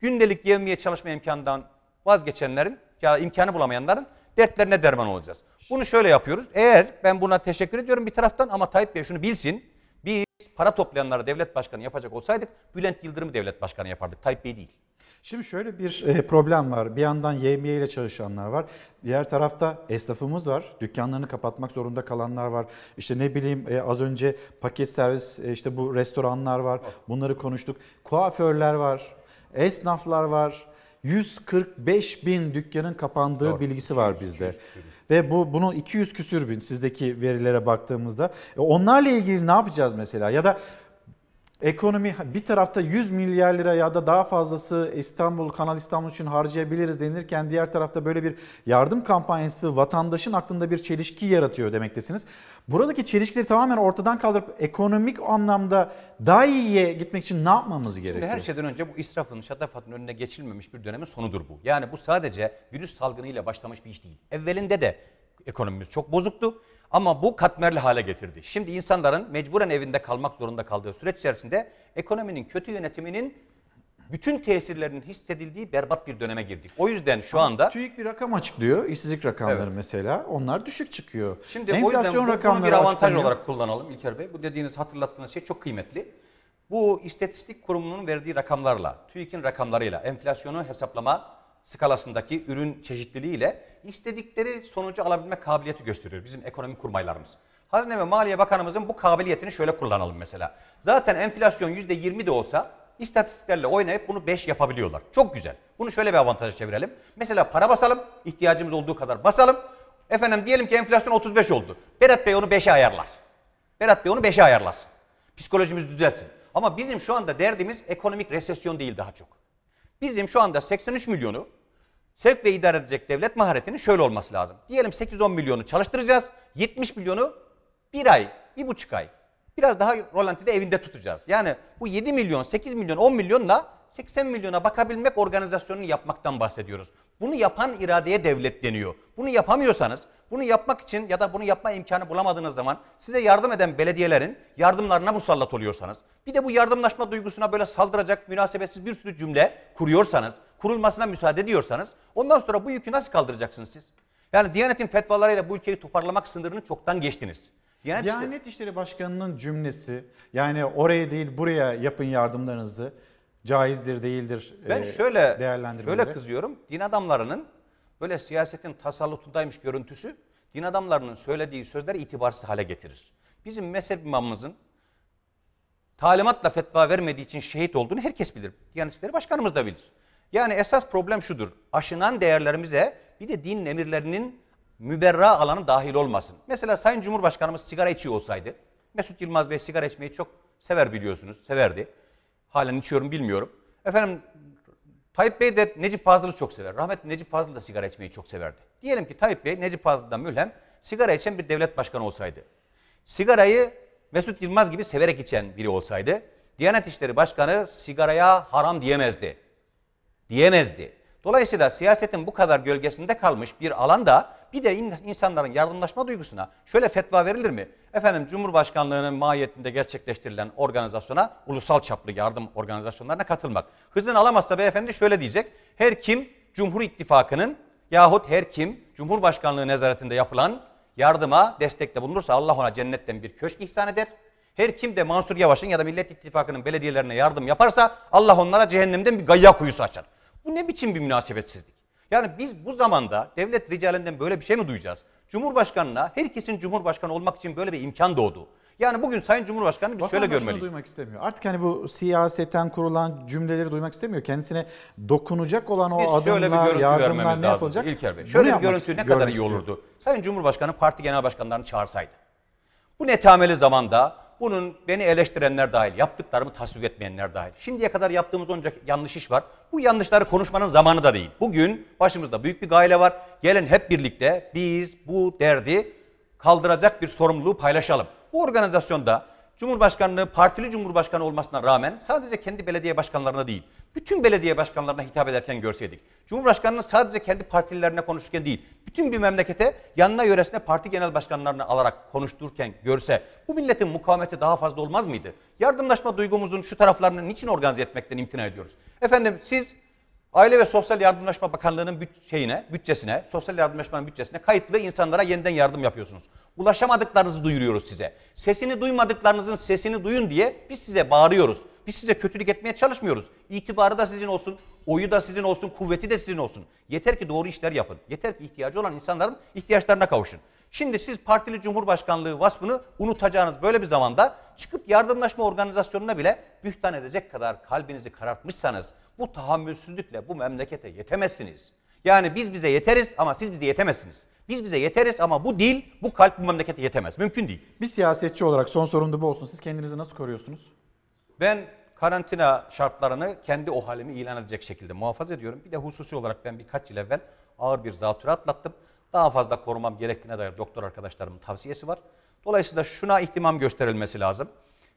gündelik yevmiye çalışma imkanından vazgeçenlerin ya imkanı bulamayanların dertlerine derman olacağız. Bunu şöyle yapıyoruz. Eğer ben buna teşekkür ediyorum bir taraftan ama Tayyip Bey şunu bilsin. Biz para toplayanları devlet başkanı yapacak olsaydık Bülent Yıldırım devlet başkanı yapardık. Tayyip Bey değil. Şimdi şöyle bir e, problem var. Bir yandan YMY ile çalışanlar var. Diğer tarafta esnafımız var. Dükkanlarını kapatmak zorunda kalanlar var. İşte ne bileyim e, az önce paket servis e, işte bu restoranlar var. Bunları konuştuk. Kuaförler var. Esnaflar var. 145 bin dükkanın kapandığı Doğru. bilgisi var bizde. Ve bu bunun 200 küsür bin sizdeki verilere baktığımızda. E, onlarla ilgili ne yapacağız mesela? Ya da Ekonomi bir tarafta 100 milyar lira ya da daha fazlası İstanbul, Kanal İstanbul için harcayabiliriz denilirken diğer tarafta böyle bir yardım kampanyası vatandaşın aklında bir çelişki yaratıyor demektesiniz. Buradaki çelişkileri tamamen ortadan kaldırıp ekonomik anlamda daha iyiye gitmek için ne yapmamız gerekiyor? Şimdi her şeyden önce bu israfın, şatafatın önüne geçilmemiş bir dönemin sonudur bu. Yani bu sadece virüs salgınıyla başlamış bir iş değil. Evvelinde de ekonomimiz çok bozuktu. Ama bu katmerli hale getirdi. Şimdi insanların mecburen evinde kalmak zorunda kaldığı süreç içerisinde ekonominin kötü yönetiminin bütün tesirlerinin hissedildiği berbat bir döneme girdik. O yüzden şu anda... TÜİK bir rakam açıklıyor. İşsizlik rakamları Evet. mesela. Onlar düşük çıkıyor. Şimdi o Enflasyon yüzden bu- bir avantaj açıklanıyor. olarak kullanalım İlker Bey. Bu dediğiniz hatırlattığınız şey çok kıymetli. Bu istatistik kurumunun verdiği rakamlarla, TÜİK'in rakamlarıyla, enflasyonu hesaplama skalasındaki ürün çeşitliliğiyle istedikleri sonucu alabilme kabiliyeti gösteriyor bizim ekonomi kurmaylarımız. Hazine ve Maliye Bakanımızın bu kabiliyetini şöyle kullanalım mesela. Zaten enflasyon %20 de olsa istatistiklerle oynayıp bunu 5 yapabiliyorlar. Çok güzel. Bunu şöyle bir avantaja çevirelim. Mesela para basalım, ihtiyacımız olduğu kadar basalım. Efendim diyelim ki enflasyon 35 oldu. Berat Bey onu 5'e ayarlar. Berat Bey onu 5'e ayarlasın. Psikolojimiz düzeltsin. Ama bizim şu anda derdimiz ekonomik resesyon değil daha çok. Bizim şu anda 83 milyonu sevk ve idare edecek devlet maharetinin şöyle olması lazım. Diyelim 8-10 milyonu çalıştıracağız. 70 milyonu bir ay, bir buçuk ay. Biraz daha rolantide evinde tutacağız. Yani bu 7 milyon, 8 milyon, 10 milyonla 80 milyona bakabilmek organizasyonunu yapmaktan bahsediyoruz. Bunu yapan iradeye devlet deniyor. Bunu yapamıyorsanız, bunu yapmak için ya da bunu yapma imkanı bulamadığınız zaman size yardım eden belediyelerin yardımlarına musallat oluyorsanız, bir de bu yardımlaşma duygusuna böyle saldıracak münasebetsiz bir sürü cümle kuruyorsanız, kurulmasına müsaade ediyorsanız ondan sonra bu yükü nasıl kaldıracaksınız siz? Yani Diyanet'in fetvalarıyla bu ülkeyi toparlamak sınırını çoktan geçtiniz. Diyanet, Diyanet İşleri Başkanı'nın cümlesi yani oraya değil buraya yapın yardımlarınızı caizdir değildir Ben e, şöyle değerlendirmeleri. şöyle kızıyorum. Din adamlarının böyle siyasetin tasallutundaymış görüntüsü din adamlarının söylediği sözleri itibarsız hale getirir. Bizim mezhep imamımızın talimatla fetva vermediği için şehit olduğunu herkes bilir. Diyanet İşleri Başkanımız da bilir. Yani esas problem şudur. Aşınan değerlerimize bir de din emirlerinin müberra alanı dahil olmasın. Mesela Sayın Cumhurbaşkanımız sigara içiyor olsaydı, Mesut Yılmaz Bey sigara içmeyi çok sever biliyorsunuz, severdi. Halen içiyorum bilmiyorum. Efendim Tayyip Bey de Necip Fazıl'ı çok sever. Rahmetli Necip Fazıl da sigara içmeyi çok severdi. Diyelim ki Tayyip Bey Necip Fazıl'dan mülhem sigara içen bir devlet başkanı olsaydı. Sigarayı Mesut Yılmaz gibi severek içen biri olsaydı Diyanet İşleri Başkanı sigaraya haram diyemezdi. Diyemezdi. Dolayısıyla siyasetin bu kadar gölgesinde kalmış bir alanda bir de in- insanların yardımlaşma duygusuna şöyle fetva verilir mi? Efendim Cumhurbaşkanlığının mahiyetinde gerçekleştirilen organizasyona ulusal çaplı yardım organizasyonlarına katılmak. Hızını alamazsa beyefendi şöyle diyecek. Her kim Cumhur İttifakı'nın yahut her kim Cumhurbaşkanlığı nezaretinde yapılan yardıma destekte bulunursa Allah ona cennetten bir köşk ihsan eder. Her kim de Mansur Yavaş'ın ya da Millet İttifakı'nın belediyelerine yardım yaparsa Allah onlara cehennemden bir gayya kuyusu açar. Bu ne biçim bir münasebetsizlik? Yani biz bu zamanda devlet ricalinden böyle bir şey mi duyacağız? Cumhurbaşkanına herkesin cumhurbaşkanı olmak için böyle bir imkan doğdu. Yani bugün Sayın Cumhurbaşkanı biz şöyle görmeliyiz. duymak istemiyor. Artık hani bu siyaseten kurulan cümleleri duymak istemiyor. Kendisine dokunacak olan o Biz adımlar, şöyle bir görüntü yardımlar vermemiz ne lazım yapılacak? İlker Bey. Bunu Şöyle bir görüntü ne istiyor, kadar iyi istiyor. olurdu. Sayın Cumhurbaşkanı parti genel başkanlarını çağırsaydı. Bu netameli zamanda bunun beni eleştirenler dahil, yaptıklarımı tasvip etmeyenler dahil. Şimdiye kadar yaptığımız onca yanlış iş var. Bu yanlışları konuşmanın zamanı da değil. Bugün başımızda büyük bir gayle var. Gelin hep birlikte biz bu derdi kaldıracak bir sorumluluğu paylaşalım. Bu organizasyonda Cumhurbaşkanlığı partili cumhurbaşkanı olmasına rağmen sadece kendi belediye başkanlarına değil, bütün belediye başkanlarına hitap ederken görseydik. Cumhurbaşkanının sadece kendi partililerine konuşurken değil, bütün bir memlekete yanına yöresine parti genel başkanlarını alarak konuştururken görse bu milletin mukavemeti daha fazla olmaz mıydı? Yardımlaşma duygumuzun şu taraflarını niçin organize etmekten imtina ediyoruz? Efendim siz Aile ve Sosyal Yardımlaşma Bakanlığı'nın büt şeyine, bütçesine, sosyal yardımlaşmanın bütçesine kayıtlı insanlara yeniden yardım yapıyorsunuz. Ulaşamadıklarınızı duyuruyoruz size. Sesini duymadıklarınızın sesini duyun diye biz size bağırıyoruz. Biz size kötülük etmeye çalışmıyoruz. İtibarı da sizin olsun, oyu da sizin olsun, kuvveti de sizin olsun. Yeter ki doğru işler yapın. Yeter ki ihtiyacı olan insanların ihtiyaçlarına kavuşun. Şimdi siz partili cumhurbaşkanlığı vasfını unutacağınız böyle bir zamanda çıkıp yardımlaşma organizasyonuna bile bühtan edecek kadar kalbinizi karartmışsanız bu tahammülsüzlükle bu memlekete yetemezsiniz. Yani biz bize yeteriz ama siz bize yetemezsiniz. Biz bize yeteriz ama bu dil, bu kalp bu memlekete yetemez. Mümkün değil. Bir siyasetçi olarak son sorum da bu olsun. Siz kendinizi nasıl koruyorsunuz? Ben karantina şartlarını kendi o halimi ilan edecek şekilde muhafaza ediyorum. Bir de hususi olarak ben birkaç yıl evvel ağır bir zatürre atlattım. Daha fazla korumam gerektiğine dair doktor arkadaşlarımın tavsiyesi var. Dolayısıyla şuna ihtimam gösterilmesi lazım.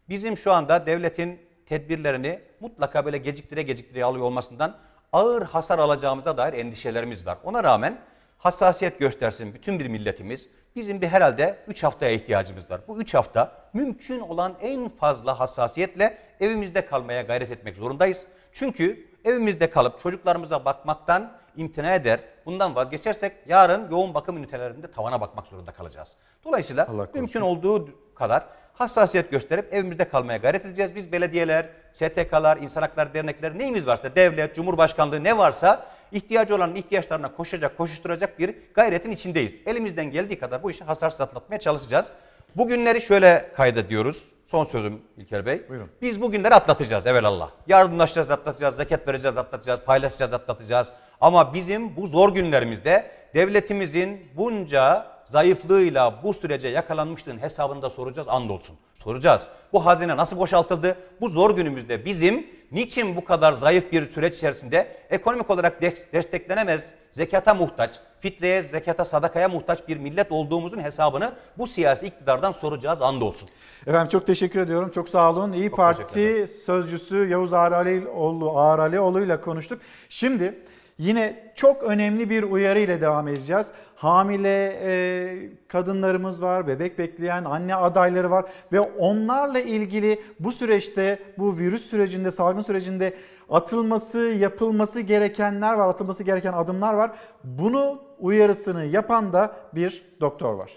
Bizim şu anda devletin tedbirlerini mutlaka böyle geciktire geciktire alıyor olmasından ağır hasar alacağımıza dair endişelerimiz var. Ona rağmen hassasiyet göstersin bütün bir milletimiz. Bizim bir herhalde 3 haftaya ihtiyacımız var. Bu 3 hafta mümkün olan en fazla hassasiyetle evimizde kalmaya gayret etmek zorundayız. Çünkü evimizde kalıp çocuklarımıza bakmaktan imtina eder, bundan vazgeçersek yarın yoğun bakım ünitelerinde tavana bakmak zorunda kalacağız. Dolayısıyla mümkün olduğu kadar hassasiyet gösterip evimizde kalmaya gayret edeceğiz. Biz belediyeler, STK'lar, insan hakları dernekleri neyimiz varsa, devlet, cumhurbaşkanlığı ne varsa ihtiyacı olanın ihtiyaçlarına koşacak, koşuşturacak bir gayretin içindeyiz. Elimizden geldiği kadar bu işi hasarsız atlatmaya çalışacağız. Bugünleri şöyle kaydediyoruz. Son sözüm İlker Bey. Buyurun. Biz bugünleri atlatacağız evelallah. Yardımlaşacağız, atlatacağız, zekat vereceğiz, atlatacağız, paylaşacağız, atlatacağız. Ama bizim bu zor günlerimizde devletimizin bunca zayıflığıyla bu sürece yakalanmışlığın hesabını da soracağız andolsun. Soracağız. Bu hazine nasıl boşaltıldı? Bu zor günümüzde bizim niçin bu kadar zayıf bir süreç içerisinde ekonomik olarak de- desteklenemez, zekata muhtaç, fitreye, zekata, sadakaya muhtaç bir millet olduğumuzun hesabını bu siyasi iktidardan soracağız andolsun. Efendim çok teşekkür ediyorum. Çok sağ olun. İyi Parti sözcüsü Yavuz Ağralioğlu ile konuştuk. Şimdi yine çok önemli bir uyarı ile devam edeceğiz. Hamile e, kadınlarımız var, bebek bekleyen anne adayları var ve onlarla ilgili bu süreçte, bu virüs sürecinde, salgın sürecinde atılması, yapılması gerekenler var, atılması gereken adımlar var. Bunu uyarısını yapan da bir doktor var.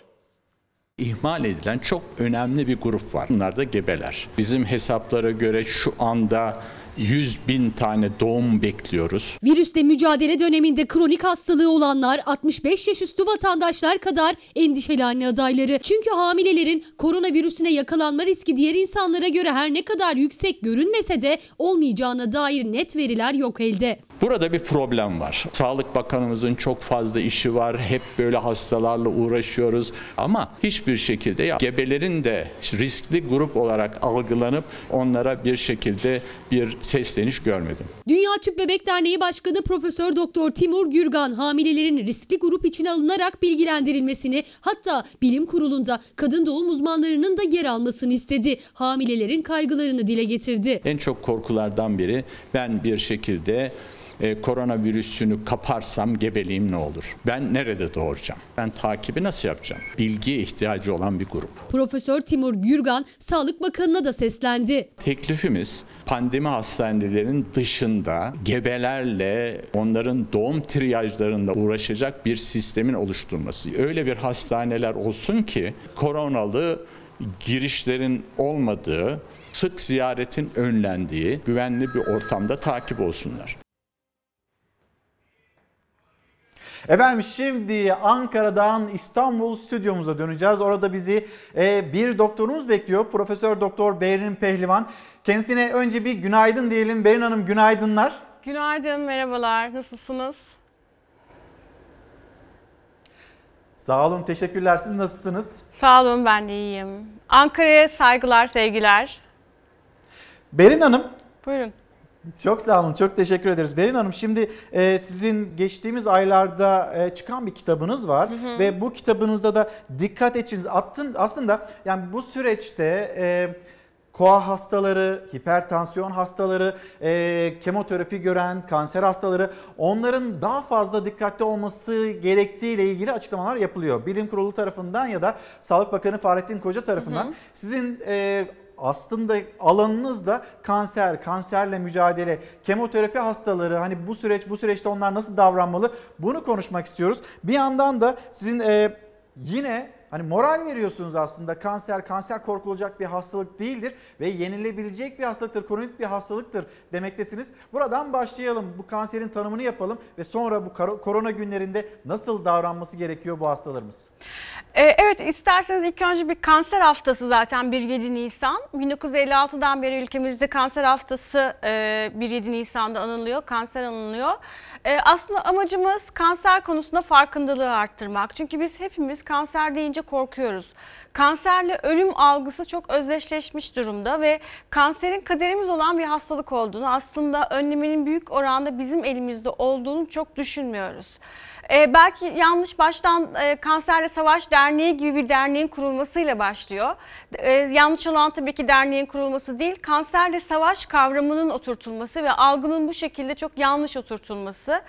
ihmal edilen çok önemli bir grup var. Bunlar da gebeler. Bizim hesaplara göre şu anda 100 bin tane doğum bekliyoruz. Virüsle mücadele döneminde kronik hastalığı olanlar 65 yaş üstü vatandaşlar kadar endişeli anne adayları. Çünkü hamilelerin koronavirüsüne yakalanma riski diğer insanlara göre her ne kadar yüksek görünmese de olmayacağına dair net veriler yok elde. Burada bir problem var. Sağlık Bakanımızın çok fazla işi var. Hep böyle hastalarla uğraşıyoruz. Ama hiçbir şekilde ya, gebelerin de riskli grup olarak algılanıp onlara bir şekilde bir sesleniş görmedim. Dünya Tüp Bebek Derneği Başkanı Profesör Doktor Timur Gürgan hamilelerin riskli grup içine alınarak bilgilendirilmesini hatta bilim kurulunda kadın doğum uzmanlarının da yer almasını istedi. Hamilelerin kaygılarını dile getirdi. En çok korkulardan biri ben bir şekilde e, koronavirüsünü kaparsam gebeliğim ne olur? Ben nerede doğuracağım? Ben takibi nasıl yapacağım? Bilgiye ihtiyacı olan bir grup. Profesör Timur Gürgan Sağlık Bakanı'na da seslendi. Teklifimiz pandemi hastanelerinin dışında gebelerle onların doğum triyajlarında uğraşacak bir sistemin oluşturması. Öyle bir hastaneler olsun ki koronalı girişlerin olmadığı, sık ziyaretin önlendiği güvenli bir ortamda takip olsunlar. Efendim şimdi Ankara'dan İstanbul stüdyomuza döneceğiz. Orada bizi e, bir doktorumuz bekliyor. Profesör Doktor Berin Pehlivan. Kendisine önce bir günaydın diyelim. Berin Hanım günaydınlar. Günaydın, merhabalar. Nasılsınız? Sağ olun, teşekkürler. Siz nasılsınız? Sağ olun, ben de iyiyim. Ankara'ya saygılar, sevgiler. Berin Hanım, Buyurun. Çok sağ olun, çok teşekkür ederiz. Berin Hanım şimdi e, sizin geçtiğimiz aylarda e, çıkan bir kitabınız var Hı hı. ve bu kitabınızda da dikkat edeceğiniz attın aslında yani bu süreçte e, koa hastaları, hipertansiyon hastaları, e, kemoterapi gören kanser hastaları onların daha fazla dikkatli olması gerektiği ile ilgili açıklamalar yapılıyor. Bilim Kurulu tarafından ya da Sağlık Bakanı Fahrettin Koca tarafından Hı hı. sizin e, aslında alanınız da kanser, kanserle mücadele, kemoterapi hastaları hani bu süreç bu süreçte onlar nasıl davranmalı bunu konuşmak istiyoruz. Bir yandan da sizin e, yine hani moral veriyorsunuz aslında. Kanser kanser korkulacak bir hastalık değildir ve yenilebilecek bir hastalıktır, kronik bir hastalıktır demektesiniz. Buradan başlayalım. Bu kanserin tanımını yapalım ve sonra bu korona günlerinde nasıl davranması gerekiyor bu hastalarımız? Ee, Evet isterseniz ilk önce bir kanser haftası zaten 1-7 Nisan. 1956'dan beri ülkemizde kanser haftası e, 1-7 Nisan'da anılıyor, kanser anılıyor. E, Aslında amacımız kanser konusunda farkındalığı arttırmak. Çünkü biz hepimiz kanser deyince korkuyoruz. Kanserle ölüm algısı çok özdeşleşmiş durumda ve kanserin kaderimiz olan bir hastalık olduğunu aslında önleminin büyük oranda bizim elimizde olduğunu çok düşünmüyoruz. Ee, belki yanlış baştan e, Kanserle Savaş Derneği gibi bir derneğin kurulmasıyla başlıyor. Ee, yanlış olan tabii ki derneğin kurulması değil, kanserle savaş kavramının oturtulması ve algının bu şekilde çok yanlış oturtulması.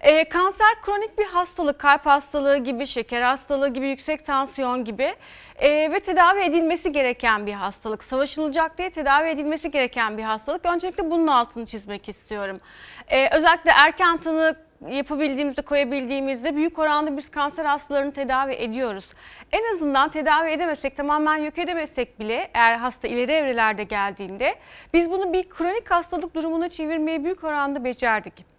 Ee, kanser kronik bir hastalık, kalp hastalığı gibi, şeker hastalığı gibi, yüksek tansiyon gibi e, ve tedavi edilmesi gereken bir hastalık. Savaşılacak diye tedavi edilmesi gereken bir hastalık. Öncelikle bunun altını çizmek istiyorum. Ee, özellikle erken tanı yapabildiğimizde, koyabildiğimizde büyük oranda biz kanser hastalarını tedavi ediyoruz. En azından tedavi edemezsek, tamamen yok edemezsek bile eğer hasta ileri evrelerde geldiğinde biz bunu bir kronik hastalık durumuna çevirmeyi büyük oranda becerdik.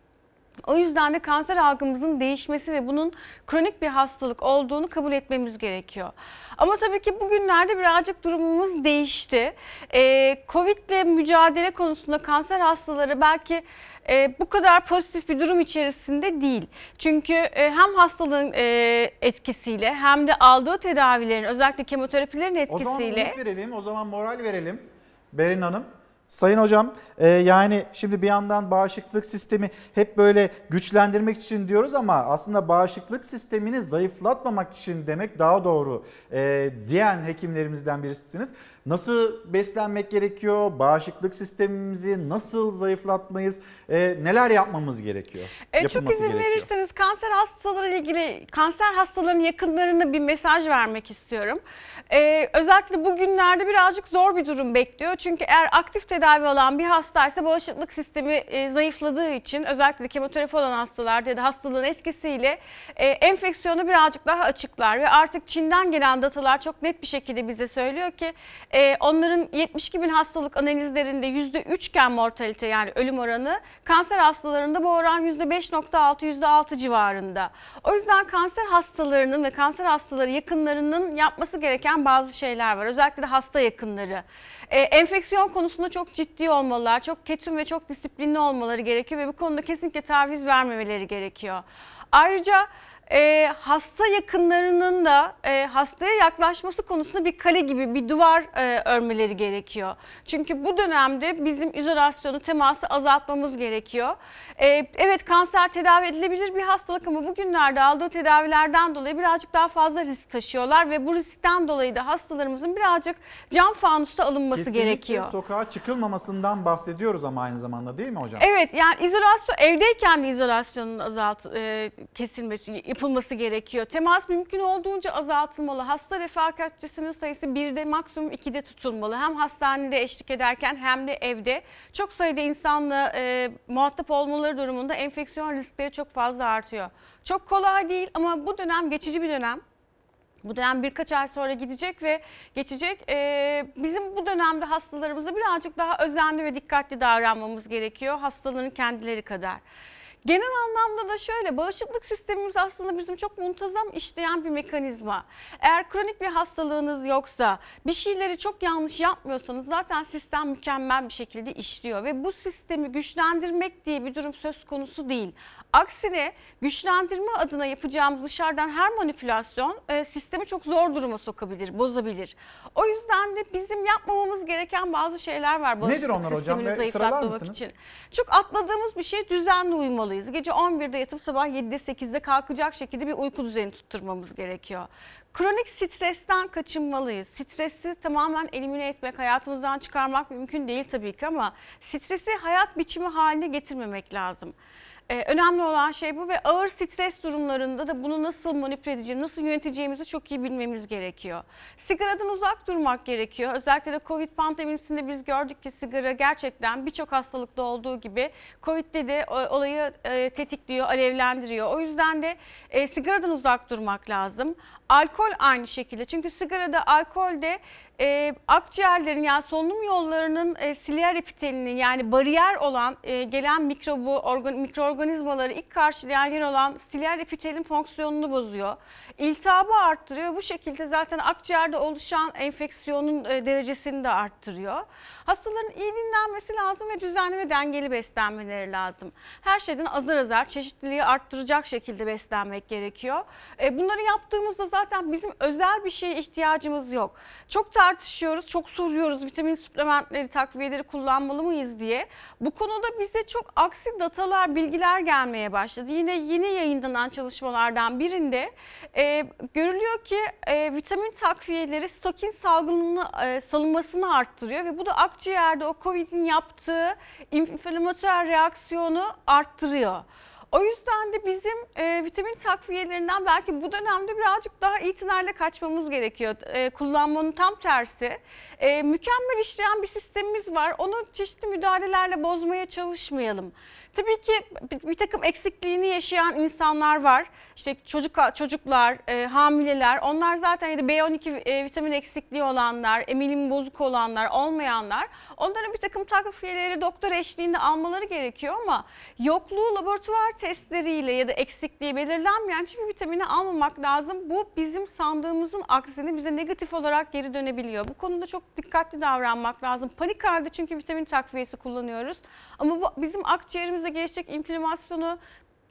O yüzden de kanser algımızın değişmesi ve bunun kronik bir hastalık olduğunu kabul etmemiz gerekiyor. Ama tabii ki bugünlerde birazcık durumumuz değişti. Ee, Covid ile mücadele konusunda kanser hastaları belki e, bu kadar pozitif bir durum içerisinde değil. Çünkü e, hem hastalığın e, etkisiyle hem de aldığı tedavilerin özellikle kemoterapilerin O zaman etkisiyle umut verelim, o zaman moral verelim Berin Hanım. Sayın hocam e, yani şimdi bir yandan bağışıklık sistemi hep böyle güçlendirmek için diyoruz ama aslında bağışıklık sistemini zayıflatmamak için demek daha doğru e, diyen hekimlerimizden birisiniz. Nasıl beslenmek gerekiyor? Bağışıklık sistemimizi nasıl zayıflatmayız? E, neler yapmamız gerekiyor? E, çok izin gerekiyor. verirseniz kanser hastaları ile ilgili kanser hastalarının yakınlarına bir mesaj vermek istiyorum. E, özellikle bugünlerde birazcık zor bir durum bekliyor. Çünkü eğer aktif tedavi olan bir hastaysa bağışıklık sistemi e, zayıfladığı için özellikle kemoterapi olan hastalarda ya da hastalığın etkisiyle e, enfeksiyonu birazcık daha açıklar ve artık Çin'den gelen datalar çok net bir şekilde bize söylüyor ki e, onların 72 bin hastalık analizlerinde %3 iken mortalite yani ölüm oranı kanser hastalarında bu oran %5.6 %6 civarında. O yüzden kanser hastalarının ve kanser hastaları yakınlarının yapması gereken bazı şeyler var. Özellikle de hasta yakınları. E, enfeksiyon konusunda çok ciddi olmalılar, çok ketum ve çok disiplinli olmaları gerekiyor ve bu konuda kesinlikle taviz vermemeleri gerekiyor. Ayrıca e, hasta yakınlarının da e, hastaya yaklaşması konusunda bir kale gibi bir duvar e, örmeleri gerekiyor. Çünkü bu dönemde bizim izolasyonu, teması azaltmamız gerekiyor. E, evet kanser tedavi edilebilir bir hastalık ama bugünlerde aldığı tedavilerden dolayı birazcık daha fazla risk taşıyorlar ve bu riskten dolayı da hastalarımızın birazcık cam fanusta alınması Kesinlikle gerekiyor. sokağa çıkılmamasından bahsediyoruz ama aynı zamanda değil mi hocam? Evet yani izolasyon evdeyken de izolasyonun azalt e, kesilmesi yapılması gerekiyor. Temas mümkün olduğunca azaltılmalı. Hasta refakatçisinin sayısı birde maksimum ikide tutulmalı. Hem hastanede eşlik ederken hem de evde. Çok sayıda insanla e, muhatap olmaları durumunda enfeksiyon riskleri çok fazla artıyor. Çok kolay değil ama bu dönem geçici bir dönem. Bu dönem birkaç ay sonra gidecek ve geçecek. Ee, bizim bu dönemde hastalarımıza birazcık daha özenli ve dikkatli davranmamız gerekiyor hastaların kendileri kadar. Genel anlamda da şöyle bağışıklık sistemimiz aslında bizim çok muntazam işleyen bir mekanizma. Eğer kronik bir hastalığınız yoksa bir şeyleri çok yanlış yapmıyorsanız zaten sistem mükemmel bir şekilde işliyor ve bu sistemi güçlendirmek diye bir durum söz konusu değil. Aksine güçlendirme adına yapacağımız dışarıdan her manipülasyon e, sistemi çok zor duruma sokabilir, bozabilir. O yüzden de bizim yapmamamız gereken bazı şeyler var bağışıklık onlar hocam? sistemini sıralar zayıflatmamak için. Çok atladığımız bir şey düzenli uyumalıyız. Gece 11'de yatıp sabah 7'de 8'de kalkacak şekilde bir uyku düzeni tutturmamız gerekiyor. Kronik stresten kaçınmalıyız. Stresi tamamen elimine etmek, hayatımızdan çıkarmak mümkün değil tabii ki ama stresi hayat biçimi haline getirmemek lazım. Ee, önemli olan şey bu ve ağır stres durumlarında da bunu nasıl manipüle edeceğimizi, nasıl yöneteceğimizi çok iyi bilmemiz gerekiyor. Sigaradan uzak durmak gerekiyor. Özellikle de Covid pandemisinde biz gördük ki sigara gerçekten birçok hastalıkta olduğu gibi Covid'de de olayı e, tetikliyor, alevlendiriyor. O yüzden de e, sigaradan uzak durmak lazım. Alkol aynı şekilde. Çünkü sigarada, alkolde e, akciğerlerin yani solunum yollarının e, siliyer epitelini yani bariyer olan e, gelen mikrobu, organ, mikroorganizmaları ilk karşılayan yer olan siliyer epitelin fonksiyonunu bozuyor. İltihabı arttırıyor. Bu şekilde zaten akciğerde oluşan enfeksiyonun e, derecesini de arttırıyor. Hastaların iyi dinlenmesi lazım ve düzenli ve dengeli beslenmeleri lazım. Her şeyden azar azar çeşitliliği arttıracak şekilde beslenmek gerekiyor. E, bunları yaptığımızda zaten bizim özel bir şeye ihtiyacımız yok. Çok tartışıyoruz, çok soruyoruz vitamin suplementleri, takviyeleri kullanmalı mıyız diye. Bu konuda bize çok aksi datalar, bilgiler gelmeye başladı. Yine yeni yayınlanan çalışmalardan birinde e, görülüyor ki e, vitamin takviyeleri stokin salgınını, e, salınmasını arttırıyor ve bu da akciğerde o COVID'in yaptığı inflamatuar reaksiyonu arttırıyor. O yüzden de bizim e, vitamin takviyelerinden belki bu dönemde birazcık daha itinayla kaçmamız gerekiyor. E, kullanmanın tam tersi. E, mükemmel işleyen bir sistemimiz var. Onu çeşitli müdahalelerle bozmaya çalışmayalım. Tabii ki bir, takım eksikliğini yaşayan insanlar var. İşte çocuk çocuklar, e, hamileler. Onlar zaten ya da B12 e, vitamin eksikliği olanlar, emilim bozuk olanlar, olmayanlar. Onların bir takım takviyeleri doktor eşliğinde almaları gerekiyor ama yokluğu laboratuvar testleriyle ya da eksikliği belirlenmeyen hiçbir vitamini almamak lazım. Bu bizim sandığımızın aksine bize negatif olarak geri dönebiliyor. Bu konuda çok dikkatli davranmak lazım. Panik halde çünkü vitamin takviyesi kullanıyoruz. Ama bu bizim akciğerimizde gelişecek inflamasyonu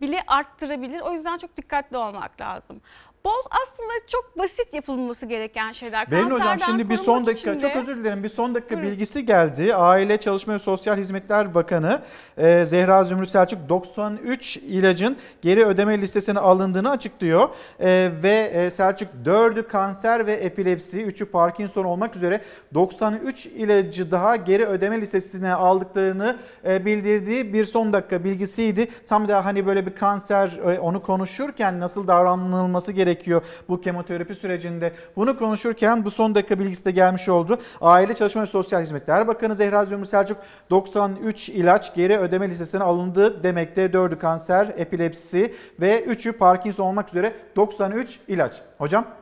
bile arttırabilir. O yüzden çok dikkatli olmak lazım. Boz aslında çok basit yapılması gereken şeyler. Berin Hocam şimdi bir son dakika de- çok özür dilerim bir son dakika Buyurun. bilgisi geldi. Aile Çalışma ve Sosyal Hizmetler Bakanı e, Zehra Zümrüt Selçuk 93 ilacın geri ödeme listesine alındığını açıklıyor. E, ve e, Selçuk 4'ü kanser ve epilepsi, 3'ü Parkinson olmak üzere 93 ilacı daha geri ödeme listesine aldıklarını e, bildirdiği bir son dakika bilgisiydi. Tam da hani böyle bir kanser e, onu konuşurken nasıl davranılması gerekiyor bu kemoterapi sürecinde bunu konuşurken bu son dakika bilgisi de gelmiş oldu. Aile Çalışma ve Sosyal Hizmetler Bakanı Zehra Zümrüt Selçuk 93 ilaç geri ödeme listesine alındı demekte. 4'ü kanser, epilepsi ve 3'ü Parkinson olmak üzere 93 ilaç. Hocam?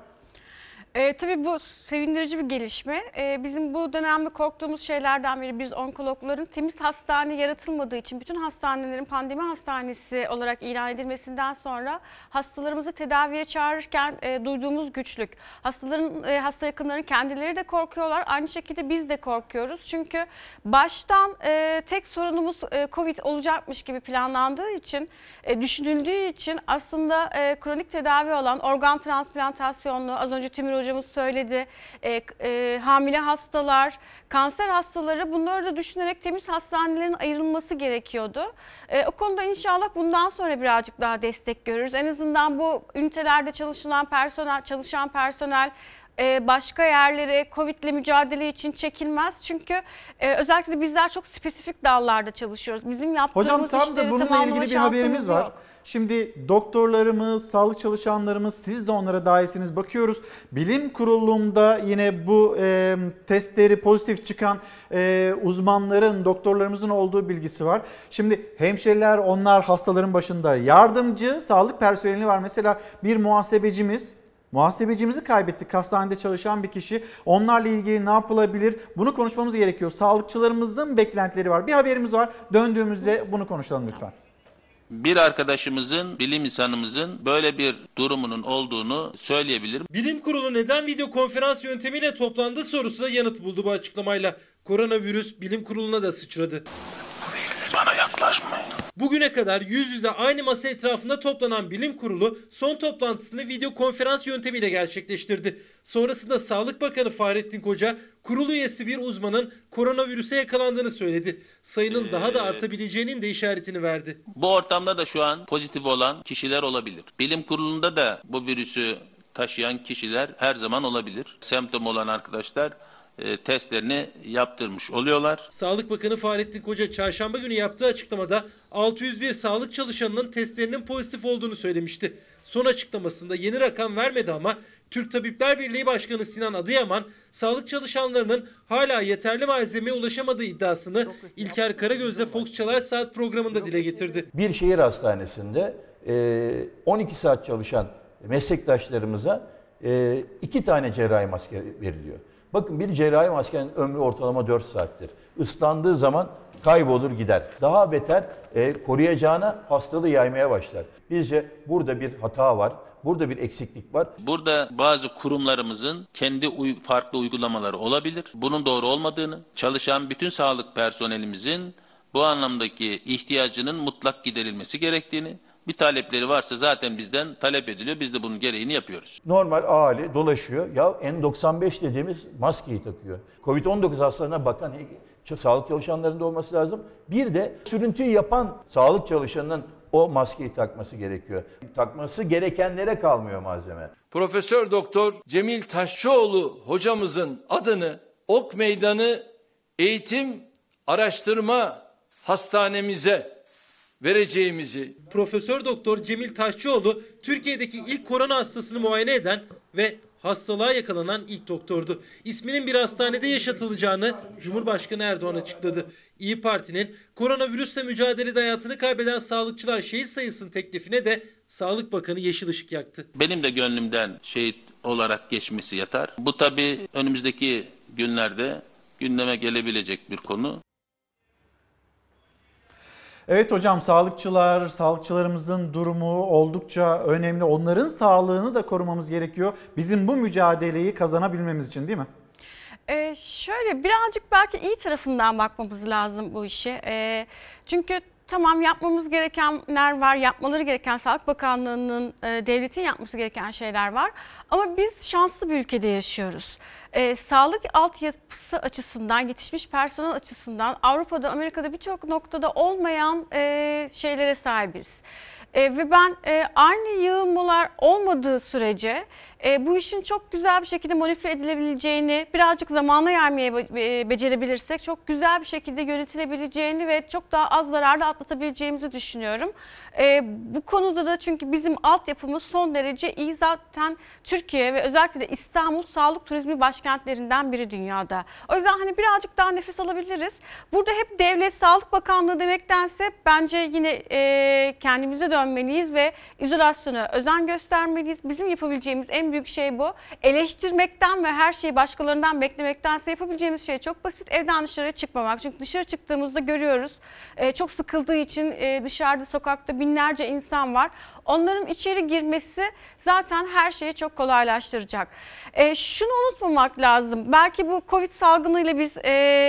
E, tabii bu sevindirici bir gelişme. E, bizim bu dönemde korktuğumuz şeylerden biri biz onkologların temiz hastane yaratılmadığı için bütün hastanelerin pandemi hastanesi olarak ilan edilmesinden sonra hastalarımızı tedaviye çağırırken e, duyduğumuz güçlük. Hastaların e, hasta yakınları kendileri de korkuyorlar. Aynı şekilde biz de korkuyoruz. Çünkü baştan e, tek sorunumuz e, Covid olacakmış gibi planlandığı için, e, düşünüldüğü için aslında e, kronik tedavi olan organ transplantasyonlu, az önce Tümür hocamız söyledi, e, e, hamile hastalar, kanser hastaları bunları da düşünerek temiz hastanelerin ayrılması gerekiyordu. E, o konuda inşallah bundan sonra birazcık daha destek görürüz. En azından bu ünitelerde çalışılan personel, çalışan personel e, başka yerlere Covid ile mücadele için çekilmez. Çünkü e, özellikle de bizler çok spesifik dallarda çalışıyoruz. Bizim yaptığımız Hocam tam da bununla ilgili bir haberimiz var. yok. Şimdi doktorlarımız, sağlık çalışanlarımız siz de onlara dahilsiniz. Bakıyoruz bilim kurulunda yine bu e, testleri pozitif çıkan e, uzmanların, doktorlarımızın olduğu bilgisi var. Şimdi hemşireler onlar hastaların başında. Yardımcı sağlık personeli var. Mesela bir muhasebecimiz Muhasebecimizi kaybettik. Hastanede çalışan bir kişi. Onlarla ilgili ne yapılabilir? Bunu konuşmamız gerekiyor. Sağlıkçılarımızın beklentileri var. Bir haberimiz var. Döndüğümüzde bunu konuşalım lütfen. bir arkadaşımızın, bilim insanımızın böyle bir durumunun olduğunu söyleyebilirim. Bilim kurulu neden video konferans yöntemiyle toplandı sorusuna yanıt buldu bu açıklamayla. Koronavirüs bilim kuruluna da sıçradı. Bana yaklaşmayın. Bugüne kadar yüz yüze aynı masa etrafında toplanan bilim kurulu son toplantısını video konferans yöntemiyle gerçekleştirdi. Sonrasında Sağlık Bakanı Fahrettin Koca kurul üyesi bir uzmanın koronavirüse yakalandığını söyledi. Sayının daha da artabileceğinin de işaretini verdi. Bu ortamda da şu an pozitif olan kişiler olabilir. Bilim kurulunda da bu virüsü taşıyan kişiler her zaman olabilir. Semptom olan arkadaşlar e, testlerini yaptırmış oluyorlar. Sağlık Bakanı Fahrettin Koca çarşamba günü yaptığı açıklamada 601 sağlık çalışanının testlerinin pozitif olduğunu söylemişti. Son açıklamasında yeni rakam vermedi ama Türk Tabipler Birliği Başkanı Sinan Adıyaman sağlık çalışanlarının hala yeterli malzemeye ulaşamadığı iddiasını İlker Karagöz'le Fox Çalar Saat programında dile getirdi. Bir şehir hastanesinde e, 12 saat çalışan meslektaşlarımıza e, iki tane cerrahi maske veriliyor. Bakın bir cerrahi maskenin ömrü ortalama 4 saattir. Islandığı zaman kaybolur gider. Daha beter e, koruyacağına hastalığı yaymaya başlar. Bizce burada bir hata var. Burada bir eksiklik var. Burada bazı kurumlarımızın kendi uy- farklı uygulamaları olabilir. Bunun doğru olmadığını, çalışan bütün sağlık personelimizin bu anlamdaki ihtiyacının mutlak giderilmesi gerektiğini, bir talepleri varsa zaten bizden talep ediliyor. Biz de bunun gereğini yapıyoruz. Normal ağali dolaşıyor. Ya N95 dediğimiz maskeyi takıyor. Covid-19 hastalarına bakan sağlık çalışanlarında olması lazım. Bir de sürüntüyü yapan sağlık çalışanının o maskeyi takması gerekiyor. Takması gerekenlere kalmıyor malzeme. Profesör Doktor Cemil Taşçıoğlu hocamızın adını Ok Meydanı Eğitim Araştırma Hastanemize vereceğimizi Profesör Doktor Cemil Taşçıoğlu Türkiye'deki ilk korona hastasını muayene eden ve hastalığa yakalanan ilk doktordu. İsminin bir hastanede yaşatılacağını Cumhurbaşkanı Erdoğan açıkladı. İyi Parti'nin koronavirüsle mücadelede hayatını kaybeden sağlıkçılar şehit sayısının teklifine de Sağlık Bakanı yeşil ışık yaktı. Benim de gönlümden şehit olarak geçmesi yatar. Bu tabii önümüzdeki günlerde gündeme gelebilecek bir konu. Evet hocam sağlıkçılar, sağlıkçılarımızın durumu oldukça önemli. Onların sağlığını da korumamız gerekiyor. Bizim bu mücadeleyi kazanabilmemiz için değil mi? Ee, şöyle birazcık belki iyi tarafından bakmamız lazım bu işe. Ee, çünkü tamam yapmamız gerekenler var, yapmaları gereken Sağlık Bakanlığı'nın, e, devletin yapması gereken şeyler var. Ama biz şanslı bir ülkede yaşıyoruz. Ee, sağlık altyapısı açısından, yetişmiş personel açısından Avrupa'da, Amerika'da birçok noktada olmayan e, şeylere sahibiz. E, ve ben e, aynı yığılmalar olmadığı sürece e, bu işin çok güzel bir şekilde manipüle edilebileceğini, birazcık zamana yaymayı be- e, becerebilirsek çok güzel bir şekilde yönetilebileceğini ve çok daha az zararla atlatabileceğimizi düşünüyorum. E, bu konuda da çünkü bizim altyapımız son derece iyi zaten Türkiye ve özellikle de İstanbul sağlık turizmi başkentlerinden biri dünyada. O yüzden hani birazcık daha nefes alabiliriz. Burada hep Devlet Sağlık Bakanlığı demektense bence yine e, kendimize dönmeliyiz ve izolasyona özen göstermeliyiz. Bizim yapabileceğimiz en büyük şey bu. Eleştirmekten ve her şeyi başkalarından beklemektense yapabileceğimiz şey çok basit. Evden dışarıya çıkmamak. Çünkü dışarı çıktığımızda görüyoruz. e, çok sıkıldığı için e, dışarıda sokakta binlerce insan var. Onların içeri girmesi zaten her şeyi çok kolaylaştıracak. E, şunu unutmamak lazım. Belki bu Covid salgınıyla biz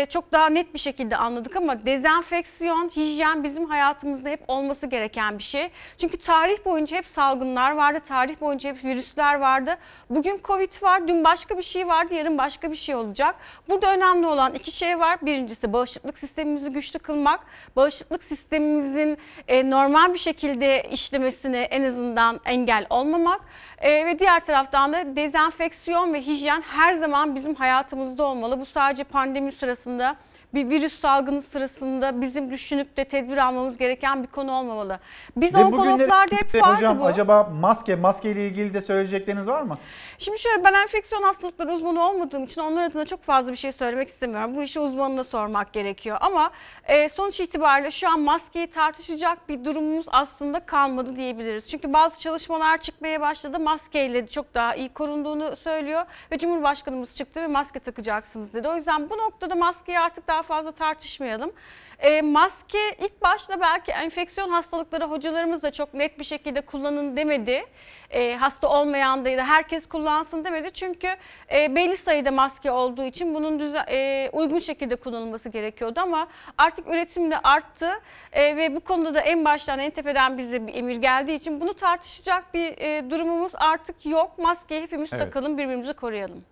çok daha net bir şekilde anladık ama dezenfeksiyon, hijyen bizim hayatımızda hep olması gereken bir şey. Çünkü tarih boyunca hep salgınlar vardı, tarih boyunca hep virüsler vardı. Bugün Covid var, dün başka bir şey vardı, yarın başka bir şey olacak. Burada önemli olan iki şey var. Birincisi bağışıklık sistemimizi güçlü kılmak, bağışıklık sistemimizin e, normal bir şekilde işlemesine en azından engel olmamak. E, ve diğer taraftan da dezenfeksiyon ve hijyen her zaman bizim hayatımızda olmalı. Bu sadece pandemi sırasında bir virüs salgını sırasında bizim düşünüp de tedbir almamız gereken bir konu olmamalı. Biz Ve onkologlarda hep vardı hocam bu. acaba maske, maske ile ilgili de söyleyecekleriniz var mı? Şimdi şöyle ben enfeksiyon hastalıkları uzmanı olmadığım için onlar adına çok fazla bir şey söylemek istemiyorum. Bu işi uzmanına sormak gerekiyor. Ama e, sonuç itibariyle şu an maskeyi tartışacak bir durumumuz aslında kalmadı diyebiliriz. Çünkü bazı çalışmalar çıkmaya başladı. Maskeyle çok daha iyi korunduğunu söylüyor. Ve Cumhurbaşkanımız çıktı ve maske takacaksınız dedi. O yüzden bu noktada maskeyi artık daha fazla tartışmayalım. E, maske ilk başta belki enfeksiyon hastalıkları hocalarımız da çok net bir şekilde kullanın demedi. E, hasta olmayan da herkes kullansın demedi. Çünkü e, belli sayıda maske olduğu için bunun düze- e, uygun şekilde kullanılması gerekiyordu ama artık üretim de arttı E, ve bu konuda da en baştan en tepeden bize bir emir geldiği için bunu tartışacak bir e, durumumuz artık yok. Maskeyi hepimiz Evet. takalım birbirimizi koruyalım.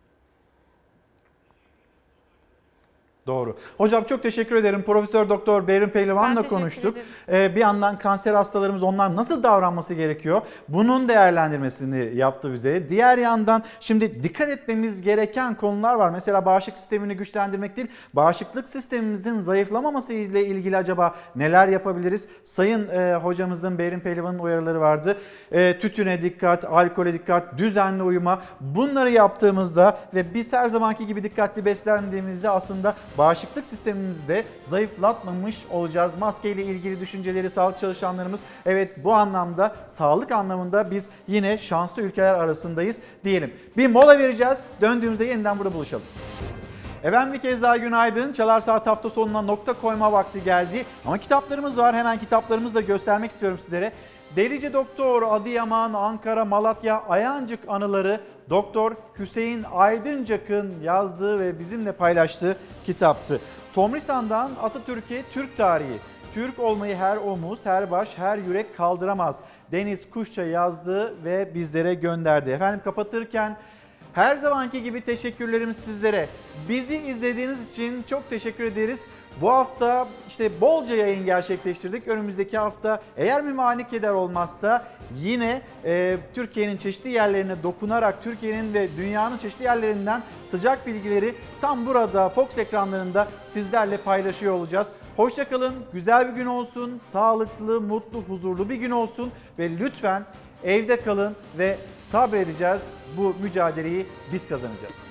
Doğru. Hocam çok teşekkür ederim. Profesör Doktor Behrin Ben Pehlivan'la konuştuk. Ee, bir yandan kanser hastalarımız onlar nasıl davranması gerekiyor? Bunun değerlendirmesini yaptı bize. Diğer yandan şimdi dikkat etmemiz gereken konular var. Mesela bağışıklık sistemini güçlendirmek değil, bağışıklık sistemimizin zayıflamaması ile ilgili acaba neler yapabiliriz? Sayın e, hocamızın Behrin Pehlivan'ın uyarıları vardı. E, tütüne dikkat, alkole dikkat, düzenli uyuma. Bunları yaptığımızda ve biz her zamanki gibi dikkatli beslendiğimizde aslında bağışıklık sistemimizi de zayıflatmamış olacağız. Maske ile ilgili düşünceleri sağlık çalışanlarımız evet bu anlamda sağlık anlamında biz yine şanslı ülkeler arasındayız diyelim. Bir mola vereceğiz. Döndüğümüzde yeniden burada buluşalım. Efendim bir kez daha günaydın. Çalar Saat hafta sonuna nokta koyma vakti geldi. Ama kitaplarımız var. Hemen kitaplarımızı da göstermek istiyorum sizlere. Delici Doktor, Adıyaman, Ankara, Malatya, Ayancık anıları Doktor Hüseyin Aydıncak'ın yazdığı ve bizimle paylaştığı kitaptı. Tomrisan'dan Atatürk'e Türk tarihi. Türk olmayı her omuz, her baş, her yürek kaldıramaz. Deniz Kuşça yazdı ve bizlere gönderdi. Efendim kapatırken her zamanki gibi teşekkürlerimiz sizlere. Bizi izlediğiniz için çok teşekkür ederiz. Bu hafta işte bolca yayın gerçekleştirdik. Önümüzdeki hafta eğer mimani keder olmazsa yine e, Türkiye'nin çeşitli yerlerine dokunarak Türkiye'nin ve dünyanın çeşitli yerlerinden sıcak bilgileri tam burada Fox ekranlarında sizlerle paylaşıyor olacağız. Hoşçakalın, güzel bir gün olsun, sağlıklı, mutlu, huzurlu bir gün olsun ve lütfen evde kalın ve sabredeceğiz. Bu mücadeleyi biz kazanacağız.